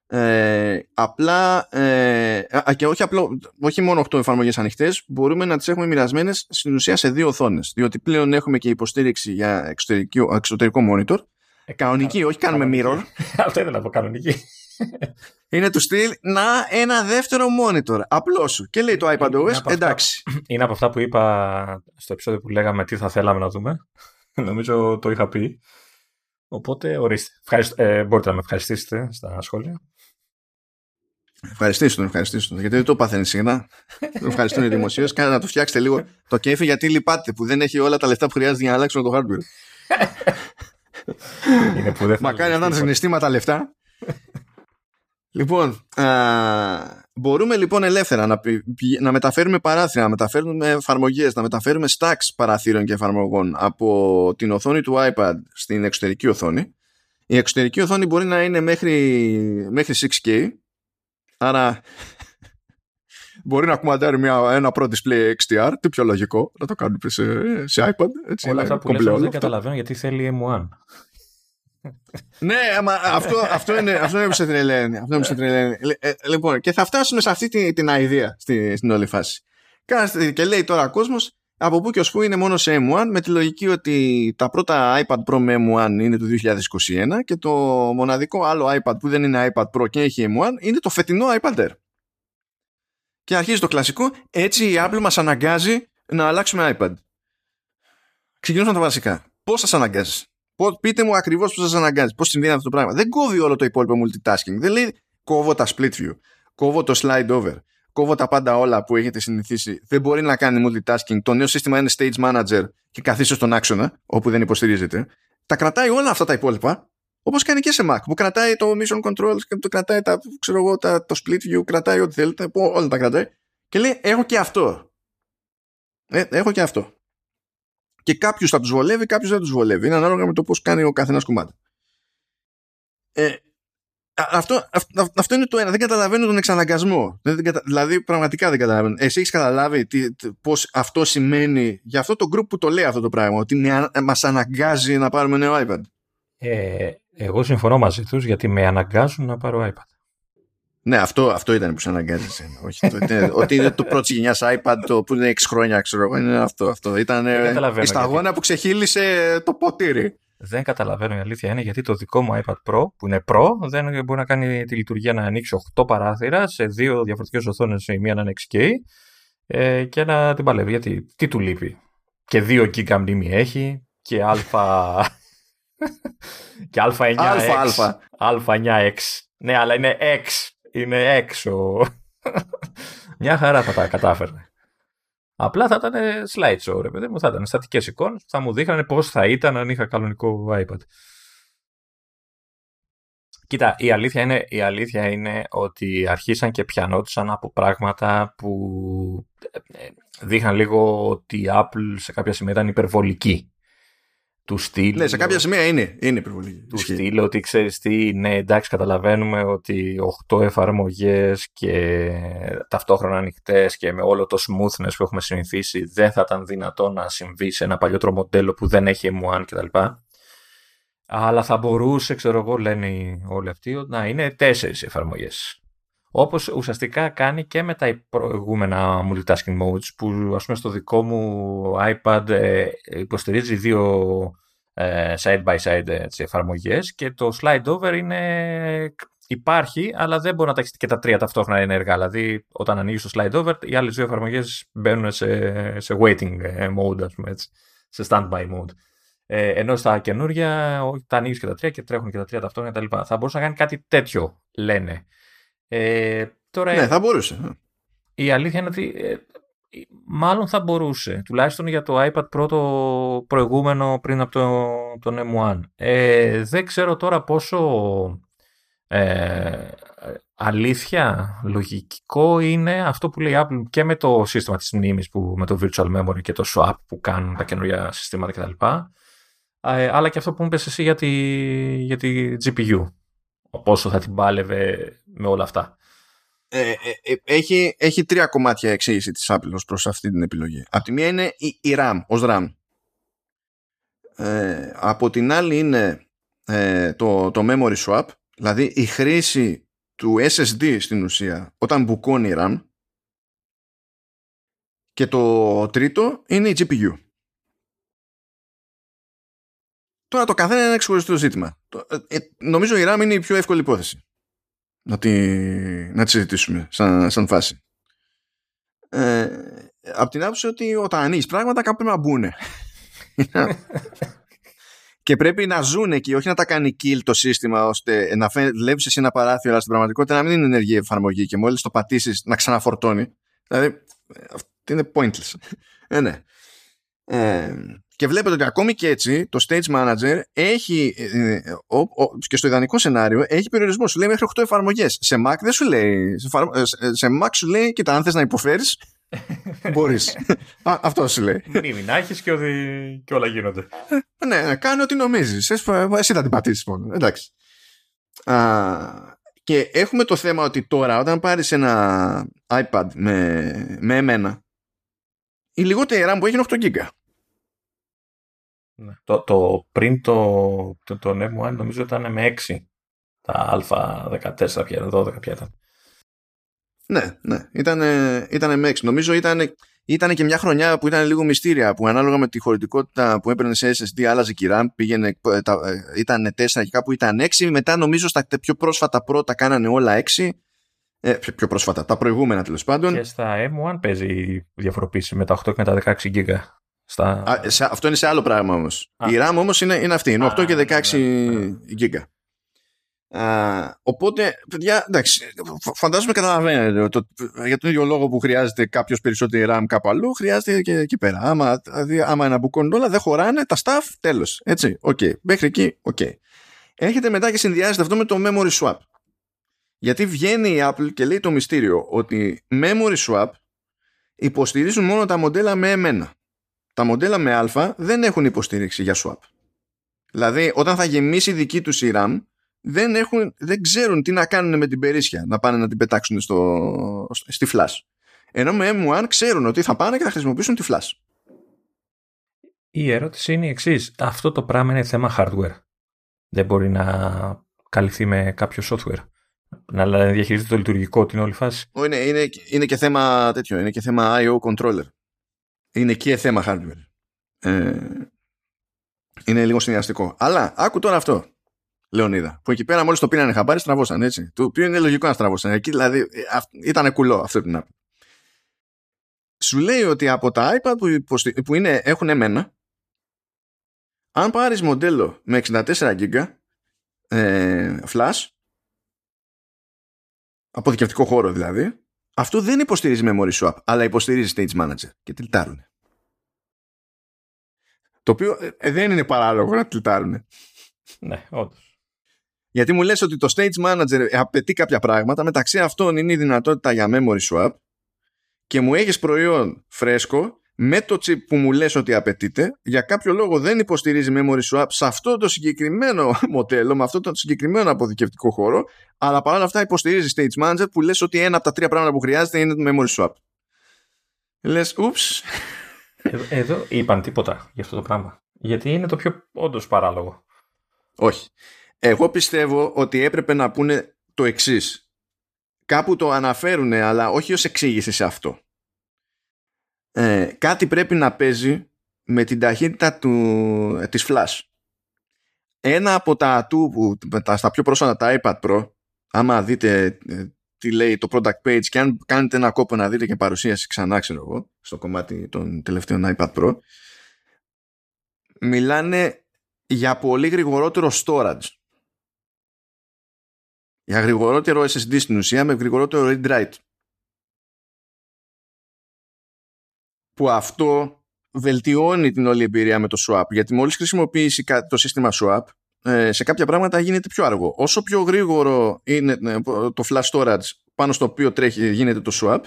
Ε, απλά ε, και όχι, απλό, όχι μόνο 8 εφαρμογές ανοιχτές μπορούμε να τις έχουμε μοιρασμένες στην ουσία σε δύο οθόνες διότι πλέον έχουμε και υποστήριξη για εξωτερικό, εξωτερικό monitor. Ε, κανονική, όχι κάνουμε mirror. Αυτό ήθελα να πω κανονική είναι του στυλ να ένα δεύτερο monitor. Απλός σου. Και λέει το iPadOS, εντάξει. είναι από αυτά που είπα στο επεισόδιο που λέγαμε τι θα θέλαμε να δούμε. Νομίζω το είχα πει. Οπότε ορίστε. Ε, μπορείτε να με ευχαριστήσετε στα σχόλια. Ευχαριστήστε τον, ευχαριστήστε τον. Γιατί δεν το παθαίνει συχνά. τον ευχαριστούν οι δημοσίες. Κάνε να το φτιάξετε λίγο το κέφι γιατί λυπάτε που δεν έχει όλα τα λεφτά που χρειάζεται για να αλλάξουν το hardware. Είναι που δεν Μακάρι να είναι συναισθήματα λεφτά. Λοιπόν, α, μπορούμε λοιπόν ελεύθερα να, να μεταφέρουμε παράθυρα, να μεταφέρουμε εφαρμογές, να μεταφέρουμε stacks παραθύρων και εφαρμογών από την οθόνη του iPad στην εξωτερική οθόνη. Η εξωτερική οθόνη μπορεί να είναι μέχρι, μέχρι 6K, άρα μπορεί να κουμαντάρει μια, ένα Pro Display XDR, τι πιο λογικό, να το κάνουμε σε, σε iPad. Έτσι, Όλα αυτά που λες, δεν καταλαβαίνω γιατί θέλει M1 ναι, αλλά αυτό, αυτό, είναι, αυτό είναι που σε τρελαίνει. Αυτό είναι σε τρελαίνει. Ε, λοιπόν, και θα φτάσουμε σε αυτή την, την ιδέα στη, στην όλη φάση. Και λέει τώρα ο κόσμος από πού και ως πού είναι μόνο σε M1 με τη λογική ότι τα πρώτα iPad Pro με M1 είναι του 2021 και το μοναδικό άλλο iPad που δεν είναι iPad Pro και έχει M1 είναι το φετινό iPad Air. Και αρχίζει το κλασικό, έτσι η Apple μας αναγκάζει να αλλάξουμε iPad. Ξεκινήσουμε τα βασικά. Πώς σας αναγκάζεις; Πείτε μου ακριβώς πώς σας αναγκάζει, πώς συμβαίνει αυτό το πράγμα. Δεν κόβει όλο το υπόλοιπο multitasking. Δεν λέει κόβω τα split view, κόβω το slide over, κόβω τα πάντα όλα που έχετε συνηθίσει. Δεν μπορεί να κάνει multitasking. Το νέο σύστημα είναι stage manager και καθίσω στον άξονα, όπου δεν υποστηρίζεται. Τα κρατάει όλα αυτά τα υπόλοιπα, όπως κάνει και σε Mac, που κρατάει το mission controls και το κρατάει τα, ξέρω εγώ, τα, το split view, κρατάει ό,τι θέλετε, όλα τα κρατάει. Και λέει, έχω και αυτό. Ε, έχω και αυτό. Και κάποιου θα τους βολεύει, κάποιου δεν τους βολεύει. Είναι ανάλογα με το πώς κάνει ο καθένας κομμάτι. Ε, αυτό, αυτό, αυτό είναι το ένα. Δεν καταλαβαίνω τον εξαναγκασμό. Δεν, κατα... Δηλαδή, πραγματικά δεν καταλαβαίνω. Εσύ έχεις καταλάβει πώς αυτό σημαίνει για αυτό το group που το λέει αυτό το πράγμα, ότι μας αναγκάζει να πάρουμε νέο iPad; Ε, εγώ συμφωνώ μαζί τους γιατί με αναγκάζουν να πάρω iPad. Ναι, αυτό, αυτό ήταν που σε αναγκάζει. Όχι, το, ότι είναι το πρώτη γενιάς iPad το που είναι 6 χρόνια, ξέρω εγώ. Είναι αυτό. αυτό. Ήταν η σταγόνα που ξεχύλισε το ποτήρι. Δεν καταλαβαίνω η αλήθεια είναι γιατί το δικό μου iPad Pro, που είναι Pro, δεν μπορεί να κάνει τη λειτουργία να ανοίξει 8 παράθυρα σε δύο διαφορετικές οθόνες, η μία να είναι 6K ε, και να την παλεύει. Γιατί τι του λείπει; Και 2 GB μνήμη έχει και α. και α9X. Α9X. Ναι, αλλά είναι X είναι έξω. Μια χαρά θα τα κατάφερνε. Απλά θα ήταν slideshow, ρε παιδί μου. Θα ήταν στατικές εικόνες θα μου δείχνανε πώς θα ήταν αν είχα κανονικό iPad. Κοίτα, η αλήθεια, είναι, η αλήθεια είναι ότι αρχίσαν και πιανόντουσαν από πράγματα που ε, ε, δείχναν λίγο ότι η Apple σε κάποια σημεία ήταν υπερβολική του στυλ. Ναι, σε κάποια σημεία είναι, είναι υπερβολή. Του στυλ, ότι ξέρεις τι, ναι, εντάξει, καταλαβαίνουμε ότι 8 εφαρμογές και ταυτόχρονα ανοιχτές και με όλο το smoothness που έχουμε συνηθίσει δεν θα ήταν δυνατό να συμβεί σε ένα παλιότερο μοντέλο που δεν έχει M1 κτλ. Αλλά θα μπορούσε, ξέρω εγώ, λένε όλοι αυτοί, να είναι τέσσερις εφαρμογές. Όπως ουσιαστικά κάνει και με τα προηγούμενα multitasking modes που ας πούμε στο δικό μου iPad ε, υποστηρίζει δύο ε, side by side έτσι, εφαρμογές και το slide over είναι υπάρχει, αλλά δεν μπορεί να τα έχεις και τα τρία ταυτόχρονα ενεργά. Δηλαδή, όταν ανοίγεις το slide over, οι άλλες δύο εφαρμογές μπαίνουν σε, σε waiting ε, mode, ας πούμε έτσι, σε standby mode. Ε, ενώ στα καινούρια τα ανοίγεις και τα τρία και τρέχουν και τα τρία ταυτόχρονα κτλ. Θα μπορούσε να κάνει κάτι τέτοιο, λένε. Ε, τώρα, ναι, θα μπορούσε. Η αλήθεια είναι ότι ε, μάλλον θα μπορούσε. Τουλάχιστον για το iPad πρώτο προηγούμενο πριν από το, τον M1. Ε, δεν ξέρω τώρα πόσο ε, αλήθεια, λογικό είναι αυτό που λέει Apple και με το σύστημα της μνήμης που, με το Virtual Memory και το Swap που κάνουν τα καινούργια συστήματα κτλ. Ε, αλλά και αυτό που μου είπες εσύ για τη, για τη GPU. Πόσο θα την πάλευε με όλα αυτά. Ε, ε, ε, έχει, έχει τρία κομμάτια εξήγηση της Apple ως προς αυτή την επιλογή. Από τη μία είναι η, η RAM, ως RAM. Ε, από την άλλη είναι το, το memory swap Δηλαδή η χρήση του SSD στην ουσία όταν μπουκώνει RAM και το τρίτο είναι η GPU. Τώρα το καθένα είναι ένα ξεχωριστό ζήτημα. Ε, ε, νομίζω η RAM είναι η πιο εύκολη υπόθεση να τη, να τη συζητήσουμε σαν, σαν φάση. Ε, από την άποψη ότι όταν ανοίγεις πράγματα κάπου πρέπει να μπουν. και πρέπει να ζουν εκεί, όχι να τα κάνει kill το σύστημα ώστε να βλέπεις εσύ ένα παράθυρο, αλλά στην πραγματικότητα να μην είναι ενεργή εφαρμογή και μόλις το πατήσεις να ξαναφορτώνει. Δηλαδή, αυτό είναι pointless. ε, ναι. Ε, και βλέπετε ότι ακόμη και έτσι το stage manager έχει ε, ε ο, ο, και στο ιδανικό σενάριο έχει περιορισμό. Σου λέει μέχρι 8 εφαρμογές. Σε Mac δεν σου λέει. Σε, ε, σε Mac σου λέει, κοίτα, αν θες να υποφέρεις, Μπορείς. Αυτό σου λέει. Μνήμη να έχεις και, και όλα γίνονται. Ε, ναι, ναι, κάνει ό,τι νομίζεις. Εσύ θα την πατήσεις μόνο. Εντάξει. Α, και έχουμε το θέμα ότι τώρα όταν πάρεις ένα iPad με, με εμένα η λιγότερη RAM που έχει είναι 8 GB. Ναι. Το, το, πριν το, το, το M1 νομίζω ήταν με 6. Τα Α14 πια, 12 πια ήταν. Ναι, ναι. Ήταν, ήταν MX. Νομίζω ήταν, ήταν και μια χρονιά που ήταν λίγο μυστήρια που ανάλογα με τη χωρητικότητα που έπαιρνε σε SSD άλλαζε και η RAM. Πήγαινε, ε, τα, ε, ήταν 4 και κάπου ήταν 6. Μετά νομίζω στα πιο πρόσφατα πρώτα κάνανε όλα 6. Ε, πιο πρόσφατα, τα προηγούμενα τέλος πάντων. Και στα M1 παίζει η διαφοροποίηση με τα 8 και με τα 16 GB. Στα... Α, σε, αυτό είναι σε άλλο πράγμα όμως. Η RAM όμως είναι, είναι αυτή. Είναι 8 και 16 GB οπότε, παιδιά, εντάξει, φαντάζομαι καταλαβαίνετε το, για τον ίδιο λόγο που χρειάζεται κάποιος περισσότερο RAM κάπου αλλού, χρειάζεται και εκεί πέρα. Άμα, δηλαδή, άμα ένα μπουκώνουν όλα, δεν χωράνε τα stuff, τέλος. Έτσι, okay. Μέχρι εκεί, okay. Έρχεται μετά και συνδυάζεται αυτό με το memory swap. Γιατί βγαίνει η Apple και λέει το μυστήριο ότι memory swap υποστηρίζουν μόνο τα μοντέλα με εμένα. Τα μοντέλα με α δεν έχουν υποστήριξη για swap. Δηλαδή, όταν θα γεμίσει δική τους η RAM, δεν, έχουν, δεν ξέρουν τι να κάνουν με την περίσσια να πάνε να την πετάξουν στο, στη flash. Ενώ με M1 ξέρουν ότι θα πάνε και θα χρησιμοποιήσουν τη flash. Η ερώτηση είναι η εξής. Αυτό το πράγμα είναι θέμα hardware. Δεν μπορεί να καλυφθεί με κάποιο software. Να διαχειρίζεται το λειτουργικό την όλη φάση. Είναι, είναι, είναι και θέμα τέτοιο. Είναι και θέμα IO controller. Είναι και θέμα hardware. Ε, είναι λίγο συνδυαστικό. Αλλά άκου τώρα αυτό. Λεωνίδα. Που εκεί πέρα μόλις το πήραν χαμπάρι, στραβώσαν έτσι. Το οποίο είναι λογικό να στραβώσαν. Εκεί δηλαδή ε, ήταν κουλό αυτό την app. Σου λέει ότι από τα iPad που, που είναι, έχουν εμένα, αν πάρεις μοντέλο με 64 GB ε, flash, αποθηκευτικό χώρο δηλαδή, αυτό δεν υποστηρίζει memory swap, αλλά υποστηρίζει stage manager και τυλτάρουν. Το οποίο ε, δεν είναι παράλογο να τυλτάρουν. Ναι, όντως. Γιατί μου λες ότι το Stage Manager απαιτεί κάποια πράγματα, μεταξύ αυτών είναι η δυνατότητα για memory swap και μου έχεις προϊόν φρέσκο με το chip που μου λες ότι απαιτείται, για κάποιο λόγο δεν υποστηρίζει memory swap σε αυτό το συγκεκριμένο μοντέλο, με αυτό το συγκεκριμένο αποθηκευτικό χώρο, αλλά παρόλα αυτά υποστηρίζει Stage Manager που λες ότι ένα από τα τρία πράγματα που χρειάζεται είναι το memory swap. Λες, ούψ. Εδώ, εδώ είπαν τίποτα για αυτό το πράγμα. Γιατί είναι το πιο όντως παράλογο. Όχι. Εγώ πιστεύω ότι έπρεπε να πούνε το εξής. κάπου το αναφέρουν αλλά όχι ως εξήγηση σε αυτό ε, κάτι πρέπει να παίζει με την ταχύτητα του, ε, της flash. Ένα από τα ατού που τα, στα πιο πρόσφατα τα iPad Pro άμα δείτε ε, τι λέει το product page και αν κάνετε ένα κόπο να δείτε και παρουσίαση ξανά ξέρω εγώ στο κομμάτι των τελευταίων iPad Pro μιλάνε για πολύ γρηγορότερο storage. Για γρηγορότερο SSD στην ουσία με γρηγορότερο read write που αυτό βελτιώνει την όλη εμπειρία με το swap γιατί μόλις χρησιμοποιήσει το σύστημα swap ε, σε κάποια πράγματα γίνεται πιο αργό. Όσο πιο γρήγορο είναι ε, το flash storage πάνω στο οποίο τρέχει, γίνεται το swap,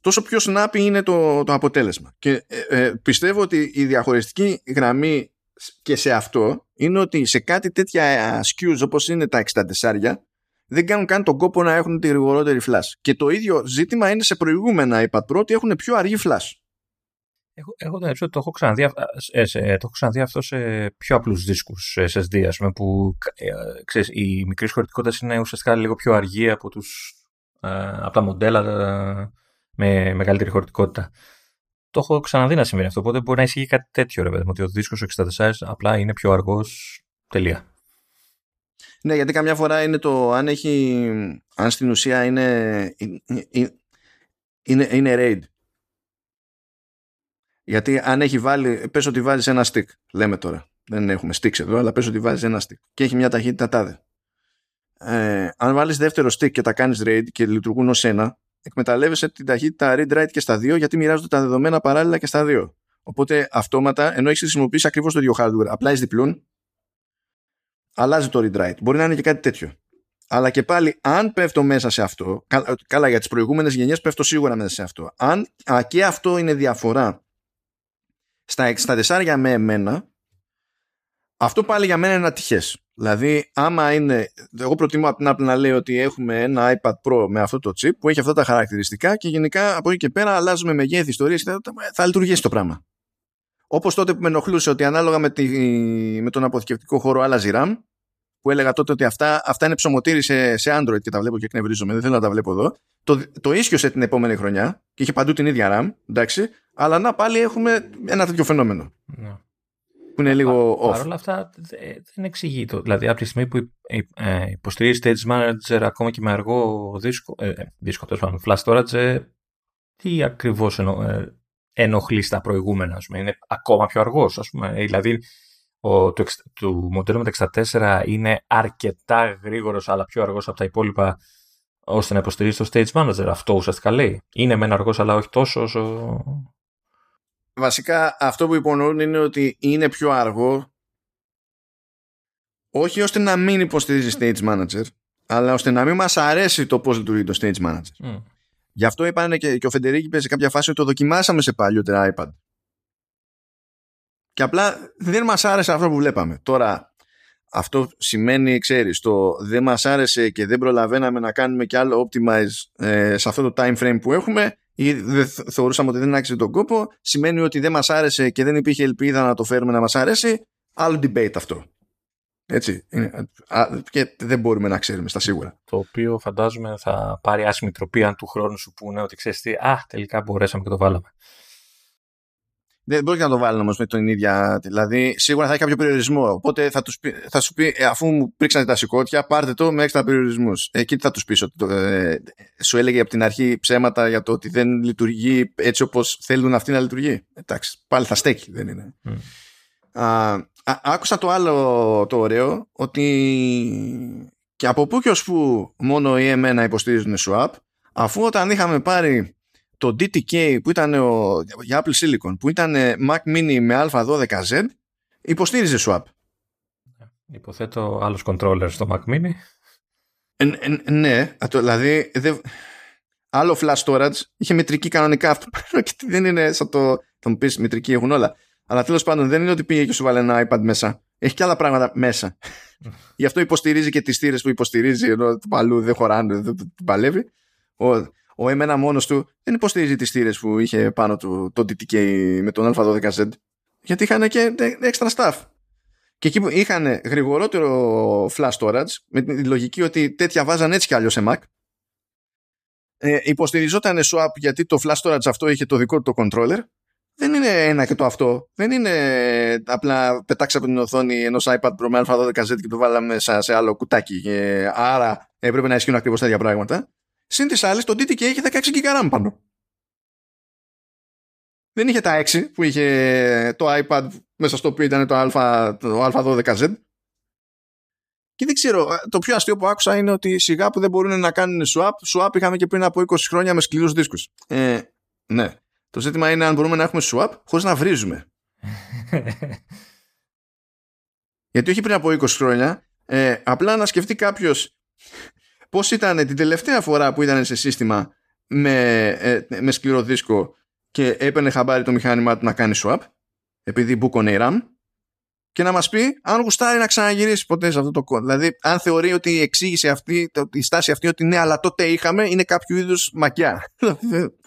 τόσο πιο snappy είναι το, το αποτέλεσμα. Και ε, πιστεύω ότι η διαχωριστική γραμμή και σε αυτό είναι ότι σε κάτι τέτοια SKUs όπως είναι τα 64 δεν κάνουν καν τον κόπο να έχουν τη γρηγορότερη flash. Και το ίδιο ζήτημα είναι σε προηγούμενα iPad Pro ότι έχουν πιο αργή flash. Εγώ, εγώ το, το, έχω ξαναδεί, ε, το έχω ξαναδεί αυτό σε πιο απλούς δίσκους SSD, ας πούμε, που ε, ξέρεις, η μικρής χωρητικότητας είναι ουσιαστικά λίγο πιο αργή από, τους, ε, από τα μοντέλα ε, με μεγαλύτερη χωρητικότητα. Το έχω ξαναδεί να συμβαίνει αυτό, οπότε μπορεί να ισχύει κάτι τέτοιο, ρε παιδί ότι ο δίσκος 64 απλά είναι πιο αργός, τελεία. Ναι, γιατί καμιά φορά είναι το αν έχει, αν στην ουσία είναι, είναι, είναι RAID γιατί αν έχει βάλει, πες ότι βάζεις ένα stick, λέμε τώρα. Δεν έχουμε sticks εδώ, αλλά πες ότι βάζεις ένα stick και έχει μια ταχύτητα τάδε. Ε, αν βάλεις δεύτερο stick και τα κάνεις RAID και λειτουργούν ως ένα, εκμεταλλεύεσαι την ταχύτητα read-write και στα δύο γιατί μοιράζονται τα δεδομένα παράλληλα και στα δύο. Οπότε αυτόματα, ενώ έχεις χρησιμοποιήσει ακριβώς το ίδιο hardware, απλά έχεις διπλούν, αλλάζει το read-write. Μπορεί να είναι και κάτι τέτοιο. Αλλά και πάλι, αν πέφτω μέσα σε αυτό, καλά για τις προηγούμενες γενιές πέφτω σίγουρα μέσα σε αυτό. Αν και αυτό είναι διαφορά στα 64 με εμένα, αυτό πάλι για μένα είναι ατυχέ. Δηλαδή, άμα είναι. Εγώ προτιμώ από την Apple να λέει ότι έχουμε ένα iPad Pro με αυτό το chip που έχει αυτά τα χαρακτηριστικά και γενικά από εκεί και πέρα αλλάζουμε μεγέθη, ιστορίες και θα λειτουργήσει το πράγμα. Όπως τότε που με ενοχλούσε ότι ανάλογα με, τη, με τον αποθηκευτικό χώρο άλλαζε RAM, που έλεγα τότε ότι αυτά, αυτά είναι ψωμοτήρι σε, σε Android και τα βλέπω και εκνευρίζομαι, δεν θέλω να τα βλέπω εδώ. Το, το ίσιοσε την επόμενη χρονιά και είχε παντού την ίδια RAM, εντάξει, αλλά να πάλι έχουμε ένα τέτοιο φαινόμενο. Ναι. Που είναι λίγο off. Παρ' όλα αυτά δεν εξηγεί το. Δηλαδή από τη στιγμή που ε, υποστηρίζει Stage Manager ακόμα και με αργό δίσκο, ε, ε δίσκο τέλος πάντων, flash storage, ε, τι ακριβώς ενο, ενοχλεί στα προηγούμενα, ας πούμε. Είναι ακόμα πιο αργός, ας πούμε. Δηλαδή ο, του, του μοντέλου με τα 64 είναι αρκετά γρήγορος, αλλά πιο αργός από τα υπόλοιπα ώστε να υποστηρίζει το Stage Manager. Αυτό ουσιαστικά λέει. Είναι μεν αργός, αλλά όχι τόσο όσο βασικά αυτό που υπονοούν είναι ότι είναι πιο αργό όχι ώστε να μην υποστηρίζει Stage Manager αλλά ώστε να μην μας αρέσει το πώς λειτουργεί το Stage Manager. Mm. Γι' αυτό είπαν και, και ο Φεντερίκη σε κάποια φάση ότι το δοκιμάσαμε σε παλιότερα iPad. Και απλά δεν μας άρεσε αυτό που βλέπαμε. Τώρα αυτό σημαίνει, ξέρεις, το δεν μας άρεσε και δεν προλαβαίναμε να κάνουμε κι άλλο optimize ε, σε αυτό το time frame που έχουμε ή δεν θεωρούσαμε ότι δεν άξιζε τον κόπο, σημαίνει ότι δεν μας άρεσε και δεν υπήρχε ελπίδα να το φέρουμε να μας αρέσει, άλλο debate αυτό. Έτσι. Και δεν μπορούμε να ξέρουμε στα σίγουρα. Το οποίο φαντάζομαι θα πάρει άσχημη τροπή αν του χρόνου σου πούνε ότι ξέρεις τι, Α, τελικά μπορέσαμε και το βάλαμε. Δεν μπορεί να το βάλει όμως με τον ίδια. Δηλαδή, σίγουρα θα έχει κάποιο περιορισμό. Οπότε θα, τους πει, θα σου πει, ε, αφού μου πρίξατε τα σηκώτια, πάρτε το με έξτρα περιορισμούς. Εκεί τι θα τους πει, ότι το, ε, σου έλεγε από την αρχή ψέματα για το ότι δεν λειτουργεί έτσι όπως θέλουν αυτοί να λειτουργεί. Εντάξει, πάλι θα στέκει, δεν είναι. Mm. Α, α, άκουσα το άλλο το ωραίο, ότι και από πού και ως που μόνο οι M1 υποστηρίζουν swap, αφού όταν είχαμε πάρει το DTK που ήταν ο, για Apple Silicon που ήταν Mac Mini με α12Z υποστήριζε swap. Υποθέτω άλλος controller στο Mac Mini. Ε, ε, ναι, δηλαδή δε, άλλο flash storage είχε μετρική κανονικά αυτό και δεν είναι σαν το θα μου πεις μετρική έχουν όλα αλλά τέλος πάντων δεν είναι ότι πήγε και σου βάλε ένα iPad μέσα. Έχει και άλλα πράγματα μέσα. Γι' αυτό υποστηρίζει και τις θύρες που υποστηρίζει ενώ του παλού δεν χωράνε δεν παλεύει. Ο, ο εμένα μόνος του δεν υποστηρίζει τις θύρες που είχε πάνω του το DTK με τον Α12Z. Γιατί είχαν και extra stuff. Και εκεί που είχαν γρηγορότερο flash storage, με τη λογική ότι τέτοια βάζαν έτσι κι αλλιώς σε Mac, ε, υποστηριζόταν swap γιατί το flash storage αυτό είχε το δικό του το controller δεν είναι ένα και το αυτό. Δεν είναι απλά πετάξαμε την οθόνη ενός iPad Pro με α12Z και το βάλαμε μέσα σε άλλο κουτάκι. Και άρα έπρεπε να ισχύουν ακριβώς τα ίδια πράγματα. Συν της άλλης, το DTK είχε 16 GB RAM πάνω. Δεν είχε τα 6 που είχε το iPad μέσα στο οποίο ήταν το, α, το α12Z. Και δεν ξέρω, το πιο αστείο που άκουσα είναι ότι σιγά που δεν μπορούν να κάνουν swap, swap είχαμε και πριν από 20 χρόνια με σκληρούς δίσκους. Ε, ναι. Το ζήτημα είναι αν μπορούμε να έχουμε swap χωρίς να βρίζουμε. Γιατί όχι πριν από 20 χρόνια, ε, απλά να σκεφτεί κάποιος πώς ήταν την τελευταία φορά που ήταν σε σύστημα με, ε, με σκληρό δίσκο και έπαιρνε χαμπάρι το μηχάνημά του να κάνει swap επειδή μπούκονε η RAM και να μας πει αν γουστάρει να ξαναγυρίσει ποτέ σε αυτό το κόμμα. Δηλαδή αν θεωρεί ότι η εξήγηση αυτή, η στάση αυτή ότι ναι αλλά τότε είχαμε είναι κάποιο είδους μακιά.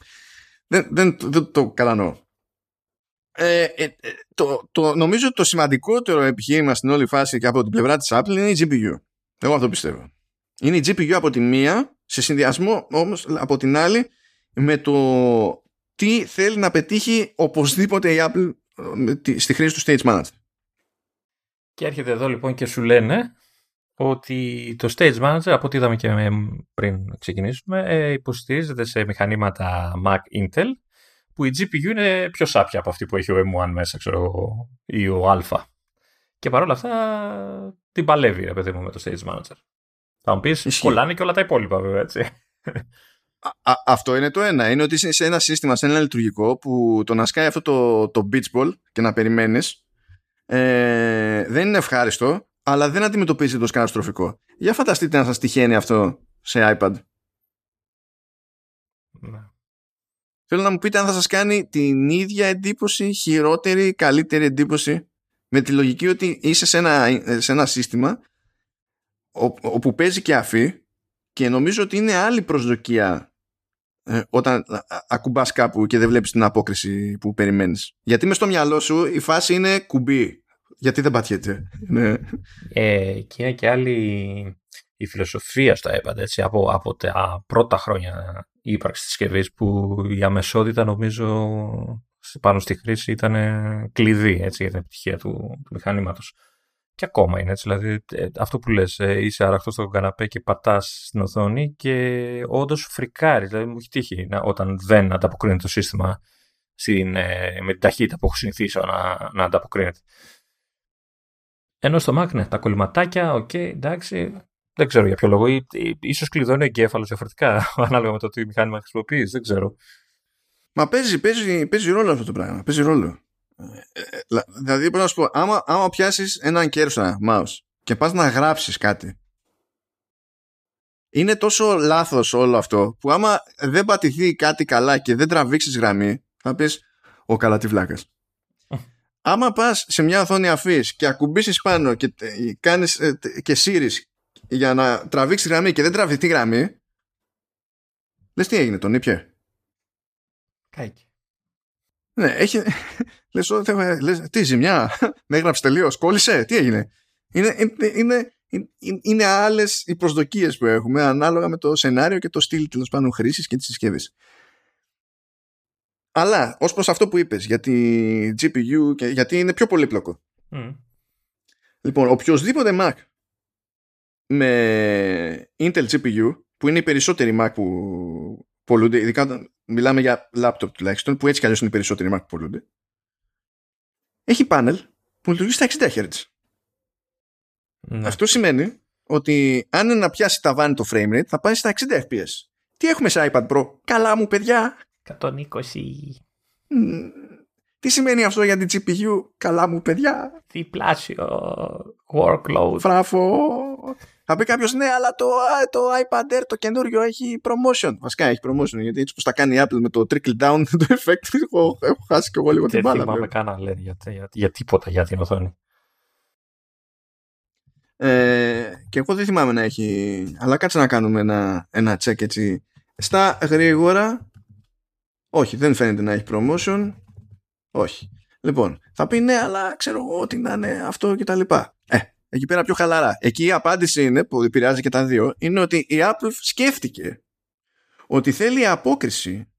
δεν, δεν, δεν το κατανοώ. Ε, ε, ε, το, το, νομίζω το σημαντικότερο επιχείρημα στην όλη φάση και από την πλευρά της Apple είναι η GPU. Εγώ αυτό πιστεύω. Είναι η GPU από τη μία, σε συνδυασμό όμως από την άλλη με το τι θέλει να πετύχει οπωσδήποτε η Apple στη χρήση του Stage Manager. Και έρχεται εδώ λοιπόν και σου λένε ότι το Stage Manager, από ό,τι είδαμε και πριν ξεκινήσουμε, ε, υποστηρίζεται σε μηχανήματα Mac Intel, που η GPU είναι πιο σάπια από αυτή που έχει ο M1 μέσα, ξέρω ή ο Α. Και παρόλα αυτά την παλεύει, ρε παιδί μου, με το Stage Manager. Θα μου πεις, κολλάνε και όλα τα υπόλοιπα, βέβαια, έτσι. Α, αυτό είναι το ένα. Είναι ότι είσαι σε ένα σύστημα, σε ένα λειτουργικό που το να σκάει αυτό το, το beach ball και να περιμένεις ε, δεν είναι ευχάριστο αλλά δεν αντιμετωπίζεται ως καταστροφικό. Για φανταστείτε να σας τυχαίνει αυτό σε iPad. Ναι. Θέλω να μου πείτε αν θα σας κάνει την ίδια εντύπωση, χειρότερη, καλύτερη εντύπωση με τη λογική ότι είσαι σε ένα, σε ένα σύστημα όπου παίζει και αφή και νομίζω ότι είναι άλλη προσδοκία ε, όταν ακουμπάς κάπου και δεν βλέπεις την απόκριση που περιμένεις. Γιατί μες στο μυαλό σου η φάση είναι κουμπί γιατί δεν πατιέται. ναι. ε, και είναι και άλλη η φιλοσοφία στο iPad έτσι, από, από τα πρώτα χρόνια ύπαρξης της συσκευής που η αμεσότητα νομίζω πάνω στη χρήση ήταν κλειδί έτσι, για την επιτυχία του, του μηχανήματος. Και ακόμα είναι έτσι, δηλαδή ε, αυτό που λες, ε, είσαι αραχτός στο καναπέ και πατάς στην οθόνη και όντως φρικάρεις, δηλαδή μου έχει τύχει να, όταν δεν ανταποκρίνεται το σύστημα στην, ε, με την ταχύτητα που έχω συνηθίσει να, να ανταποκρίνεται. Ενώ στο Mac, ναι, τα κολληματάκια, okay, εντάξει. Δεν ξέρω για ποιο λόγο. Σου κλειδώνει ο εγκέφαλος διαφορετικά, ανάλογα με το τι μηχάνημα χρησιμοποιείς. Δεν ξέρω. Μα παίζει, παίζει, παίζει ρόλο αυτό το πράγμα. Παίζει ρόλο. Ε, ε, δηλαδή, πρέπει να σου πω, άμα, άμα πιάσεις ένα κέρσορα mouse και πας να γράψεις κάτι, είναι τόσο λάθος όλο αυτό που άμα δεν πατηθεί κάτι καλά και δεν τραβήξεις γραμμή, θα πεις Ο καλά τη βλάκας άμα πας σε μια οθόνη αφής και ακουμπήσεις πάνω και κάνεις ε, και σύρεις για να τραβήξεις τη γραμμή και δεν τραβηθεί τη γραμμή λες τι έγινε τον ήπια; Κάκι. Ναι, έχει... λες, λες, τι ζημιά, με έγραψες τελείως, κόλλησε, τι έγινε; Είναι, είναι, είναι, είναι άλλες οι προσδοκίες που έχουμε ανάλογα με το σενάριο και το στυλ τέλος πάντων χρήσης και τη συσκευή. Αλλά ως προς αυτό που είπες για τη GPU και γιατί είναι πιο πολύπλοκο. Mm. Λοιπόν, οποιοδήποτε Mac με Intel GPU που είναι οι περισσότεροι Mac που πολλούνται, ειδικά μιλάμε για laptop τουλάχιστον, που έτσι κι αλλιώς είναι οι περισσότεροι Mac που πολλούνται, έχει πάνελ που λειτουργεί στα 60 Hz. Ναι. Αυτό σημαίνει ότι αν είναι να πιάσει τα βάνη το frame rate θα πάει στα 60 fps. Τι έχουμε σε iPad Pro; Καλά μου παιδιά. 120. Τι σημαίνει αυτό για την GPU, καλά μου παιδιά; Διπλάσιο workload. Φράφο. Θα πει κάποιος, ναι, αλλά το, το iPad Air το καινούριο έχει promotion. Βασικά έχει promotion, γιατί έτσι που τα κάνει η Apple με το trickle down το effect, έχω, έχω χάσει και εγώ λίγο την μπάλα. Δεν θυμάμαι καν να λένε για, για, για, τίποτα για την οθόνη. Ε, και εγώ δεν θυμάμαι να έχει, αλλά κάτσε να κάνουμε ένα, ένα check έτσι. Στα γρήγορα όχι, δεν φαίνεται να έχει promotion. Όχι. Λοιπόν, θα πει ναι, αλλά ξέρω εγώ ότι να είναι αυτό και τα λοιπά. Ε, εκεί πέρα πιο χαλαρά. Εκεί η απάντηση είναι, που επηρεάζει και τα δύο, είναι ότι η Apple σκέφτηκε ότι θέλει η απόκριση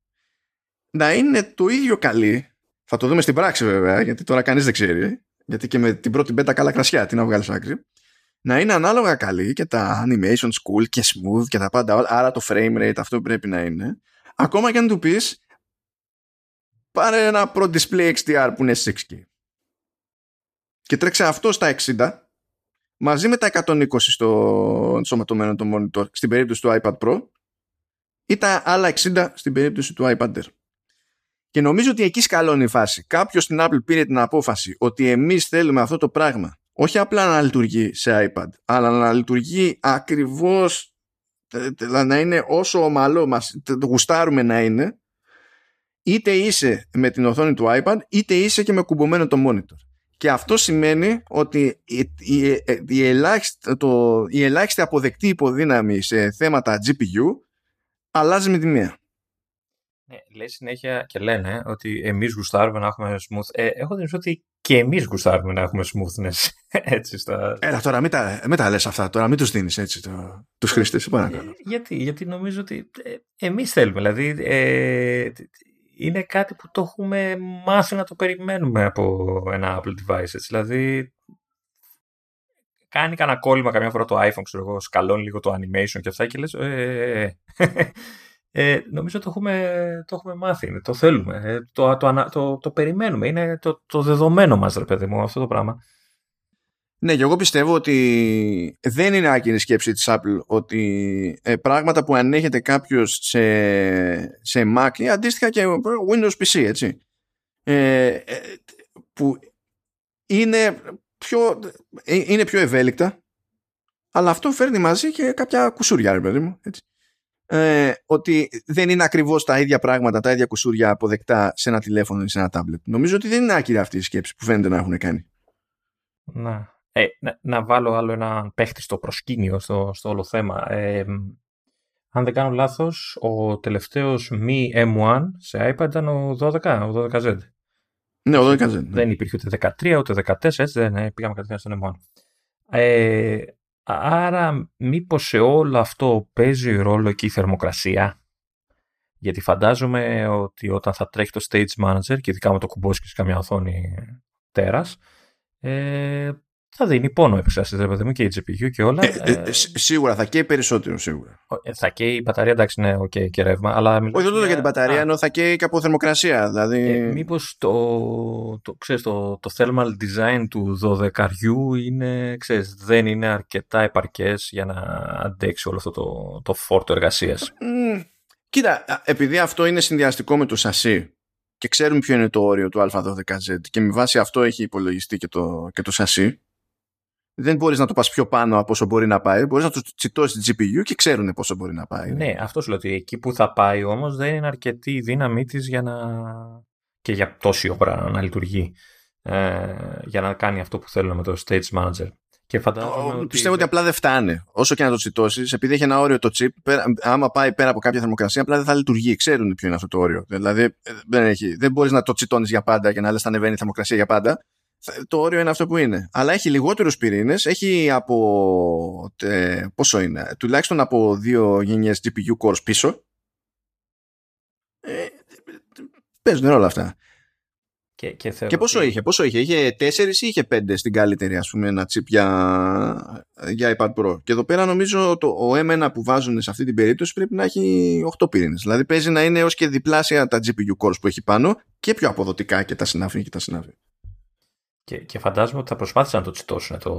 να είναι το ίδιο καλή. Θα το δούμε στην πράξη βέβαια, γιατί τώρα κανείς δεν ξέρει. Γιατί και με την πρώτη μπέτα καλά κρασιά, τι να βγάλεις άκρη. Να είναι ανάλογα καλή και τα animation school και smooth και τα πάντα. Άρα το frame rate αυτό πρέπει να είναι. Ακόμα και αν του πεις, πάρε ένα Pro Display XDR που είναι 6K. Και τρέξε αυτό στα 60 μαζί με τα 120 στο ενσωματωμένο το monitor στην περίπτωση του iPad Pro ή τα άλλα 60 στην περίπτωση του iPad Air. Και νομίζω ότι εκεί σκαλώνει η φάση. Κάποιος στην Apple πήρε την απόφαση ότι εμείς θέλουμε αυτό το πράγμα όχι απλά να λειτουργεί σε iPad, αλλά να λειτουργεί ακριβώς να είναι όσο ομαλό μας το γουστάρουμε να είναι είτε είσαι με την οθόνη του iPad είτε είσαι και με κουμπωμένο το monitor. Και αυτό σημαίνει ότι η, η, η, ελάχιστη, το, η ελάχιστη αποδεκτή υποδύναμη σε θέματα GPU αλλάζει με τη μία. Ναι, λέει συνέχεια και λένε ότι εμείς γουστάρουμε να έχουμε smooth. Ε, έχω την ότι και εμείς γουστάρουμε να έχουμε smoothness. Έτσι, στα... Έλα τώρα, μην τα, μην τα λες αυτά, τώρα μην τους δίνεις έτσι το, τους χρήστες, ε, γιατί, γιατί νομίζω ότι ε, εμείς θέλουμε, δηλαδή ε, είναι κάτι που το έχουμε μάθει να το περιμένουμε από ένα Apple device, έτσι, δηλαδή κάνει κανένα κόλλημα καμιά φορά το iPhone, ξέρω εγώ, σκαλώνει λίγο το animation και αυτά και λες, ε, ε, νομίζω το έχουμε, το έχουμε μάθει, το θέλουμε, ε, το, το, το, το, περιμένουμε, είναι το, το δεδομένο μας ρε παιδί μου αυτό το πράγμα. Ναι, και εγώ πιστεύω ότι δεν είναι άκυρη σκέψη της Apple ότι ε, πράγματα που ανέχεται κάποιος σε, σε Mac ή αντίστοιχα και Windows PC, έτσι, ε, ε, που είναι πιο, είναι πιο ευέλικτα, αλλά αυτό φέρνει μαζί και κάποια κουσούρια, ρε παιδί μου, έτσι ε, ότι δεν είναι ακριβώς τα ίδια πράγματα, τα ίδια κουσούρια αποδεκτά σε ένα τηλέφωνο ή σε ένα τάμπλετ. Νομίζω ότι δεν είναι άκυρη αυτή η σκέψη που φαίνεται να έχουν κάνει. Να, ε, να, να βάλω άλλο ένα παίχτη στο προσκήνιο στο, στο όλο θέμα. Ε, αν δεν κάνω λάθος, ο τελευταίος μη M1 σε iPad ήταν ο 12, ο 12Z. Ναι, ο 12Z. Ναι. Δεν υπήρχε ούτε 13 ούτε 14, έτσι δεν ε, πήγαμε κατευθείαν στον M1. Ε, Άρα μήπως σε όλο αυτό παίζει ρόλο και η θερμοκρασία; Γιατί φαντάζομαι ότι όταν θα τρέχει το Stage Manager και ειδικά με το κουμπόσι σε καμιά οθόνη τέρας, ε, θα δίνει πόνο επεξεργαστή, ρε παιδί μου, και η GPU και όλα. Ε, ε, ε σίγουρα, θα καίει περισσότερο, σίγουρα. Ε, θα καίει η μπαταρία, εντάξει, ναι, okay, και ρεύμα. Αλλά Όχι, δεν το για την μπαταρία, ενώ θα καίει και από θερμοκρασία. Δηλαδή... Ε, Μήπως το, το, ξέρεις, το, το thermal design του 12 είναι, ξέρεις, δεν είναι αρκετά επαρκές για να αντέξει όλο αυτό το, το φόρτο εργασίας. Mm, κοίτα, επειδή αυτό είναι συνδυαστικό με το σασί και ξέρουμε ποιο είναι το όριο του Α12Z και με βάση αυτό έχει υπολογιστεί και το, και το σασί δεν μπορείς να το πας πιο πάνω από όσο μπορεί να πάει. Μπορείς να του τσιτώσεις την GPU και ξέρουν πόσο μπορεί να πάει. Ναι, αυτό σου λέω ότι εκεί που θα πάει όμως δεν είναι αρκετή η δύναμή της για να. και για τόση ώρα να λειτουργεί. Ε, για να κάνει αυτό που θέλουν με το Stage Manager. Και φαντάζομαι ότι... Πιστεύω ότι απλά δεν φτάνει. Όσο και να το τσιτώσεις, επειδή έχει ένα όριο το chip, πέρα, άμα πάει πέρα από κάποια θερμοκρασία, απλά δεν θα λειτουργεί. Ξέρουν ποιο είναι αυτό το όριο. Δηλαδή ε, δεν, έχει, δεν μπορείς να το τσιτώνεις για πάντα και να λες θα ανεβαίνει η θερμοκρασία για πάντα το όριο είναι αυτό που είναι. Αλλά έχει λιγότερους πυρήνες, έχει από, τε, πόσο είναι, τουλάχιστον από δύο γενιές GPU cores πίσω. Ε, παίζουν όλα αυτά. Και, και, και πόσο είχε, πόσο είχε, είχε τέσσερις ή είχε πέντε στην καλύτερη ας πούμε ένα chip για, για iPad Pro. Και εδώ πέρα νομίζω το, ο M1 που βάζουν σε αυτή την περίπτωση πρέπει να έχει 8 πυρήνες. Δηλαδή παίζει να είναι έως και διπλάσια τα GPU cores που έχει πάνω και πιο αποδοτικά και τα συνάφη και τα συνάφη. Και, και φαντάζομαι ότι θα προσπάθησαν να το τσιτώσουν το,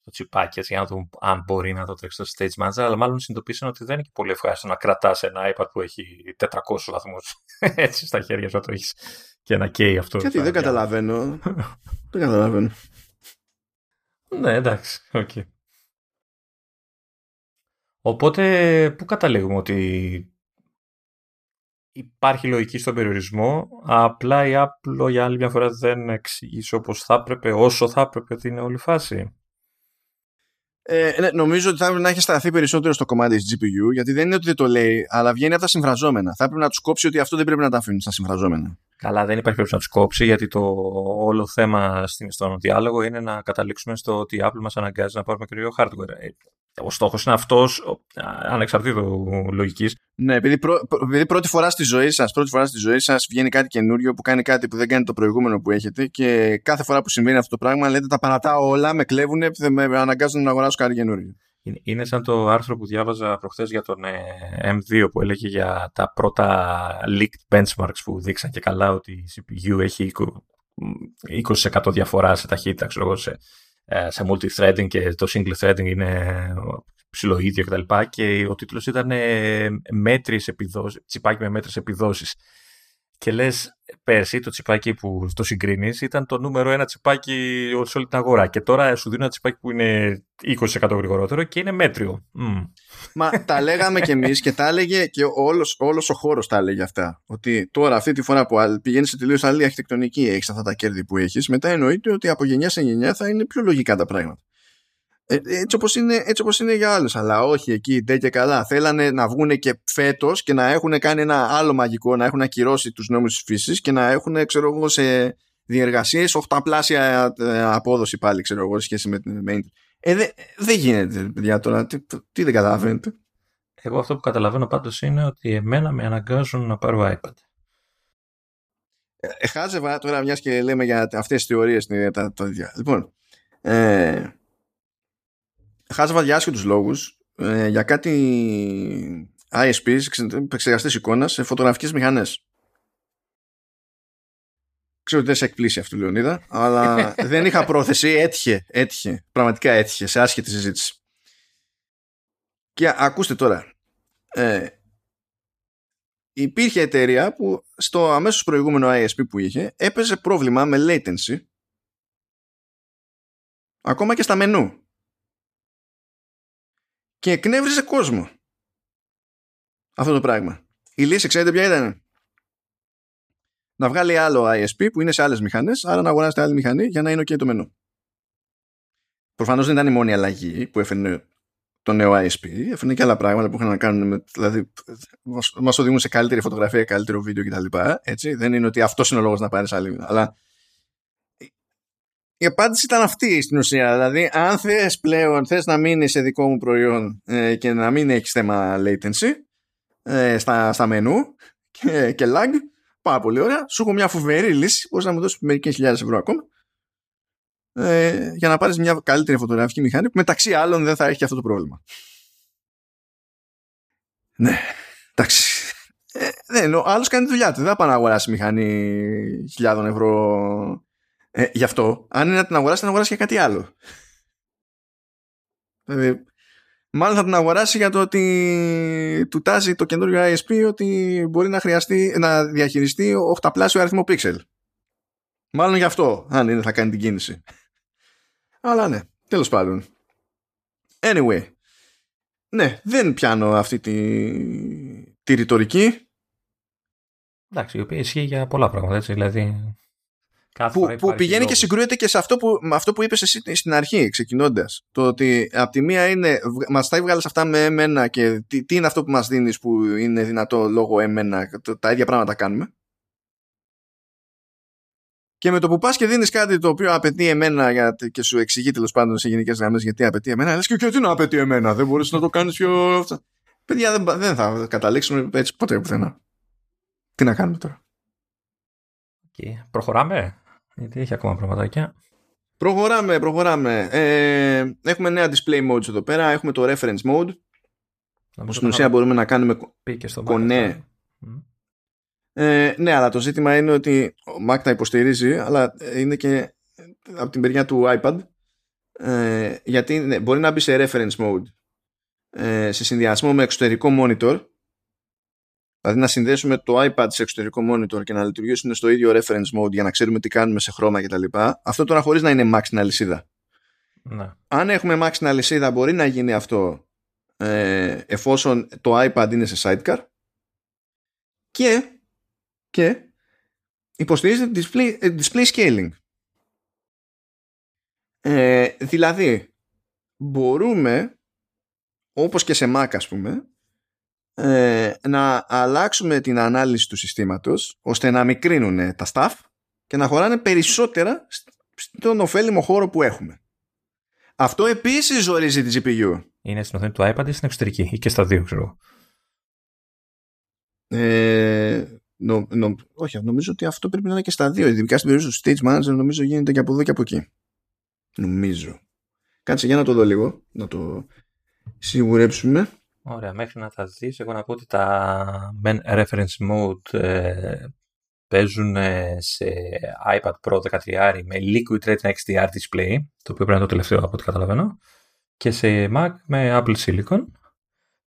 το τσιπάκι έτσι, για να δουν αν μπορεί να το τρέξει στο Stage Manager, αλλά μάλλον συνειδητοποίησαν ότι δεν είναι και πολύ ευχάριστο να κρατάς ένα iPad που έχει 400 βαθμούς έτσι στα χέρια σου το έχεις και να καίει αυτό. Γιατί δεν καταλαβαίνω. δεν καταλαβαίνω. Ναι, εντάξει. Okay. Οπότε, πού καταλήγουμε ότι υπάρχει λογική στον περιορισμό, απλά η Apple για άλλη μια φορά δεν εξηγήσει όπως θα έπρεπε, όσο θα έπρεπε ότι είναι όλη φάση. Ε, ναι, νομίζω ότι θα έπρεπε να έχει σταθεί περισσότερο στο κομμάτι της GPU, γιατί δεν είναι ότι δεν το λέει, αλλά βγαίνει από τα συμφραζόμενα. Θα έπρεπε να τους κόψει ότι αυτό δεν πρέπει να τα αφήνουν στα συμφραζόμενα. Καλά, δεν υπάρχει περίπτωση να τους κόψει, γιατί το όλο θέμα στον διάλογο είναι να καταλήξουμε στο ότι η Apple μας αναγκάζει να πάρουμε καινούριο hardware. Ε, ο στόχος είναι αυτός, ανεξαρτήτω λογικής. Ναι, επειδή, πρω, επειδή πρώτη φορά στη ζωή σας πρώτη φορά στη ζωή σας βγαίνει κάτι καινούριο που κάνει κάτι που δεν κάνει το προηγούμενο που έχετε και κάθε φορά που συμβαίνει αυτό το πράγμα λέτε τα παρατάω όλα, με κλέβουν, με αναγκάζουν να αγοράσω κάτι καινούριο. Είναι σαν το άρθρο που διάβαζα προχθές για τον ε, M2 που έλεγε για τα πρώτα leaked benchmarks που δείξαν και καλά ότι η CPU έχει 20% διαφορά σε ταχύτητα, ξέρω εγώ, σε, ε, σε multi-threading και το single threading είναι ψηλό ίδιο κτλ. Και, και ο τίτλος ήταν ε, μέτρης επιδόσεις, τσιπάκι με μέτρες επιδόσεις και λες, πέρσι το τσιπάκι που το συγκρίνεις ήταν το νούμερο ένα τσιπάκι σε όλη την αγορά. Και τώρα σου δίνω ένα τσιπάκι που είναι 20% γρηγορότερο και είναι μέτριο. Μα τα λέγαμε κι εμείς και τα έλεγε και όλος όλος ο χώρος τα έλεγε αυτά. Ότι τώρα αυτή τη φορά που πηγαίνεις σε τελείως άλλη αρχιτεκτονική, έχεις αυτά τα κέρδη που έχεις, μετά εννοείται ότι από γενιά σε γενιά θα είναι πιο λογικά τα πράγματα. Ε, έτσι όπως είναι, έτσι όπως είναι για άλλους αλλά όχι εκεί ντε και καλά θέλανε να βγουν και φέτος και να έχουν κάνει ένα άλλο μαγικό να έχουν ακυρώσει τους νόμους της φύσης και να έχουν ξέρω εγώ σε διεργασίες οχταπλάσια ε, απόδοση πάλι ξέρω εγώ σχέση με την main ε, δεν δε γίνεται παιδιά τώρα τι, τι δεν καταλαβαίνετε εγώ αυτό που καταλαβαίνω πάντως είναι ότι εμένα με αναγκάζουν να πάρω iPad ε, χάζευα τώρα μιας και λέμε για αυτές τις θεωρίες τα, τα, λοιπόν ε, χάζαβα για άσχετους λόγους ε, για κάτι ISPs, εξεργαστές εικόνας σε φωτογραφικές μηχανές. Ξέρω ότι δεν σε εκπλήσει αυτό, Λεωνίδα, αλλά δεν είχα πρόθεση. Έτυχε, έτυχε. Πραγματικά έτυχε σε άσχετη συζήτηση. Και ακούστε τώρα. Ε, υπήρχε εταιρεία που στο αμέσως προηγούμενο ISP που είχε έπαιζε πρόβλημα με latency ακόμα και στα μενού και εκνεύριζε κόσμο. Αυτό το πράγμα. Η λύση ξέρετε ποια ήταν; Να βγάλει άλλο ISP που είναι σε άλλες μηχανές, άρα να αγοράσετε άλλη μηχανή για να είναι ok το μενού. Προφανώς δεν ήταν η μόνη αλλαγή που έφερε το νέο ISP. Έφερε και άλλα πράγματα που είχαν να κάνουν με. Δηλαδή, μας οδηγούν σε καλύτερη φωτογραφία, καλύτερο βίντεο κτλ. Έτσι. Δεν είναι ότι αυτός είναι ο λόγος να πάρεις άλλη. Αλλά η απάντηση ήταν αυτή στην ουσία. Δηλαδή, αν θες πλέον θες να μείνεις σε δικό μου προϊόν ε, και να μην έχεις θέμα latency ε, στα, στα μενού και, και lag, πάρα πολύ ωραία. Σου έχω μια φοβερή λύση. Μπορείς να μου δώσεις μερικές χιλιάδες ευρώ ακόμα. Ε, για να πάρεις μια καλύτερη φωτογραφική μηχανή που μεταξύ άλλων δεν θα έχει και αυτό το πρόβλημα. Ναι, εντάξει. Ε, ναι, ο άλλος κάνει τη δουλειά του. Δεν θα πάει να αγοράσει μηχανή χιλιάδων ευρώ ε, γι' αυτό, αν είναι να την αγοράσει, θα την αγοράσει για κάτι άλλο. Δηλαδή, μάλλον θα την αγοράσει για το ότι του τάζει το καινούριο ISP ότι μπορεί να χρειαστεί να διαχειριστεί οχταπλάσιο αριθμό πίξελ. Μάλλον γι' αυτό, αν είναι θα κάνει την κίνηση. Αλλά ναι, τέλος πάντων. Anyway, ναι, δεν πιάνω αυτή τη, τη ρητορική. Εντάξει, η οποία ισχύει για πολλά πράγματα, έτσι, δηλαδή που, που πηγαίνει και συγκρούεται και σε αυτό που, με αυτό που είπες εσύ στην αρχή ξεκινώντας. Το ότι από τη μία είναι μας τα έβγαλες αυτά με εμένα και τι, τι είναι αυτό που μας δίνεις που είναι δυνατό λόγω εμένα τα ίδια πράγματα κάνουμε και με το που πας και δίνεις κάτι το οποίο απαιτεί εμένα για, και σου εξηγεί τέλος πάντων σε γενικές γραμμές γιατί απαιτεί εμένα, λες και, τι να απαιτεί εμένα, δεν μπορείς να το κάνεις πιο. Παιδιά, δεν, δεν θα καταλήξουμε έτσι ποτέ πουθενά. Τι να κάνουμε τώρα. Και προχωράμε. Γιατί έχει ακόμα πραγματάκια. Προχωράμε, προχωράμε. Ε, έχουμε νέα display modes εδώ πέρα. Έχουμε το reference mode. Στην ουσία μπορούμε να κάνουμε κονέ. Ε, ναι, αλλά το ζήτημα είναι ότι ο Mac τα υποστηρίζει, αλλά είναι και από την περιά του iPad. Ε, γιατί ναι, μπορεί να μπει σε reference mode ε, σε συνδυασμό με εξωτερικό monitor Δηλαδή να συνδέσουμε το iPad σε εξωτερικό monitor και να λειτουργήσουν στο ίδιο reference mode για να ξέρουμε τι κάνουμε σε χρώμα κτλ. Αυτό τώρα χωρίς να είναι Mac στην αλυσίδα. Ναι. Αν έχουμε Mac στην αλυσίδα μπορεί να γίνει αυτό ε, εφόσον το iPad είναι σε sidecar και, και υποστηρίζεται display, ε, display scaling. Ε, δηλαδή μπορούμε όπως και σε Mac ας πούμε ε, να αλλάξουμε την ανάλυση του συστήματος ώστε να μικρύνουν τα staff και να χωράνε περισσότερα στον ωφέλιμο χώρο που έχουμε. Αυτό επίσης ζορίζει τη GPU. Είναι στην οθόνη του iPad ή στην εξωτερική ή και στα δύο, ξέρω. Ε, νο, νο, όχι, νομίζω ότι αυτό πρέπει να είναι και στα δύο. Ειδικά στην περίπτωση του Stage Manager νομίζω γίνεται και από εδώ και από εκεί. Νομίζω. Κάτσε για να το δω λίγο, να το σιγουρέψουμε. Ωραία, μέχρι να τα δεις, εγώ να πω ότι τα Men Reference Mode ε, παίζουν σε iPad Pro 13 με Liquid Retina XDR display, το οποίο πρέπει να είναι το τελευταίο από ό,τι καταλαβαίνω, και σε Mac με Apple Silicon.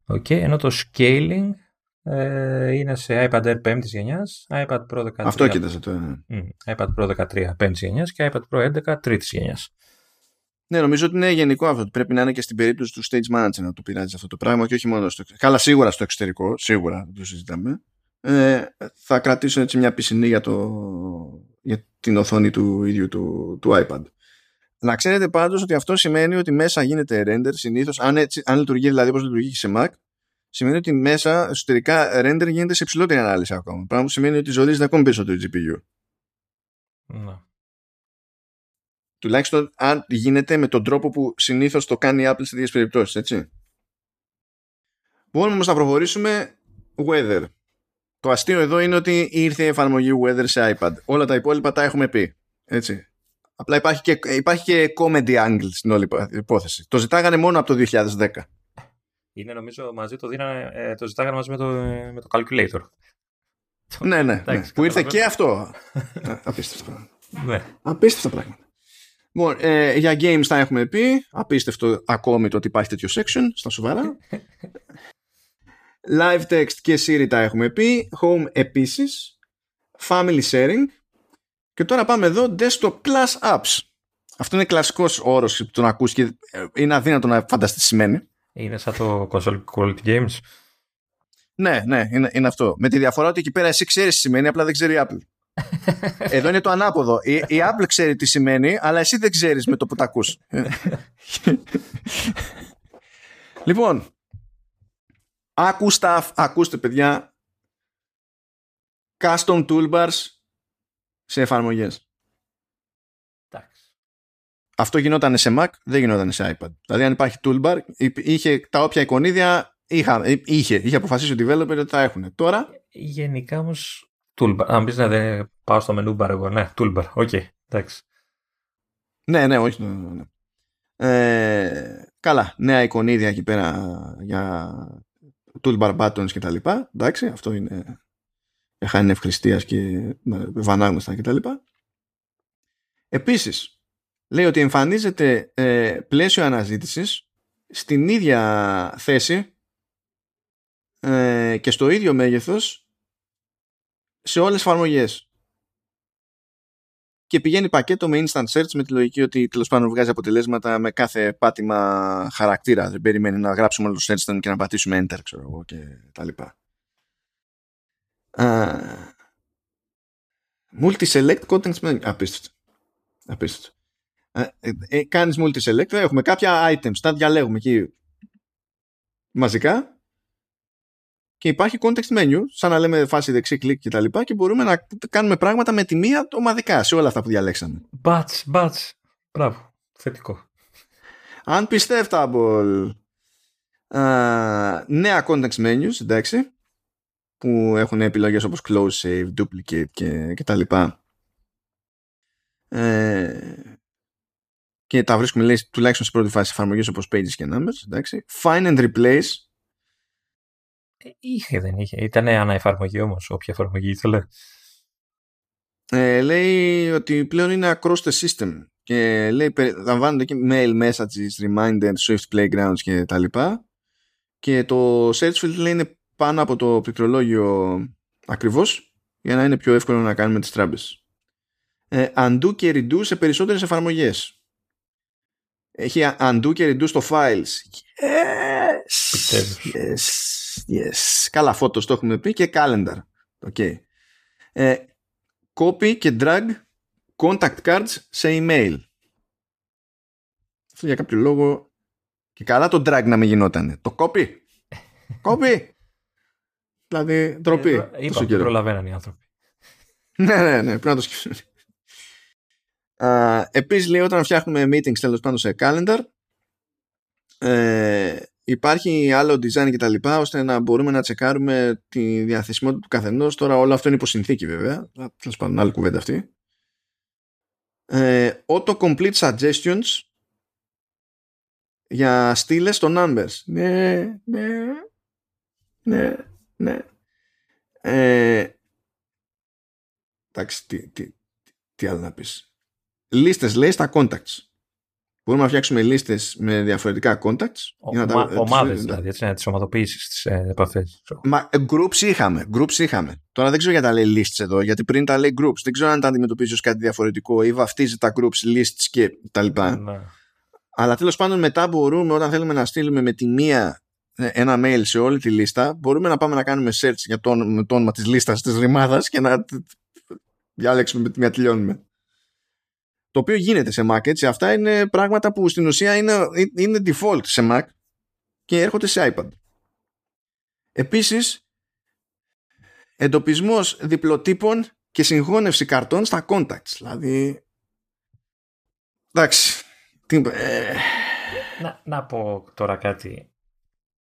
Okay, ενώ το scaling ε, είναι σε iPad Air 5ης γενιάς, iPad Pro 13. Αυτό κοίταζε το. Mm, iPad Pro 13 5ης γενιάς και iPad Pro 11 3ης γενιάς. Ναι, νομίζω ότι είναι γενικό αυτό. Πρέπει να είναι και στην περίπτωση του stage manager να το πειράζει αυτό το πράγμα και όχι μόνο στο εξωτερικό. Καλά, σίγουρα στο εξωτερικό, σίγουρα το συζητάμε. Ε, θα κρατήσω έτσι μια πισινή για, το, για την οθόνη του ίδιου του, του iPad. Να ξέρετε πάντως ότι αυτό σημαίνει ότι μέσα γίνεται render συνήθως, αν, έτσι, αν λειτουργεί δηλαδή όπως λειτουργεί και σε Mac, σημαίνει ότι μέσα εσωτερικά render γίνεται σε ψηλότερη ανάλυση ακόμα. Πράγμα που σημαίνει ότι ζορίζεται ακόμη περισσότερο η GPU. Να. Τουλάχιστον αν γίνεται με τον τρόπο που συνήθως το κάνει η Apple σε τέτοιες περιπτώσεις, έτσι. Μπορούμε όμως να προχωρήσουμε weather. Το αστείο εδώ είναι ότι ήρθε η εφαρμογή weather σε iPad. Όλα τα υπόλοιπα τα έχουμε πει. Έτσι. Απλά υπάρχει και, υπάρχει και comedy angle στην όλη υπόθεση. Το ζητάγανε μόνο από το 2010. Είναι νομίζω μαζί το δίνανε, ε, το ζητάγανε μαζί με το, με το calculator. ναι, ναι, ναι. Που ήρθε και αυτό. Απίστευτο. ναι. Απίστευτα πράγματα. Λοιπόν, ε, για games θα έχουμε πει. Απίστευτο ακόμη το ότι υπάρχει τέτοιο section στα σοβαρά. Live text και Siri τα έχουμε πει. Home επίσης. Family sharing. Και τώρα πάμε εδώ desktop plus apps. Αυτό είναι κλασικός όρος που τον ακούς και ε, είναι αδύνατο να φανταστείς σημαίνει. Είναι σαν το console quality games. Ναι, ναι, είναι, είναι αυτό. Με τη διαφορά ότι εκεί πέρα εσύ ξέρεις τι σημαίνει, απλά δεν ξέρει η Apple. Εδώ είναι το ανάποδο. Η, η Apple ξέρει τι σημαίνει, αλλά εσύ δεν ξέρεις με το που τα ακούς. λοιπόν, ακούστε, ακούστε παιδιά, custom toolbars σε εφαρμογές. Αυτό γινόταν σε Mac, δεν γινόταν σε iPad. Δηλαδή αν υπάρχει toolbar, είχε τα όποια εικονίδια είχα, είχε, είχε αποφασίσει ο developer ότι θα έχουν. Τώρα... Γενικά όμως Toolbar. Αν πεις να δεν πάω στο menu bar εγώ. Ναι, toolbar. Okay. Εντάξει. Ναι, ναι, όχι. Ναι, ναι. ναι. Ε, καλά. Νέα εικονίδια εκεί πέρα για toolbar buttons και τα λοιπά. Εντάξει, αυτό είναι για χάρη ευχρηστίας και βανάγνωστα και τα λοιπά. Επίσης, λέει ότι εμφανίζεται ε, πλαίσιο αναζήτησης στην ίδια θέση ε, και στο ίδιο μέγεθος σε όλες τις εφαρμογές. Και πηγαίνει πακέτο με instant search με τη λογική ότι τέλος πάντων βγάζει αποτελέσματα με κάθε πάτημα χαρακτήρα. Δεν περιμένει να γράψουμε όλο το search και να πατήσουμε enter, ξέρω εγώ και τα λοιπά. Uh, multi-select content menu. Απίστευτο. Απίστευτο. Uh, ε, ε, κάνεις multi-select, έχουμε κάποια items, τα διαλέγουμε εκεί μαζικά και υπάρχει context menu, σαν να λέμε φάση δεξί κλικ και τα λοιπά και μπορούμε να κάνουμε πράγματα με τη μία ομαδικά σε όλα αυτά που διαλέξαμε. Μπατς, μπατς. Μπράβο. Θετικό. Unpistευτable. Uh, νέα context menus, εντάξει, που έχουν επιλογές όπως close save, duplicate και, και τα λοιπά. Ε, και τα βρίσκουμε λέει, τουλάχιστον στην πρώτη φάση εφαρμογές όπως pages και numbers, εντάξει. Find and replace, ε, είχε, δεν είχε. Ήταν αναεφαρμογή όμως, όποια εφαρμογή ήθελε. Ε, λέει ότι πλέον είναι across the system και λέει λαμβάνονται και mail messages, reminders, Swift playgrounds και τα λοιπά και το search field λέει είναι πάνω από το πληκτρολόγιο ακριβώς για να είναι πιο εύκολο να κάνουμε τις τράμπες. Ε, undo και redo σε περισσότερες εφαρμογές. Έχει undo και redo στο files. Yes! yes. Yes. Καλά photos το έχουμε πει και calendar. Okay. Ε, copy και drag contact cards σε email. Αυτό για κάποιο λόγο και καλά το drag να μην γινόταν. Το copy. copy. Δηλαδή, ντροπή. Ε, είπα, προλαβαίναν οι άνθρωποι. ναι, ναι, ναι, πρέπει να το σκεφτούν. Uh, επίσης λέει όταν φτιάχνουμε meetings τέλος πάντων σε calendar ε, υπάρχει άλλο design και τα λοιπά ώστε να μπορούμε να τσεκάρουμε τη διαθεσιμότητα του καθενός. Τώρα όλο αυτό είναι υποσυνθήκη βέβαια. Τέλος πάντων άλλη κουβέντα αυτή. Ε, auto complete suggestions για στήλες στο numbers. Ναι ναι ναι ναι. Ε, εντάξει τι, τι, τι άλλο να πεις. Λίστες λέει στα contacts. Μπορούμε να φτιάξουμε λίστες με διαφορετικά contacts. Ο, τα, ομάδες δηλαδή, έτσι, να τις ομαδοποιήσεις τις ε, επαφές. Μα ε, groups είχαμε, groups είχαμε. Τώρα δεν ξέρω γιατί τα λέει lists εδώ, γιατί πριν τα λέει groups. Δεν ξέρω αν τα αντιμετωπίζεις ως κάτι διαφορετικό ή βαφτίζει τα groups, lists και τα λοιπά. Ναι. Αλλά τέλος πάντων μετά μπορούμε όταν θέλουμε να στείλουμε με τη μία ε, ένα mail σε όλη τη λίστα, μπορούμε να πάμε να κάνουμε search για το, με το όνομα της λίστας της ρημάδας και να διάλεξουμε με τη μία τελειώνουμε το οποίο γίνεται σε Mac έτσι. Αυτά είναι πράγματα που στην ουσία είναι, είναι default σε Mac και έρχονται σε iPad. Επίσης εντοπισμός διπλοτύπων και συγχώνευση καρτών στα contacts. Δηλαδή εντάξει ε... να, να πω τώρα κάτι.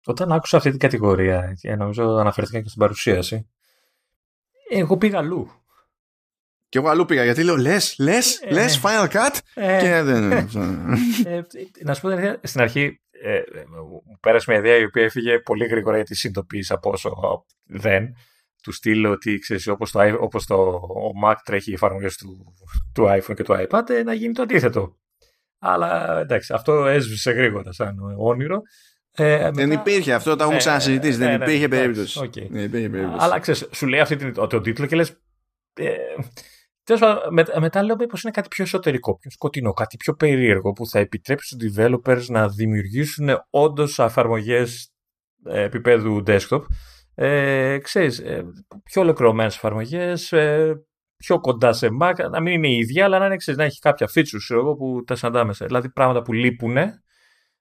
Όταν άκουσα αυτή την κατηγορία και νομίζω αναφερθήκα και στην παρουσίαση εγώ πήγα αλλού και εγώ αλλού πήγα γιατί λέω λες, λες, ε, λες, Final Cut; Ε, και δεν. Ε, να σου πω στην αρχή, ε, μου πέρασε μια ιδέα η οποία έφυγε πολύ γρήγορα γιατί συνειδητοποίησα πόσο δεν. Του στείλω ότι ξέρεις, όπως, το, όπως το ο Mac τρέχει οι εφαρμογές του, του iPhone και του iPad ε, να γίνει το αντίθετο. Αλλά εντάξει, αυτό έσβησε γρήγορα σαν όνειρο. Ε, μετά... Δεν υπήρχε αυτό, το έχουμε ξανασυζητήσει. δεν υπήρχε περίπτωση. Okay. Αλλά ξέρεις, σου λέει αυτή την, τον τίτλο και λες. Ε, μετά λέω μήπως είναι κάτι πιο εσωτερικό, πιο σκοτεινό, κάτι πιο περίεργο που θα επιτρέψει στους developers να δημιουργήσουν όντως εφαρμογέ ε, επίπεδου desktop. Ε, ξέρεις, ε, πιο ολοκληρωμένες εφαρμογές, ε, πιο κοντά σε Mac, να μην είναι η ίδια, αλλά να, είναι, ξέρεις, να έχει κάποια features εγώ, που τα συναντάμε. Δηλαδή πράγματα που λείπουν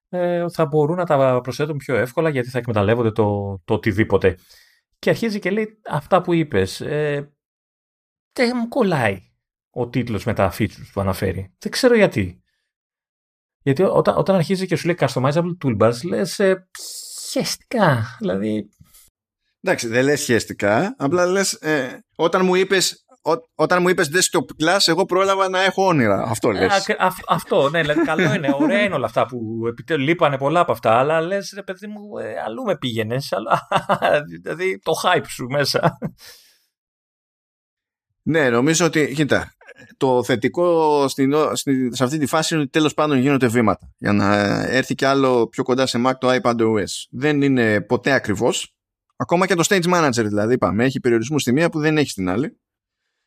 ε, θα μπορούν να τα προσθέτουν πιο εύκολα γιατί θα εκμεταλλεύονται το, το οτιδήποτε. Και αρχίζει και λέει αυτά που είπες. Ε, δεν μου κολλάει ο τίτλος με τα features που αναφέρει. Δεν ξέρω γιατί. Γιατί όταν, όταν αρχίζει και σου λέει customizable toolbars, λες ε, χαίστηκα. Δηλαδή... Εντάξει, δεν λες χαίστηκα. Απλά λες, ε, όταν μου είπες όταν μου είπες desktop class, εγώ πρόλαβα να έχω όνειρα. Αυτό ε, λες. αυτό, ναι, δηλαδή, καλό είναι. Ωραία είναι όλα αυτά που επιτέλους λείπανε πολλά από αυτά. Αλλά λες, ρε παιδί μου, ε, αλλού με πήγαινες. Αλλά, δηλαδή το hype σου μέσα. Ναι, νομίζω ότι, κοίτα, το θετικό στην, στην, σε αυτή τη φάση είναι ότι τέλος πάντων γίνονται βήματα για να έρθει και άλλο πιο κοντά σε Mac το iPad OS. Δεν είναι ποτέ ακριβώς. Ακόμα και το Stage Manager δηλαδή είπαμε, έχει περιορισμούς στη μία που δεν έχει στην άλλη.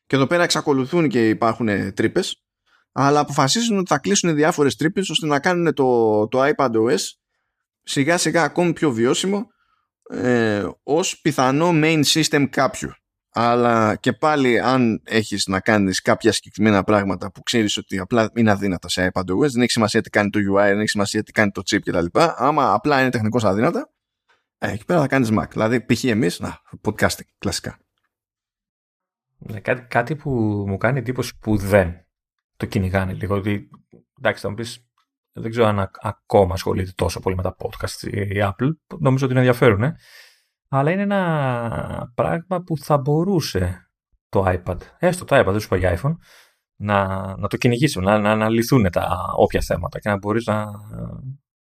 Και εδώ πέρα εξακολουθούν και υπάρχουν τρύπες, αλλά αποφασίζουν ότι θα κλείσουν διάφορες τρύπες ώστε να κάνουν το, το iPad OS σιγά σιγά ακόμη πιο βιώσιμο ε, ως πιθανό main system κάποιου αλλά και πάλι αν έχεις να κάνεις κάποια συγκεκριμένα πράγματα που ξέρεις ότι απλά είναι αδύνατα σε iPadOS δεν έχει σημασία τι κάνει το UI, δεν έχει σημασία τι κάνει το chip κτλ. Άμα απλά είναι τεχνικώς αδύνατα ε, εκεί πέρα θα κάνεις Mac. Δηλαδή π.χ. εμείς, να, podcasting, κλασικά. Ναι, κάτι, κάτι που μου κάνει εντύπωση που δεν το κυνηγάνε λίγο. Ότι, εντάξει, θα μου πεις, δεν ξέρω αν ακόμα ασχολείται τόσο πολύ με τα podcast η Apple. Νομίζω ότι είναι ενδιαφέρον, ε αλλά είναι ένα πράγμα που θα μπορούσε το iPad, έστω το iPad, δεν σου πω για iPhone, να, να το κυνηγήσει, να, να αναλυθούν τα όποια θέματα και να μπορείς να,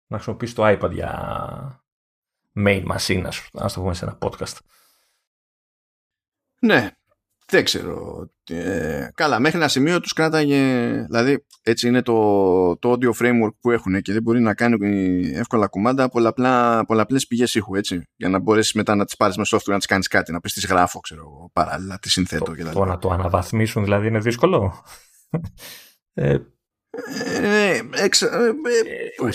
να χρησιμοποιήσεις το iPad για main machine, ας το πούμε σε ένα podcast. Ναι, δεν ξέρω. Ε, καλά, μέχρι ένα σημείο τους κράταγε, δηλαδή έτσι είναι το, το audio framework που έχουν και δεν μπορεί να κάνει εύκολα κουμάντα πολλαπλά, πολλαπλές πηγές ήχου, έτσι, για να μπορέσεις μετά να τις πάρεις με software να τις κάνεις κάτι, να πεις τις γράφω, ξέρω, παράλληλα, τις συνθέτω το, Το να το αναβαθμίσουν δηλαδή είναι δύσκολο. ε, ε, εξ, ε,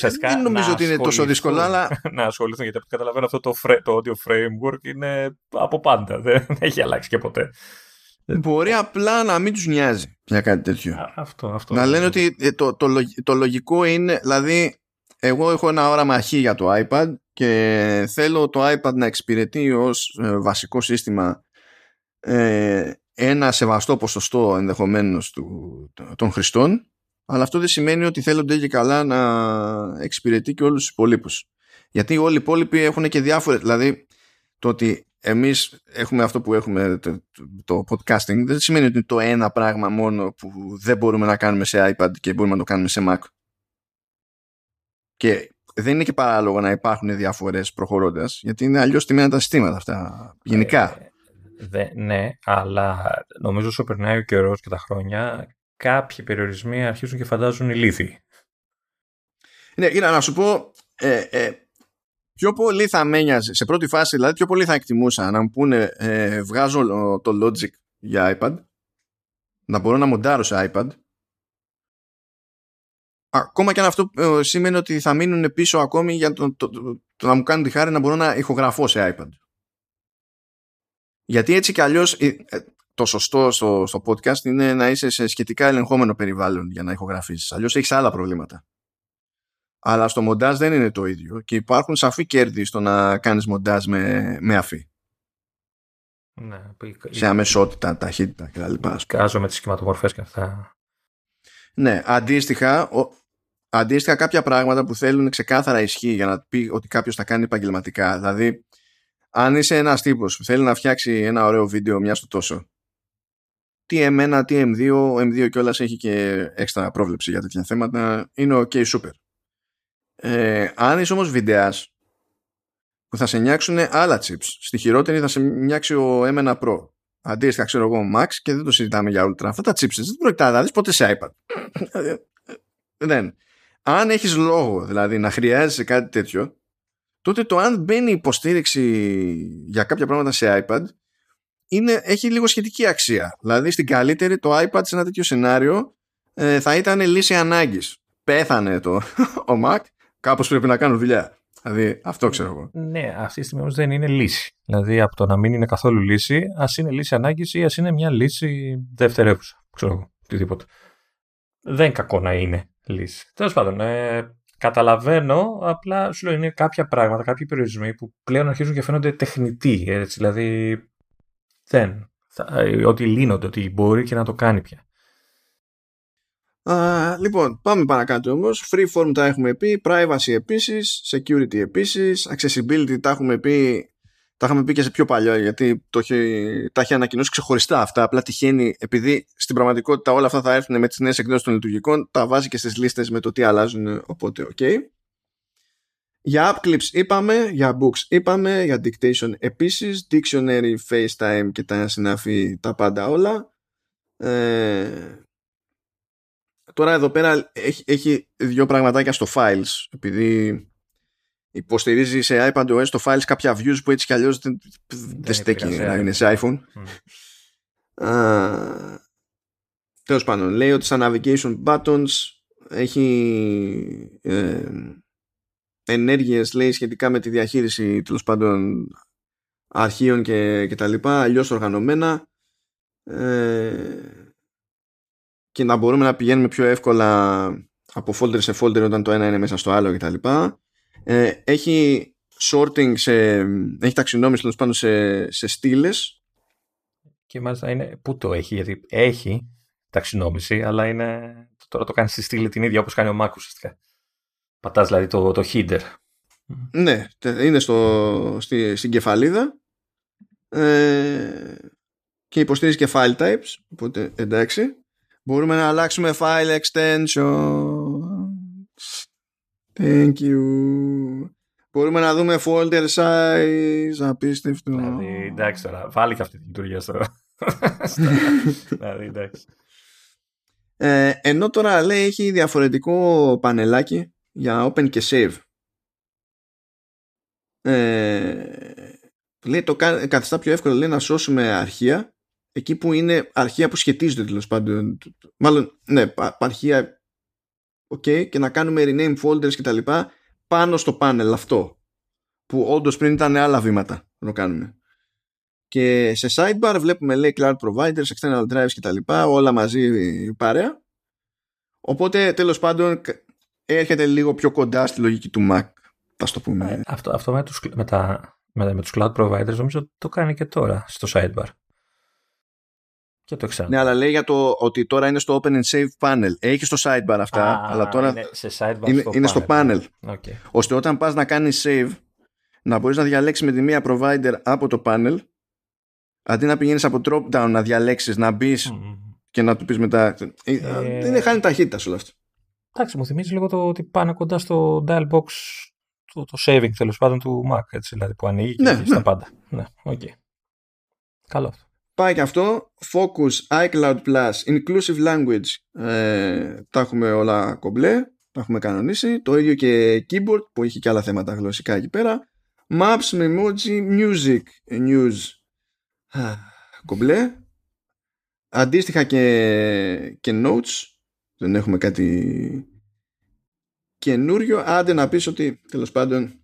ε, δεν νομίζω ότι είναι τόσο δύσκολο, αλλά. να ασχοληθούν γιατί καταλαβαίνω αυτό το, το audio framework είναι από πάντα. Δεν έχει αλλάξει και ποτέ. Μπορεί απλά να μην τους νοιάζει για κάτι τέτοιο. αυτό, αυτό. Να λένε ότι ε, το, το, το, λογικό είναι, δηλαδή εγώ έχω ένα όραμα χ για το iPad και θέλω το iPad να εξυπηρετεί ως ε, βασικό σύστημα ε, ένα σεβαστό ποσοστό ενδεχομένως του, των χρηστών αλλά αυτό δεν σημαίνει ότι θέλονται και καλά να εξυπηρετεί και όλους τους υπολείπους. Γιατί όλοι οι υπόλοιποι έχουν και διάφορες, δηλαδή το ότι εμείς έχουμε αυτό που έχουμε το, το, podcasting δεν σημαίνει ότι το ένα πράγμα μόνο που δεν μπορούμε να κάνουμε σε iPad και μπορούμε να το κάνουμε σε Mac. Και δεν είναι και παράλογο να υπάρχουν διαφορές προχωρώντας γιατί είναι αλλιώς τιμένα τα συστήματα αυτά γενικά. Ε, ναι, αλλά νομίζω όσο περνάει ο καιρός και τα χρόνια κάποιοι περιορισμοί αρχίζουν και φαντάζουν ηλίθιοι. Ναι, για να σου πω, ε, ε, πιο πολύ θα με σε πρώτη φάση, δηλαδή πιο πολύ θα εκτιμούσα να μου πούνε ε, βγάζω το Logic για iPad, να μπορώ να μοντάρω σε iPad, ακόμα και αν αυτό ε, σημαίνει ότι θα μείνουν πίσω ακόμη για το, το, το, να μου κάνουν τη χάρη να μπορώ να ηχογραφώ σε iPad. Γιατί έτσι κι αλλιώς ε, το σωστό στο, στο podcast είναι να είσαι σε σχετικά ελεγχόμενο περιβάλλον για να ηχογραφήσεις. Αλλιώς έχεις άλλα προβλήματα. Αλλά στο μοντάζ δεν είναι το ίδιο και υπάρχουν σαφή κέρδη στο να κάνεις μοντάζ με, με αφή. Ναι, σε αμεσότητα, ταχύτητα κτλ. Κάζω με τις σχηματομορφές και αυτά. Ναι, αντίστοιχα, ο, αντίστοιχα κάποια πράγματα που θέλουν ξεκάθαρα ισχύ για να πει ότι κάποιος θα κάνει επαγγελματικά. Δηλαδή, αν είσαι ένας τύπος που θέλει να φτιάξει ένα ωραίο βίντεο μια στο τόσο τι M1, τι M2, ο M2 κιόλας έχει και έξτρα πρόβλεψη για τέτοια θέματα, είναι ok super. Ε, αν είσαι όμως βιντεάς που θα σε νιάξουν άλλα chips, στη χειρότερη θα σε νιάξει ο M1 Pro, αντίστοιχα ξέρω εγώ Max και δεν το συζητάμε για Ultra, αυτά τα chips δεν πρόκειται να δεις ποτέ σε iPad. δεν. Αν έχεις λόγο δηλαδή να χρειάζεσαι κάτι τέτοιο, τότε το αν μπαίνει υποστήριξη για κάποια πράγματα σε iPad είναι, έχει λίγο σχετική αξία. Δηλαδή στην καλύτερη το iPad σε ένα τέτοιο σενάριο ε, θα ήταν λύση ανάγκης. Πέθανε το ο Mac, κάπως πρέπει να κάνω δουλειά. Δηλαδή αυτό ξέρω εγώ. Ναι, αυτή τη στιγμή όμως δεν είναι λύση. Δηλαδή από το να μην είναι καθόλου λύση, ας είναι λύση ανάγκης ή ας είναι μια λύση δευτερεύουσα. Ξέρω εγώ, οτιδήποτε. Δεν κακό να είναι λύση. Τέλος πάντων, ε, καταλαβαίνω, απλά σου λέω είναι κάποια πράγματα, κάποιοι περιορισμοί που πλέον αρχίζουν και φαίνονται τεχνητοί. Έτσι, δηλαδή δεν. ότι λύνονται, ότι μπορεί και να το κάνει πια. Uh, λοιπόν, πάμε παρακάτω όμως. Freeform τα έχουμε πει, privacy επίσης, security επίσης, accessibility τα έχουμε πει, τα είχαμε πει και σε πιο παλιό γιατί το έχει, τα έχει ανακοινώσει ξεχωριστά αυτά. Απλά τυχαίνει, επειδή στην πραγματικότητα όλα αυτά θα έρθουν με τις νέες εκδόσεις των λειτουργικών, τα βάζει και στις λίστες με το τι αλλάζουν, οπότε okay. Για app clips είπαμε, για books είπαμε, για dictation επίσης, dictionary, FaceTime και τα συναφή τα πάντα όλα. Ε, τώρα εδώ πέρα έχει, έχει δύο πραγματάκια στο files, επειδή υποστηρίζει σε iPadOS το files κάποια views που έτσι κι αλλιώς δεν, δεν στέκει να είναι σε iPhone. Mm. τέλος πάντων, λέει ότι στα navigation buttons έχει... Ε, ενέργειες λέει σχετικά με τη διαχείριση τέλος πάντων αρχείων και, και τα λοιπά αλλιώς οργανωμένα ε, και να μπορούμε να πηγαίνουμε πιο εύκολα από folder σε folder όταν το ένα είναι μέσα στο άλλο και τα λοιπά ε, έχει sorting σε, έχει ταξινόμηση τέλος πάντων σε, σε στήλες και μάλιστα είναι, πού το έχει γιατί έχει ταξινόμηση αλλά είναι, τώρα το κάνεις στη στήλη την ίδια όπως κάνει ο Mac ουσιαστικά Πατάς δηλαδή το, το header. Ναι, είναι στο, στη, στην κεφαλίδα ε, και υποστηρίζεις και file types, οπότε εντάξει. Μπορούμε να αλλάξουμε file extensions. Thank you. Μπορούμε να δούμε folder size, απίστευτο. Δηλαδή, εντάξει τώρα, βάλει και αυτή τη λειτουργία τώρα. δηλαδή, εντάξει. Ε, ενώ τώρα λέει έχει διαφορετικό πανελάκι για open και save. Ε, λέει το καθιστά πιο εύκολο λέει, να σώσουμε αρχεία εκεί που είναι αρχεία που σχετίζονται τέλος πάντων. Μάλλον, ναι, αρχεία ok και να κάνουμε rename folders και τα λοιπά πάνω στο panel αυτό που όντως πριν ήταν άλλα βήματα να το κάνουμε. Και σε sidebar βλέπουμε λέει cloud providers, external drives και τα λοιπά όλα μαζί παρέα. Οπότε τέλος πάντων έρχεται λίγο πιο κοντά στη λογική του Mac, θα το πούμε. Ε, αυτό, αυτό με, τους, με, τα, με, με τους cloud providers νομίζω το κάνει και τώρα στο sidebar. Και το ξέρω. Ναι, αλλά λέει για το ότι τώρα είναι στο Open and Save panel. Έχει στο sidebar αυτά, Α, αλλά τώρα είναι, σε sidebar είναι, στο είναι στο panel. Okay. Ώστε όταν πας να κάνεις save, να μπορείς να διαλέξεις με τη μία provider από το panel, αντί να πηγαίνεις από drop down να διαλέξεις, να μπεις Mm. και να του πεις μετά. Ε, Ε, Δεν είναι χάνει ταχύτητα σε όλο αυτό. Εντάξει, μου θυμίζει λίγο το ότι πάνε κοντά στο dialog box το, το saving τέλος πάντων του Mac, έτσι, δηλαδή που ανοίγει και Ναι, έχει ναι. στα πάντα. Ναι, οκ. Καλό αυτό. Πάει και αυτό. Focus, iCloud Plus, Inclusive Language. Ε, τα έχουμε όλα κομπλέ. Τα έχουμε κανονίσει. Το ίδιο και Keyboard που έχει και άλλα θέματα γλωσσικά εκεί πέρα. Maps, Memoji, Music, News. Α, Κομπλέ. Αντίστοιχα και, και Notes. Δεν έχουμε κάτι καινούριο. Άντε να πεις ότι τέλος πάντων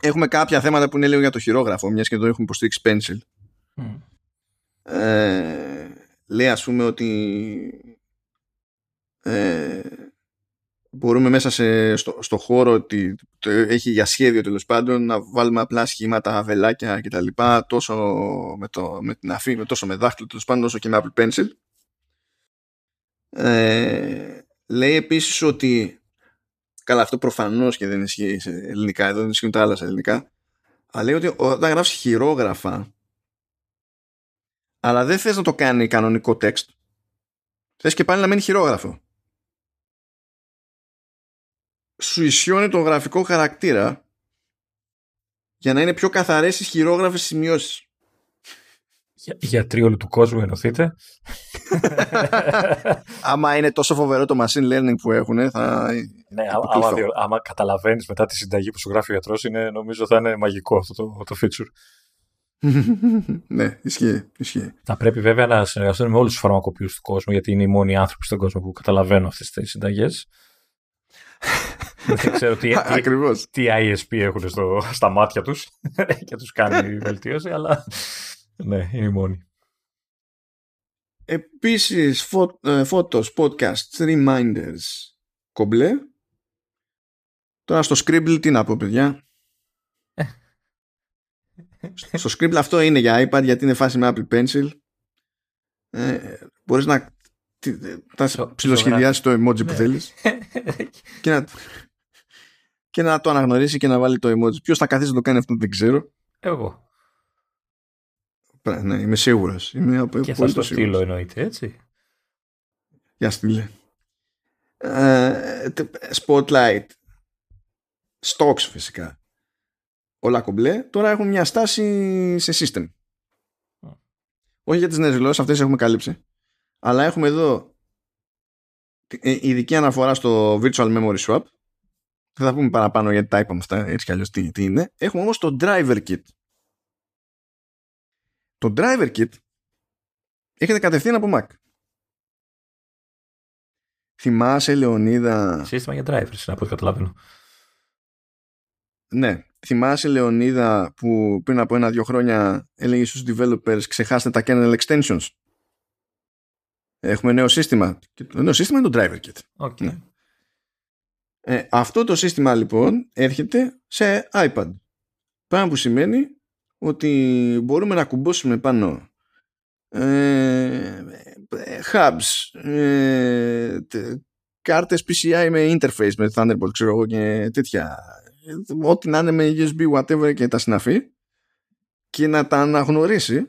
έχουμε κάποια θέματα που είναι λίγο για το χειρόγραφο μιας και εδώ έχουμε υποστήριξει Pencil. Μμ. Ε, λέει ας πούμε ότι ε, μπορούμε μέσα σε, στο, στο χώρο ότι το έχει για σχέδιο τέλος πάντων να βάλουμε απλά σχήματα, βελάκια κτλ. τόσο με, το, με την αφή, με τόσο με δάχτυλο τέλος πάντων όσο και με Apple Pencil. Ε, λέει επίσης ότι καλά αυτό προφανώς και δεν ισχύει σε ελληνικά εδώ δεν ισχύουν τα άλλα σε ελληνικά αλλά λέει ότι όταν γράφεις χειρόγραφα αλλά δεν θες να το κάνει κανονικό text θες και πάλι να μένει χειρόγραφο σου ισιώνει τον γραφικό χαρακτήρα για να είναι πιο καθαρές οι χειρόγραφες σημειώσεις Για, γιατροί όλου του κόσμου ενωθείτε. άμα είναι τόσο φοβερό το machine learning που έχουν θα ναι, άμα, Αποκλειστώ. άμα, διο- άμα καταλαβαίνεις μετά τη συνταγή που σου γράφει ο γιατρός, είναι, νομίζω θα είναι μαγικό αυτό το, το feature. Ναι ισχύει, ισχύει. Θα πρέπει βέβαια να συνεργαστούν με όλους τους φαρμακοποιούς του κόσμου, γιατί είναι οι μόνοι άνθρωποι στον κόσμο που καταλαβαίνουν αυτές τις συνταγές. Δεν ξέρω τι, τι, ακριβώς τι ISP έχουν στο, στα μάτια τους και τους κάνει βελτίωση, αλλά ναι, είναι οι μόνοι. Επίσης, φω, ε, photos, podcast, reminders, κομπλέ. Τώρα στο Scribble τι να πω, παιδιά. Στο Scribble αυτό είναι για iPad γιατί είναι φάση με Apple Pencil. Ε, μπορείς να τι- τα Ζω- ψιλοσχεδιάσεις το emoji που Ναι. θέλεις και να, και να το αναγνωρίσει και να βάλει το emoji. Ποιος θα καθίσει να το κάνει αυτό δεν ξέρω. Εγώ. Πρά- Ναι, είμαι σίγουρος. Είμαι απο- Και θα απολύτως στο σίγουρος. στείλω εννοείται, έτσι. Για στείλε. Ε, τε- spotlight. Stocks φυσικά. Όλα κομπλέ. Τώρα έχουν μια στάση σε system. Mm. Όχι για τις νέες γλώσσες, αυτές έχουμε καλύψει. Αλλά έχουμε εδώ ε, ειδική αναφορά στο virtual memory swap. Δεν θα πούμε παραπάνω γιατί τα είπαμε αυτά, έτσι κι αλλιώς τι, τι είναι. Έχουμε όμως το driver kit. Το driver kit έχετε κατευθείαν από Mac. Θυμάσαι, Λεωνίδα; Σύστημα για drivers, από ό,τι καταλαβαίνω. Ναι. Θυμάσαι, Λεωνίδα, που πριν από ένα-δύο χρόνια έλεγε στους developers ξεχάστε τα kernel extensions. Έχουμε νέο σύστημα. Και το νέο σύστημα είναι το DriverKit. Okay. Ναι. Ε, αυτό το σύστημα λοιπόν έρχεται σε iPad. Πράγμα που σημαίνει ότι μπορούμε να κουμπώσουμε πάνω ε, hubs, ε, τε- κάρτες PCI με interface με Thunderbolt ξέρω εγώ και τέτοια ό,τι να είναι με USB whatever και τα συναφή και να τα αναγνωρίσει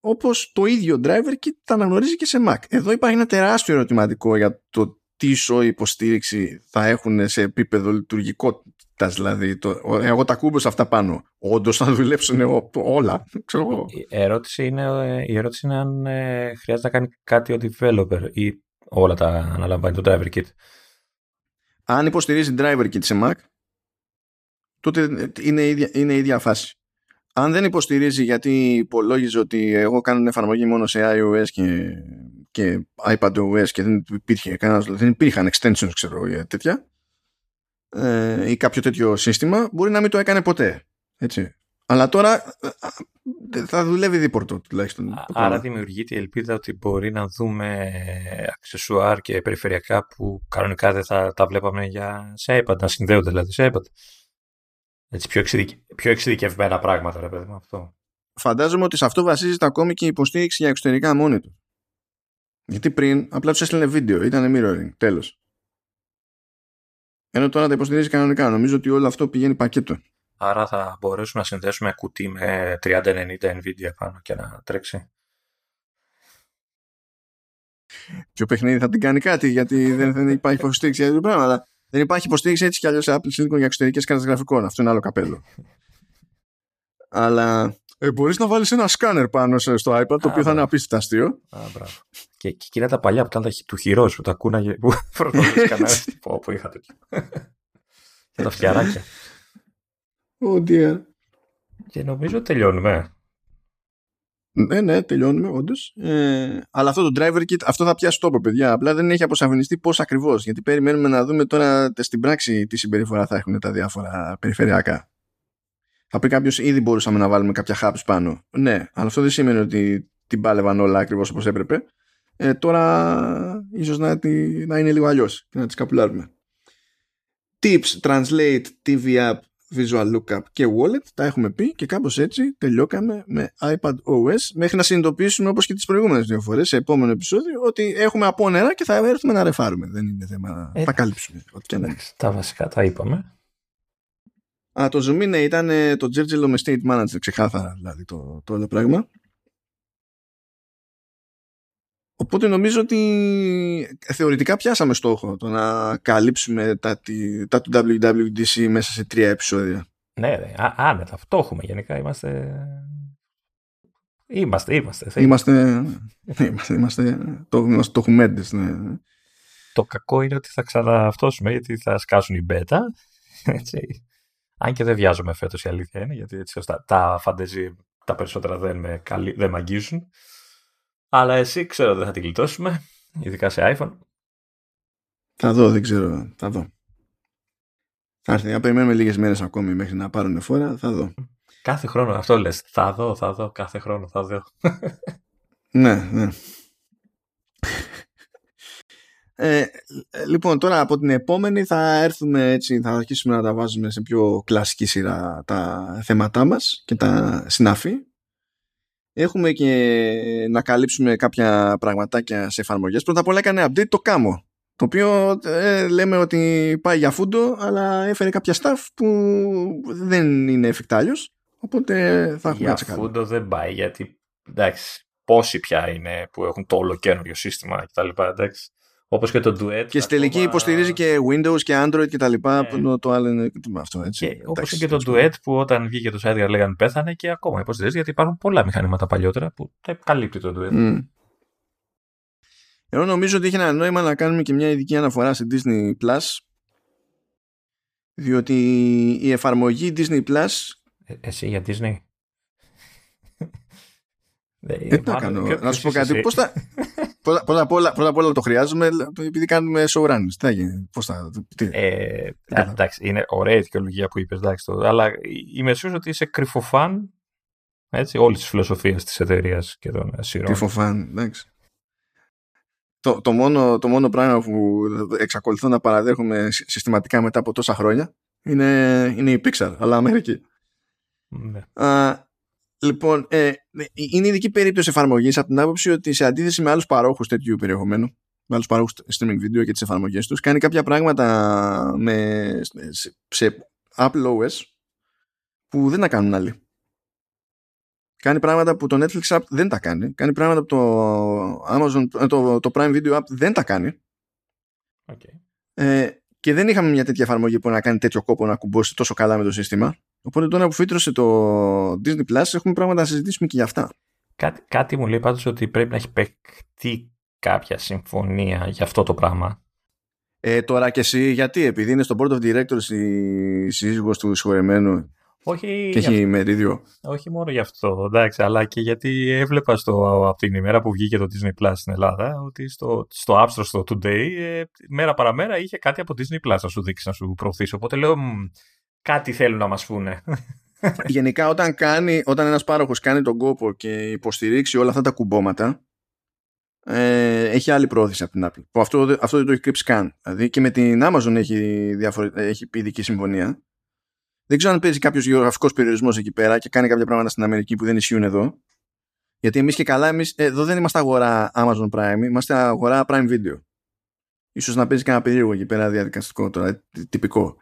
όπως το ίδιο driver kit τα αναγνωρίζει και σε Mac. Εδώ υπάρχει ένα τεράστιο ερωτηματικό για το τι σο υποστήριξη θα έχουν σε επίπεδο λειτουργικότητας δηλαδή. Το, εγώ τα κούμπωσα αυτά πάνω. Όντως θα δουλέψουν ό- όλα. Ξέρω εγώ. Η ερώτηση είναι, ε, η ερώτηση είναι αν ε, χρειάζεται να κάνει κάτι ο developer ή όλα τα αναλαμβάνει το driver kit. Αν υποστηρίζει driver kit σε Mac τότε είναι η ίδια, είναι η ίδια φάση. Αν δεν υποστηρίζει γιατί υπολόγιζε ότι εγώ κάνω την εφαρμογή μόνο σε iOS και, και iPadOS και δεν, υπήρχε κανένας, δεν υπήρχαν extensions ξέρω εγώ για τέτοια ε, ή κάποιο τέτοιο σύστημα μπορεί να μην το έκανε ποτέ. Έτσι. Αλλά τώρα ε, θα δουλεύει δίπορτο τουλάχιστον. Άρα δημιουργείται η ελπίδα ότι μπορεί να δούμε αξεσουάρ και περιφερειακά που κανονικά δεν θα τα βλέπαμε για σε iPad, να συνδέονται δηλαδή σε iPad. Έτσι, πιο, πιο εξειδικευμένα πράγματα, ρε παιδί μου, αυτό. Φαντάζομαι ότι σε αυτό βασίζεται ακόμη και η υποστήριξη για εξωτερικά μόνη του. Γιατί πριν απλά τους έστειλε βίντεο, ήταν mirroring, τέλος. Ενώ τώρα τα υποστηρίζει κανονικά. Νομίζω ότι όλο αυτό πηγαίνει πακέτο. Άρα θα μπορέσουμε να συνδέσουμε κουτί με 3090 Nvidia πάνω και να τρέξει. Ποιο παιχνίδι θα την κάνει κάτι, γιατί δεν, δεν υπάρχει υποστήριξη για τέτοια πράγματα. Δεν υπάρχει υποστήριξη έτσι κι αλλιώς σε Apple Silicon για εξωτερικές κάρτες γραφικών. Αυτό είναι άλλο καπέλο. Αλλά ε, μπορείς να βάλεις ένα σκάνερ πάνω στο iPad, το οποίο θα είναι απίστευτα αστείο. Α, μπράβο. Και, και εκείνα τα παλιά που ήταν τα, του χειρό που τα κούναγε. Που φροντίζει κανένα. που είχα τέτοιο. και τα φτιαράκια. Oh dear. Και νομίζω τελειώνουμε. Ναι, ναι, τελειώνουμε, όντως. Ε, αλλά αυτό το driver kit, αυτό θα πιάσει τόπο, παιδιά. Απλά δεν έχει αποσαφινιστεί πώς ακριβώς. Γιατί περιμένουμε να δούμε τώρα στην πράξη τι συμπεριφορά θα έχουν τα διάφορα περιφερειακά. Θα πει κάποιος, ήδη μπορούσαμε να βάλουμε κάποια hubs πάνω. Ναι, αλλά αυτό δεν σημαίνει ότι την πάλευαν όλα ακριβώς όπως έπρεπε. Ε, τώρα ίσως να, να είναι λίγο αλλιώς και να τις καπουλάρουμε. Tips, translate, TV app, visual lookup και wallet τα έχουμε πει και κάπως έτσι τελειώκαμε με iPad OS μέχρι να συνειδητοποιήσουμε όπως και τις προηγούμενες δύο φορές σε επόμενο επεισόδιο ότι έχουμε απόνερα και θα έρθουμε να ρεφάρουμε. Δεν είναι θέμα ε, τα κάλυψουμε ό,τι και να τα βασικά τα είπαμε. Α, το zoom in ήταν το τζέρτζελο με state manager ξεκάθαρα δηλαδή το, το όλο πράγμα Οπότε νομίζω ότι θεωρητικά πιάσαμε στόχο το να καλύψουμε τα, τα του WWDC μέσα σε τρία επεισόδια. Ναι, ναι άνετα. Αυτό έχουμε γενικά. Είμαστε. Είμαστε, είμαστε. Είμαστε, είμαστε, είμαστε το, είμαστε το χουμέντες, ναι. Το κακό είναι ότι θα ξαναυτώσουμε γιατί θα σκάσουν οι beta. Έτσι. Αν και δεν βιάζομαι φέτος η αλήθεια είναι, γιατί έτσι, τα, τα φαντεζή τα περισσότερα δεν με, δεν με αγγίζουν. Αλλά εσύ ξέρω δεν θα την γλιτώσουμε, ειδικά σε iPhone. Θα δω, δεν ξέρω. Θα δω. Θα έρθει, να περιμένουμε λίγες μέρες ακόμη μέχρι να πάρουν φόρα, θα δω. Κάθε χρόνο αυτό λες. Θα δω, θα δω, κάθε χρόνο θα δω. ναι, ναι. Ε, λοιπόν, τώρα από την επόμενη θα έρθουμε έτσι, θα αρχίσουμε να τα βάζουμε σε πιο κλασική σειρά τα θέματά μας και τα συναφή έχουμε και να καλύψουμε κάποια πραγματάκια σε εφαρμογές. Πρώτα απ' όλα έκανε update το κάμο. Το οποίο ε, λέμε ότι πάει για φούντο, αλλά έφερε κάποια stuff που δεν είναι εφικτά Οπότε θα έχουμε Για φούντο δεν πάει, γιατί εντάξει, πόσοι πια είναι που έχουν το όλο καινούριο σύστημα κτλ. Εντάξει. Όπως και το Duet. Και στη τελική υποστηρίζει και Windows και Android και τα λοιπά. Ναι. Το, το άλλο είναι αυτό. Έτσι. Όπως και το Duet που όταν βγήκε το Side λέγανε πέθανε και ακόμα υποστηρίζει γιατί υπάρχουν πολλά μηχανήματα παλιότερα που τα καλύπτει το Duet. Mm. Εγώ νομίζω ότι έχει ένα νόημα να κάνουμε και μια ειδική αναφορά σε Disney Plus. Διότι η εφαρμογή Disney Plus. Ε, εσύ για Disney; Ε, τι να κάνω. Να σου πω κάτι. Πώς θα... πρώτα, απ όλα, πρώτα απ' όλα το χρειάζομαι επειδή κάνουμε showrunners. Τι θα γίνει. Πώς θα... Τι... Ε, εντάξει, είναι ωραία η δικαιολογία που είπες. Εντάξει, το, αλλά είμαι σίγουρος ότι είσαι κρυφοφάν έτσι, όλης της φιλοσοφίας της εταιρείας και των σειρών. Κρυφοφάν, εντάξει. Το, το, μόνο, το μόνο πράγμα που εξακολουθώ να παραδέχομαι συστηματικά μετά από τόσα χρόνια είναι, είναι η Pixar, αλλά Αμερική. Ναι. Λοιπόν, ε, είναι ειδική περίπτωση εφαρμογής από την άποψη ότι σε αντίθεση με άλλους παρόχους τέτοιου περιεχομένου, με άλλους παρόχους streaming video και τις εφαρμογές τους, κάνει κάποια πράγματα με, σε, σε Apple OS που δεν τα κάνουν άλλοι. Κάνει πράγματα που το Netflix App δεν τα κάνει. Κάνει πράγματα που το Amazon, ε, το, το Prime Video App δεν τα κάνει. Okay. Ε, και δεν είχαμε μια τέτοια εφαρμογή που να κάνει τέτοιο κόπο να κουμπώσει τόσο καλά με το σύστημα. Οπότε τώρα που φύτρωσε το Disney Plus έχουμε πράγματα να συζητήσουμε και για αυτά. Κάτι, κάτι μου λέει πάντως ότι πρέπει να έχει παιχτεί κάποια συμφωνία για αυτό το πράγμα. Ε, τώρα και εσύ γιατί, επειδή είναι στο Board of Directors η σύζυγος του συγχωρεμένου όχι και έχει μερίδιο. Όχι μόνο γι' αυτό, εντάξει, αλλά και γιατί έβλεπα στο, από την ημέρα που βγήκε το Disney Plus στην Ελλάδα ότι στο, στο App Store, στο Today, ε, μέρα παραμέρα είχε κάτι από Disney Plus να σου δείξει, να σου προωθήσει. Οπότε λέω, κάτι θέλουν να μας πούνε. γενικά όταν, κάνει, όταν ένας πάροχος κάνει τον κόπο και υποστηρίξει όλα αυτά τα κουμπώματα ε, έχει άλλη πρόθεση από την Apple. Που αυτό, αυτό δεν το έχει κρύψει καν. Δηλαδή και με την Amazon έχει, διαφορε... έχει ειδική συμφωνία. Δεν ξέρω αν παίζει κάποιος γεωγραφικός περιορισμός εκεί πέρα και κάνει κάποια πράγματα στην Αμερική που δεν ισχύουν εδώ. Γιατί εμείς και καλά, εμείς, εδώ δεν είμαστε αγορά Amazon Prime, είμαστε αγορά Prime Video. Ίσως να παίζει κανένα περίεργο εκεί πέρα διαδικαστικό τώρα, τυπικό.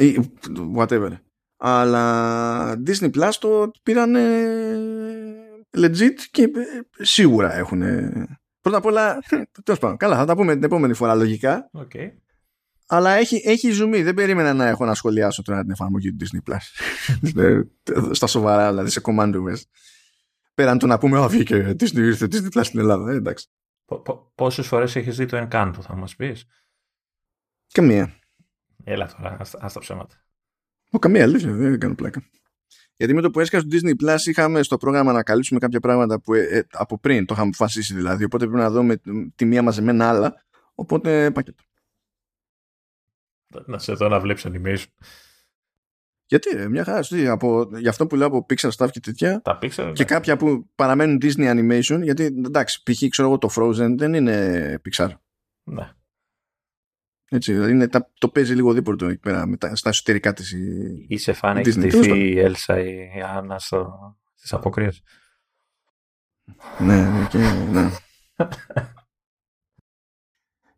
Ή whatever. Αλλά Disney Plus το πήραν legit και ε, σίγουρα έχουν. Πρώτα απ' όλα, τέλος πάντων, καλά, θα τα πούμε την επόμενη φορά λογικά. Okay. Αλλά έχει, έχει ζουμί. Δεν περίμενα να έχω να σχολιάσω τώρα την εφαρμογή του Disney Plus. Ε, στα σοβαρά, δηλαδή σε command Πέραν το να πούμε, Α, βγήκε Disney, ήρθε Disney Plus στην Ελλάδα. Ε, εντάξει. Πόσες φορές έχεις δει το Encanto, θα μας πεις; Καμία. Έλα τώρα, α τα ψέματα. Ο, καμία αλήθεια, δεν κάνω πλάκα. Γιατί με το που έσκασε το Disney Plus είχαμε στο πρόγραμμα να καλύψουμε κάποια πράγματα που ε, από πριν το είχαμε αποφασίσει δηλαδή. Οπότε πρέπει να δούμε τη μία μαζεμένα άλλα. Οπότε πακέτο. Να σε δω να βλέπεις animation. Γιατί ρε, μια χαρά. από, για αυτό που λέω από Pixar Stuff και τέτοια. Τα Pixar, και κάποια που παραμένουν Disney Animation. Γιατί εντάξει, π.χ. ξέρω εγώ το Frozen δεν είναι Pixar. Ναι. Έτσι, δηλαδή είναι, το παίζει λίγο δίπορτο εκεί πέρα μετά, στα εσωτερικά της. Είσαι φαν, έχεις στηθεί η Έλσα ή η Άννα στο, στις αποκρίες. ναι, ναι, και, ναι.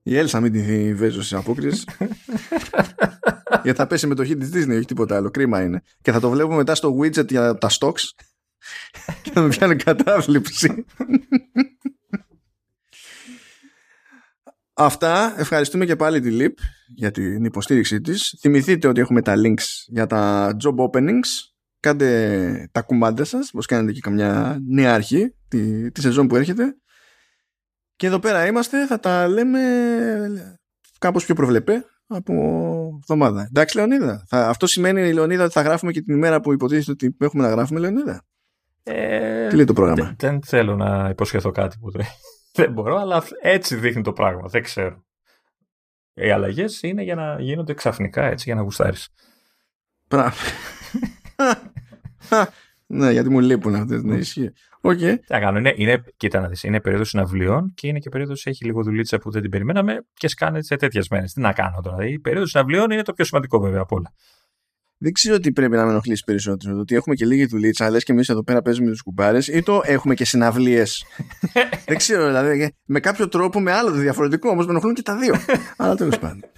η Έλσα μην τη βέζω στις απόκριες γιατί θα πέσει μετοχή της Disney όχι τίποτα άλλο, κρίμα είναι και θα το βλέπω μετά στο widget για τα stocks και θα με πιάνει κατάβληψη Αυτά. Ευχαριστούμε και πάλι τη LIP για την υποστήριξή της. Θυμηθείτε ότι έχουμε τα links για τα job openings. Κάντε τα κουμάντα σας, πως κάνετε και καμιά νέα αρχή τη, τη σεζόν που έρχεται. Και εδώ πέρα είμαστε, θα τα λέμε κάπως πιο προβλεπέ από εβδομάδα. Εντάξει, Λεωνίδα. Θα, αυτό σημαίνει, Λεωνίδα, ότι θα γράφουμε και την ημέρα που υποτίθεται ότι έχουμε να γράφουμε, Λεωνίδα; Ε, Τι λέει το πρόγραμμα; Δεν, δεν θέλω να υποσχεθώ κάτι που δεν δεν μπορώ, αλλά έτσι δείχνει το πράγμα. Δεν ξέρω. Οι αλλαγές είναι για να γίνονται ξαφνικά έτσι, για να γουστάρεις. Πράγμα. ναι, γιατί μου λείπουν αυτές. Ναι, ισχύει. Okay. Τι κάνω, είναι, είναι, κοίτα να δεις, είναι περίοδος συναυλιών και είναι και περίοδος έχει λίγο δουλίτσα που δεν την περιμέναμε και σκάνε σε τέτοιες μέρες. Τι να κάνω τώρα. Η περίοδος συναυλιών είναι το πιο σημαντικό βέβαια από όλα δεν ξέρω τι πρέπει να με ενοχλήσει περισσότερο. Το ότι έχουμε και λίγη δουλίτσα, λες και εμείς εδώ πέρα παίζουμε τους κουμπάρες, ή το έχουμε και συναυλίες. δεν ξέρω, δηλαδή. Με κάποιο τρόπο, με άλλο διαφορετικό, όμως με ενοχλούν και τα δύο. Αλλά τέλος πάντων.